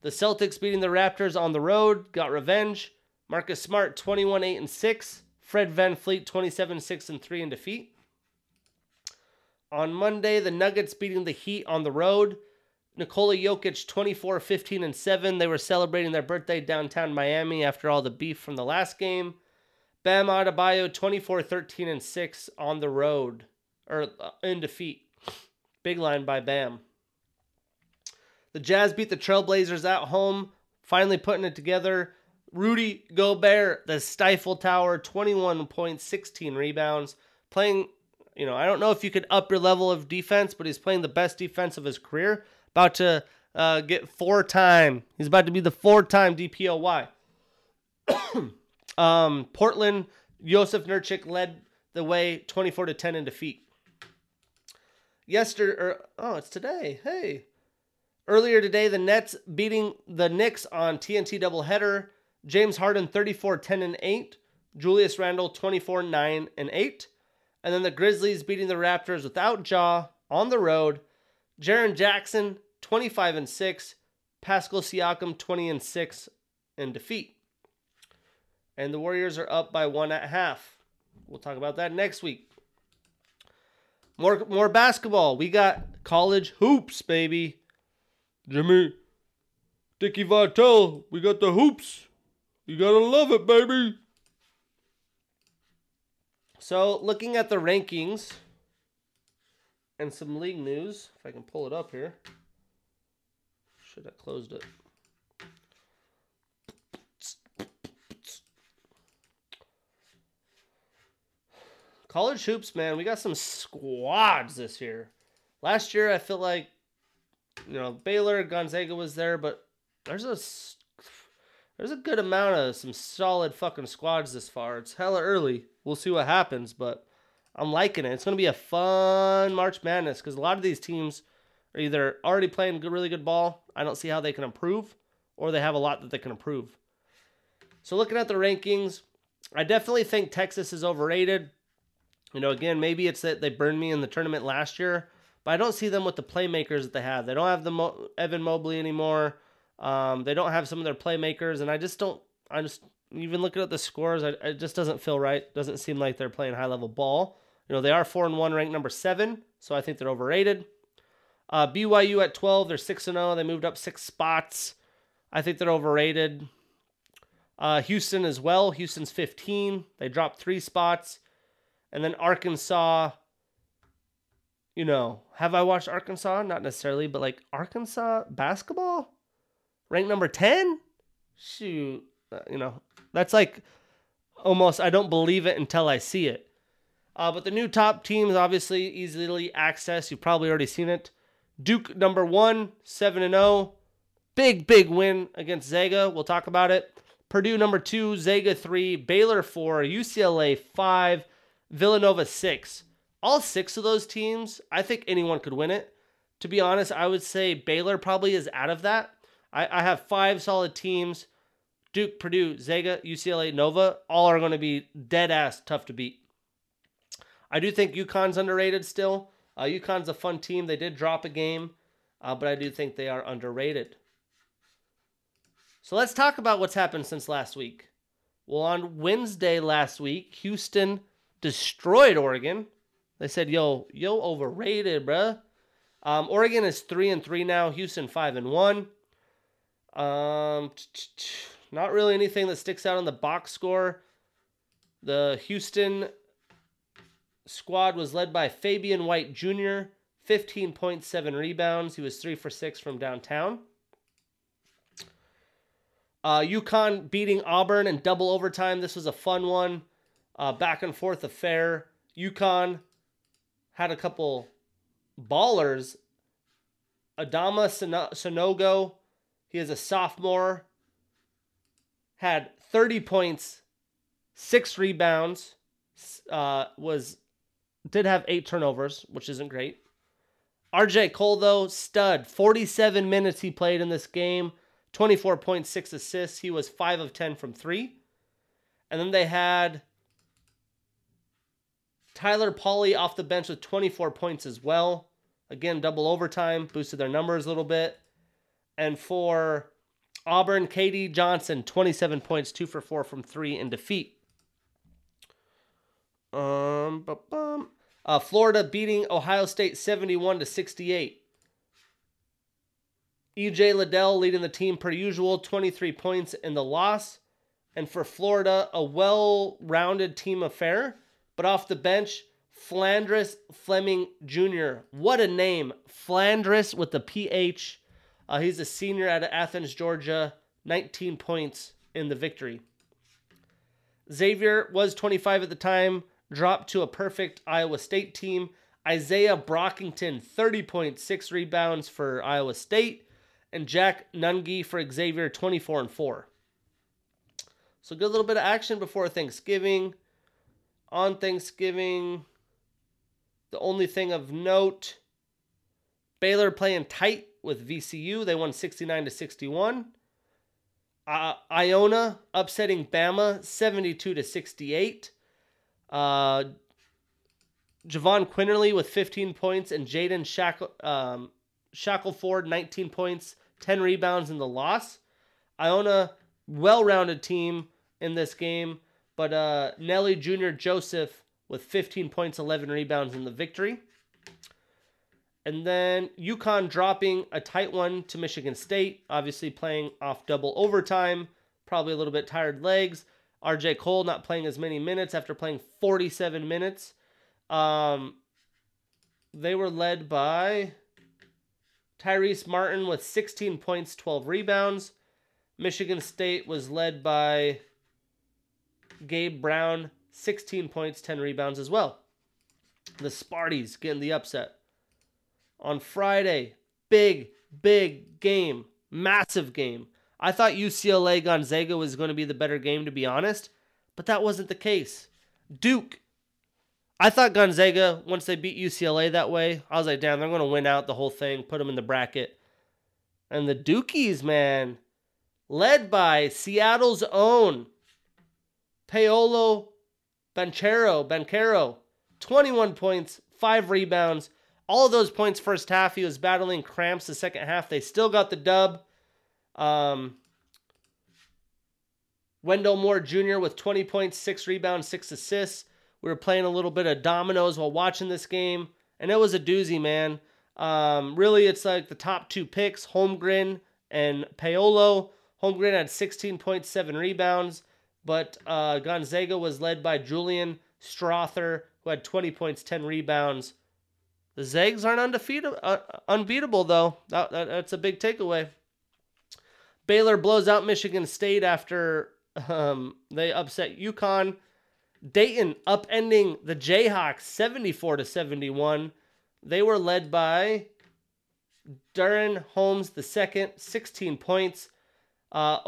The Celtics beating the Raptors on the road, got revenge. Marcus Smart 21 8 and 6. Fred VanVleet 27 6 and 3 in defeat. On Monday, the Nuggets beating the Heat on the road. Nikola Jokic 24 15 and 7. They were celebrating their birthday downtown Miami after all the beef from the last game. Bam Adebayo 24 13 and 6 on the road or uh, in defeat. Big line by Bam. The Jazz beat the Trailblazers at home, finally putting it together. Rudy Gobert, the Stifle Tower, 21 points, 16 rebounds, playing you know, I don't know if you could up your level of defense, but he's playing the best defense of his career about to uh, get four time. He's about to be the four time DPOY. um, Portland, Jusuf Nurkic led the way 24 to 10 in defeat. Yesterday, or, oh, it's today. Hey. Earlier today, the Nets beating the Knicks on TNT doubleheader. James Harden 34 10 and 8. Julius Randle 24 9 and 8. And then the Grizzlies beating the Raptors without Ja on the road Jaren Jackson, 25 and 6. Pascal Siakam, 20 and 6 in defeat. And the Warriors are up by one at half. We'll talk about that next week. More more basketball. We got college hoops, baby. Jimmy, Dicky Vitale, we got the hoops. You gotta love it, baby. So, looking at the rankings, and some league news. If I can pull it up here. Should have closed it. College hoops, man, we got some squads this year. Last year, I feel like, you know, Baylor, Gonzaga was there, but there's a there's a good amount of some solid fucking squads this far. It's hella early. We'll see what happens, but I'm liking it. It's to be a fun March Madness because a lot of these teams are either already playing good, really good ball. I don't see how they can improve, or they have a lot that they can improve. So looking at the rankings, I definitely think Texas is overrated. You know, again, maybe it's that they burned me in the tournament last year, but I don't see them with the playmakers that they have. They don't have the Mo- Evan Mobley anymore. Um, they don't have some of their playmakers, and I just don't. I just even looking at the scores, I, it just doesn't feel right. Doesn't seem like they're playing high level ball. You know, they are 4 and 1 ranked number 7, so I think they're overrated. Uh, BYU at 12, they're 6 and 0. They moved up 6 spots. I think they're overrated. Uh, Houston as well. Houston's 15. They dropped 3 spots. And then Arkansas you know, have I watched Arkansas? Not necessarily, but like Arkansas basketball, ranked number 10? Shoot, uh, you know, that's like almost I don't believe it until I see it. Uh, but the new top teams obviously easily access. You've probably already seen it. Duke number one, seven and zero, big big win against Zaga. We'll talk about it. Purdue number two, Zaga three, Baylor four, UCLA five, Villanova six. All six of those teams, I think anyone could win it. To be honest, I would say Baylor probably is out of that. I, I have five solid teams. Duke, Purdue, Zaga, UCLA, Nova, all are going to be dead ass tough to beat. I do think UConn's underrated still. Uh, UConn's a fun team. They did drop a game, uh, but I do think they are underrated. So let's talk about what's happened since last week. Well, on Wednesday last week, Houston destroyed Oregon. They said, "Yo, yo, overrated, bruh." Um, Oregon is three and three now. Houston five and one. Um, not really anything that sticks out on the box score. The Houston squad was led by Fabian White Jr., 15.7 rebounds. He was 3 for 6 from downtown. Uh, UConn beating Auburn in double overtime. This was a fun one. Uh, back and forth affair. UConn had a couple ballers. Adama Sanogo, he is a sophomore, had 30 points, six rebounds, uh, was did have eight turnovers, which isn't great. RJ Cole, though, stud. 47 minutes he played in this game, 24.6 assists. He was 5 of 10 from 3. And then they had Tyler Polley off the bench with 24 points as well. Again, double overtime, boosted their numbers a little bit. And for Auburn, KD Johnson, 27 points, 2 for 4 from 3 in defeat. Um, bum. Uh, Florida beating Ohio State 71 to 68. EJ Liddell leading the team per usual, 23 points in the loss. And for Florida, a well rounded team affair. But off the bench, Phlandrous Fleming Jr. What a name. Phlandrous with the PH. Uh, he's a senior out of Athens, Georgia. 19 points in the victory. Xavier was 25 at the time dropped to a perfect Iowa State team. Isaiah Brockington, 30.6 rebounds for Iowa State, and Jack Nunge for Xavier, 24 and 4. So good little bit of action before Thanksgiving. On Thanksgiving, the only thing of note, Baylor playing tight with VCU. They won 69 to 61. Uh, Iona upsetting Bama 72 to 68. Uh, Jahvon Quinerly with 15 points and Jaden Shackle, um, Shackelford 19 points, 10 rebounds in the loss. Iona well-rounded team in this game, but uh, Nelly Jr. Joseph with 15 points, 11 rebounds in the victory. And then UConn dropping a tight one to Michigan State, obviously playing off double overtime, probably a little bit tired legs. RJ Cole not playing as many minutes after playing 47 minutes. Um, they were led by Tyrese Martin with 16 points, 12 rebounds. Michigan State was led by Gabe Brown, 16 points, 10 rebounds as well. The Sparties getting the upset. On Friday, big, big game, massive game. I thought UCLA Gonzaga was going to be the better game, to be honest, but that wasn't the case. Duke. I thought Gonzaga, once they beat UCLA that way, I was like, damn, they're going to win out the whole thing, put them in the bracket. And the Dukies, man, led by Seattle's own Paolo Banchero, Banchero, 21 points, five rebounds. All of those points first half. He was battling cramps the second half. They still got the dub. Um, Wendell Moore Jr. with 20 points, six rebounds, six assists. We were playing a little bit of dominoes while watching this game, and it was a doozy, man. Um, really, it's like the top two picks, Holmgren and Paolo. Holmgren had 16.7 rebounds, but uh, Gonzaga was led by Julian Strawther, who had 20 points, 10 rebounds. The Zags aren't undefeated, uh, unbeatable, though. That, that, that's a big takeaway. Baylor blows out Michigan State after Um, they upset UConn. Dayton upending the Jayhawks 74 to 71. They were led by DaRon Holmes the second, 16 points. Uh,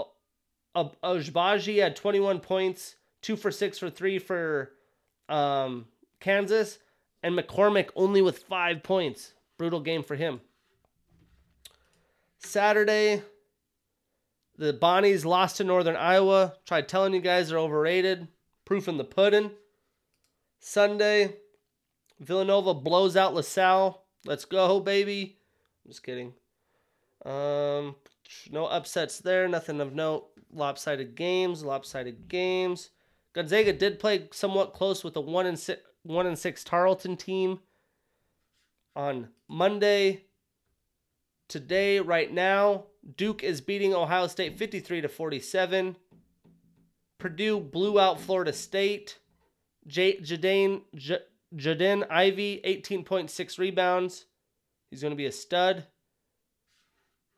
Agbaji had 21 points, two for six for three for um, Kansas, and McCormack only with five points. Brutal game for him. Saturday, the Bonnies lost to Northern Iowa. Tried telling you guys they're overrated. Proof in the pudding. Sunday, Villanova blows out LaSalle. Let's go, baby. I'm just kidding. Um, no upsets there. Nothing of note. Lopsided games. Lopsided games. Gonzaga did play somewhat close with a one and six, one and six Tarleton team on Monday. Today, right now, Duke is beating Ohio State 53 to 47. Purdue blew out Florida State. J- Jaden, J- Jaden Ivey, 18.6 rebounds. He's going to be a stud.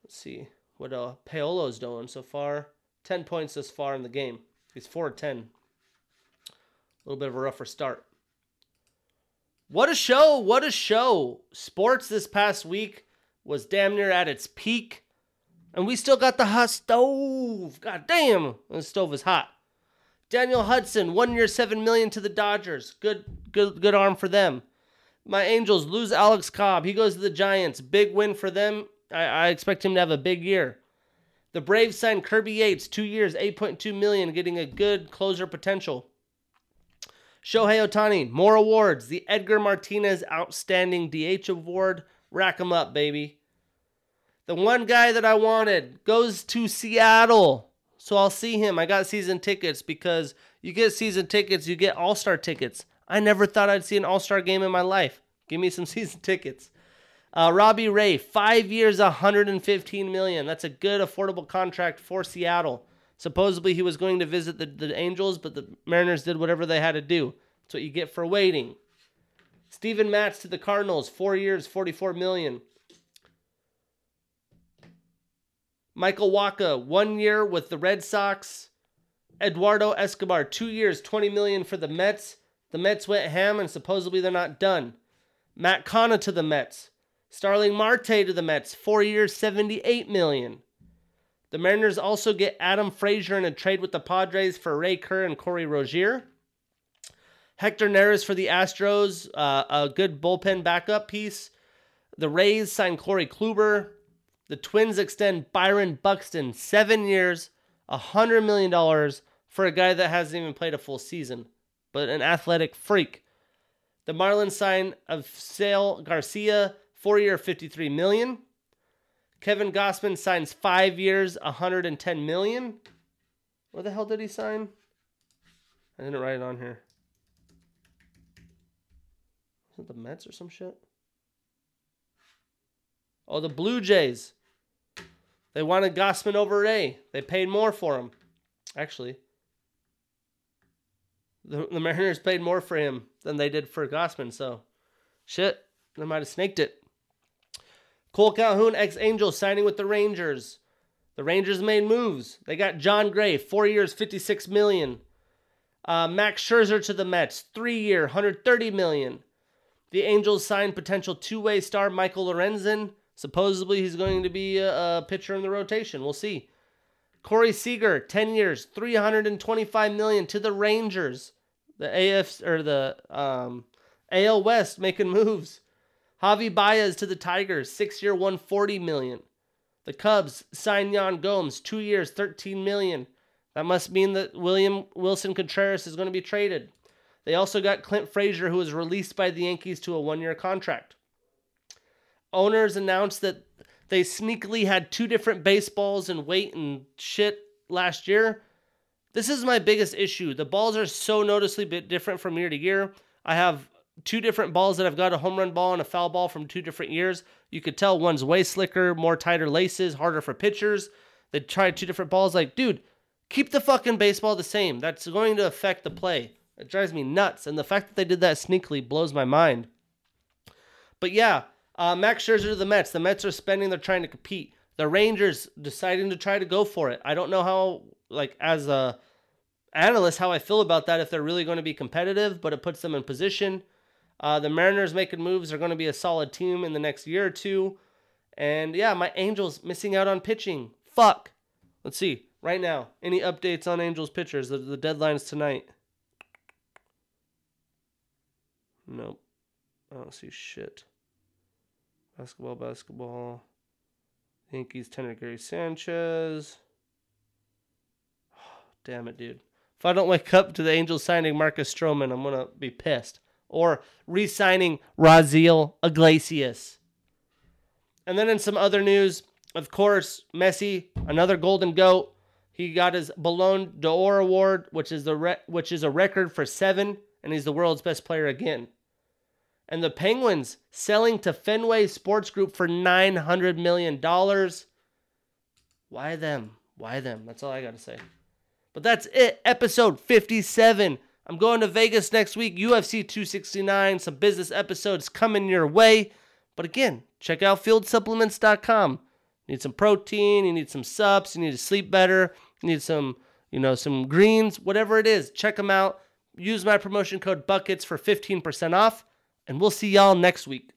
Let's see what uh, Paolo's doing so far. 10 points thus far in the game. He's 4 10. A little bit of a rougher start. What a show! What a show! Sports this past week was damn near at its peak. And we still got the hot stove. God damn, the stove is hot. Daniel Hudson, one year, seven million to the Dodgers. Good, good, good arm for them. My Angels lose Alex Cobb. He goes to the Giants. Big win for them. I, I expect him to have a big year. The Braves signed Kirby Yates, two years, 8.2 million, getting a good closer potential. Shohei Ohtani, more awards. The Edgar Martinez Outstanding DH Award. Rack them up, baby. The one guy that I wanted goes to Seattle. So I'll see him. I got season tickets because you get season tickets, you get all star tickets. I never thought I'd see an all star game in my life. Give me some season tickets. Uh, Robbie Ray, five years, 115 million. That's a good, affordable contract for Seattle. Supposedly he was going to visit the, the Angels, but the Mariners did whatever they had to do. That's what you get for waiting. Steven Matz to the Cardinals, four years, 44 million. Michael Wacha, one year with the Red Sox. Eduardo Escobar, two years, 20 million for the Mets. The Mets went ham and supposedly they're not done. Matt Canha to the Mets. Starling Marte to the Mets, four years, 78 million. The Mariners also get Adam Frazier in a trade with the Padres for Ray Kerr and Corey Rosier. Hector Neris for the Astros, uh, a good bullpen backup piece. The Rays sign Corey Kluber. The Twins extend Byron Buxton seven years, $100 million for a guy that hasn't even played a full season, but an athletic freak. The Marlins sign Avisail Garcia four year, 53 million. Kevin Gausman signs five years, 110 million. Where the hell did he sign? I didn't write it on here. Is it the Mets or some shit? Oh, the Blue Jays. They wanted Gausman over Ray. They paid more for him. Actually, the, the Mariners paid more for him than they did for Gausman. So, shit, they might have snaked it. Cole Calhoun, ex Angel, signing with the Rangers. The Rangers made moves. They got Jon Gray, four years, 56 million. Uh, Max Scherzer to the Mets, three year, 130 million. The Angels signed potential two way star Michael Lorenzen. Supposedly he's going to be a, a pitcher in the rotation. We'll see. Corey Seager, 10 years, 325 million to the Rangers. The AF or the um, AL West making moves. Javi Baez to the Tigers, six year, 140 million. The Cubs signed Yan Gomes, two years, 13 million. That must mean that William Wilson Contreras is going to be traded. They also got Clint Frazier, who was released by the Yankees to a one year contract. Owners announced that they sneakily had two different baseballs and weight and shit last year. This is my biggest issue. The balls are so noticeably different from year to year. I have two different balls that I've got a home run ball and a foul ball from two different years. You could tell one's way slicker, more tighter laces, harder for pitchers. They tried two different balls. Like, dude, keep the fucking baseball the same. That's going to affect the play. It drives me nuts. And the fact that they did that sneakily blows my mind. But yeah, uh, Max Scherzer to the Mets. The Mets are spending. They're trying to compete. The Rangers deciding to try to go for it. I don't know how, like, as a analyst, how I feel about that if they're really going to be competitive, but it puts them in position. Uh, the Mariners making moves are going to be a solid team in the next year or two. And yeah, my Angels missing out on pitching. Fuck. Let's see right now. Any updates on Angels pitchers? The, the deadline's tonight. Nope. I don't see shit. Basketball, basketball. Yankees tender Gary Sanchez. damn it, dude. If I don't wake up to the Angels signing Marcus Stroman, I'm gonna be pissed. Or re-signing Raisel Iglesias. And then in some other news, of course, Messi, another Golden Goat. He got his Ballon d'Or award, which is the re- which is a record for seven, and he's the world's best player again. And the Penguins selling to Fenway Sports Group for nine hundred million dollars. Why them? Why them? That's all I gotta say. But that's it. Episode fifty-seven. I'm going to Vegas next week. UFC 269. Some business episodes coming your way. But again, check out fueledsupplements.com. You need some protein, you need some subs, you need to sleep better, you need some, you know, some greens, whatever it is. Check them out. Use my promotion code buckets for 15% off, and we'll see y'all next week.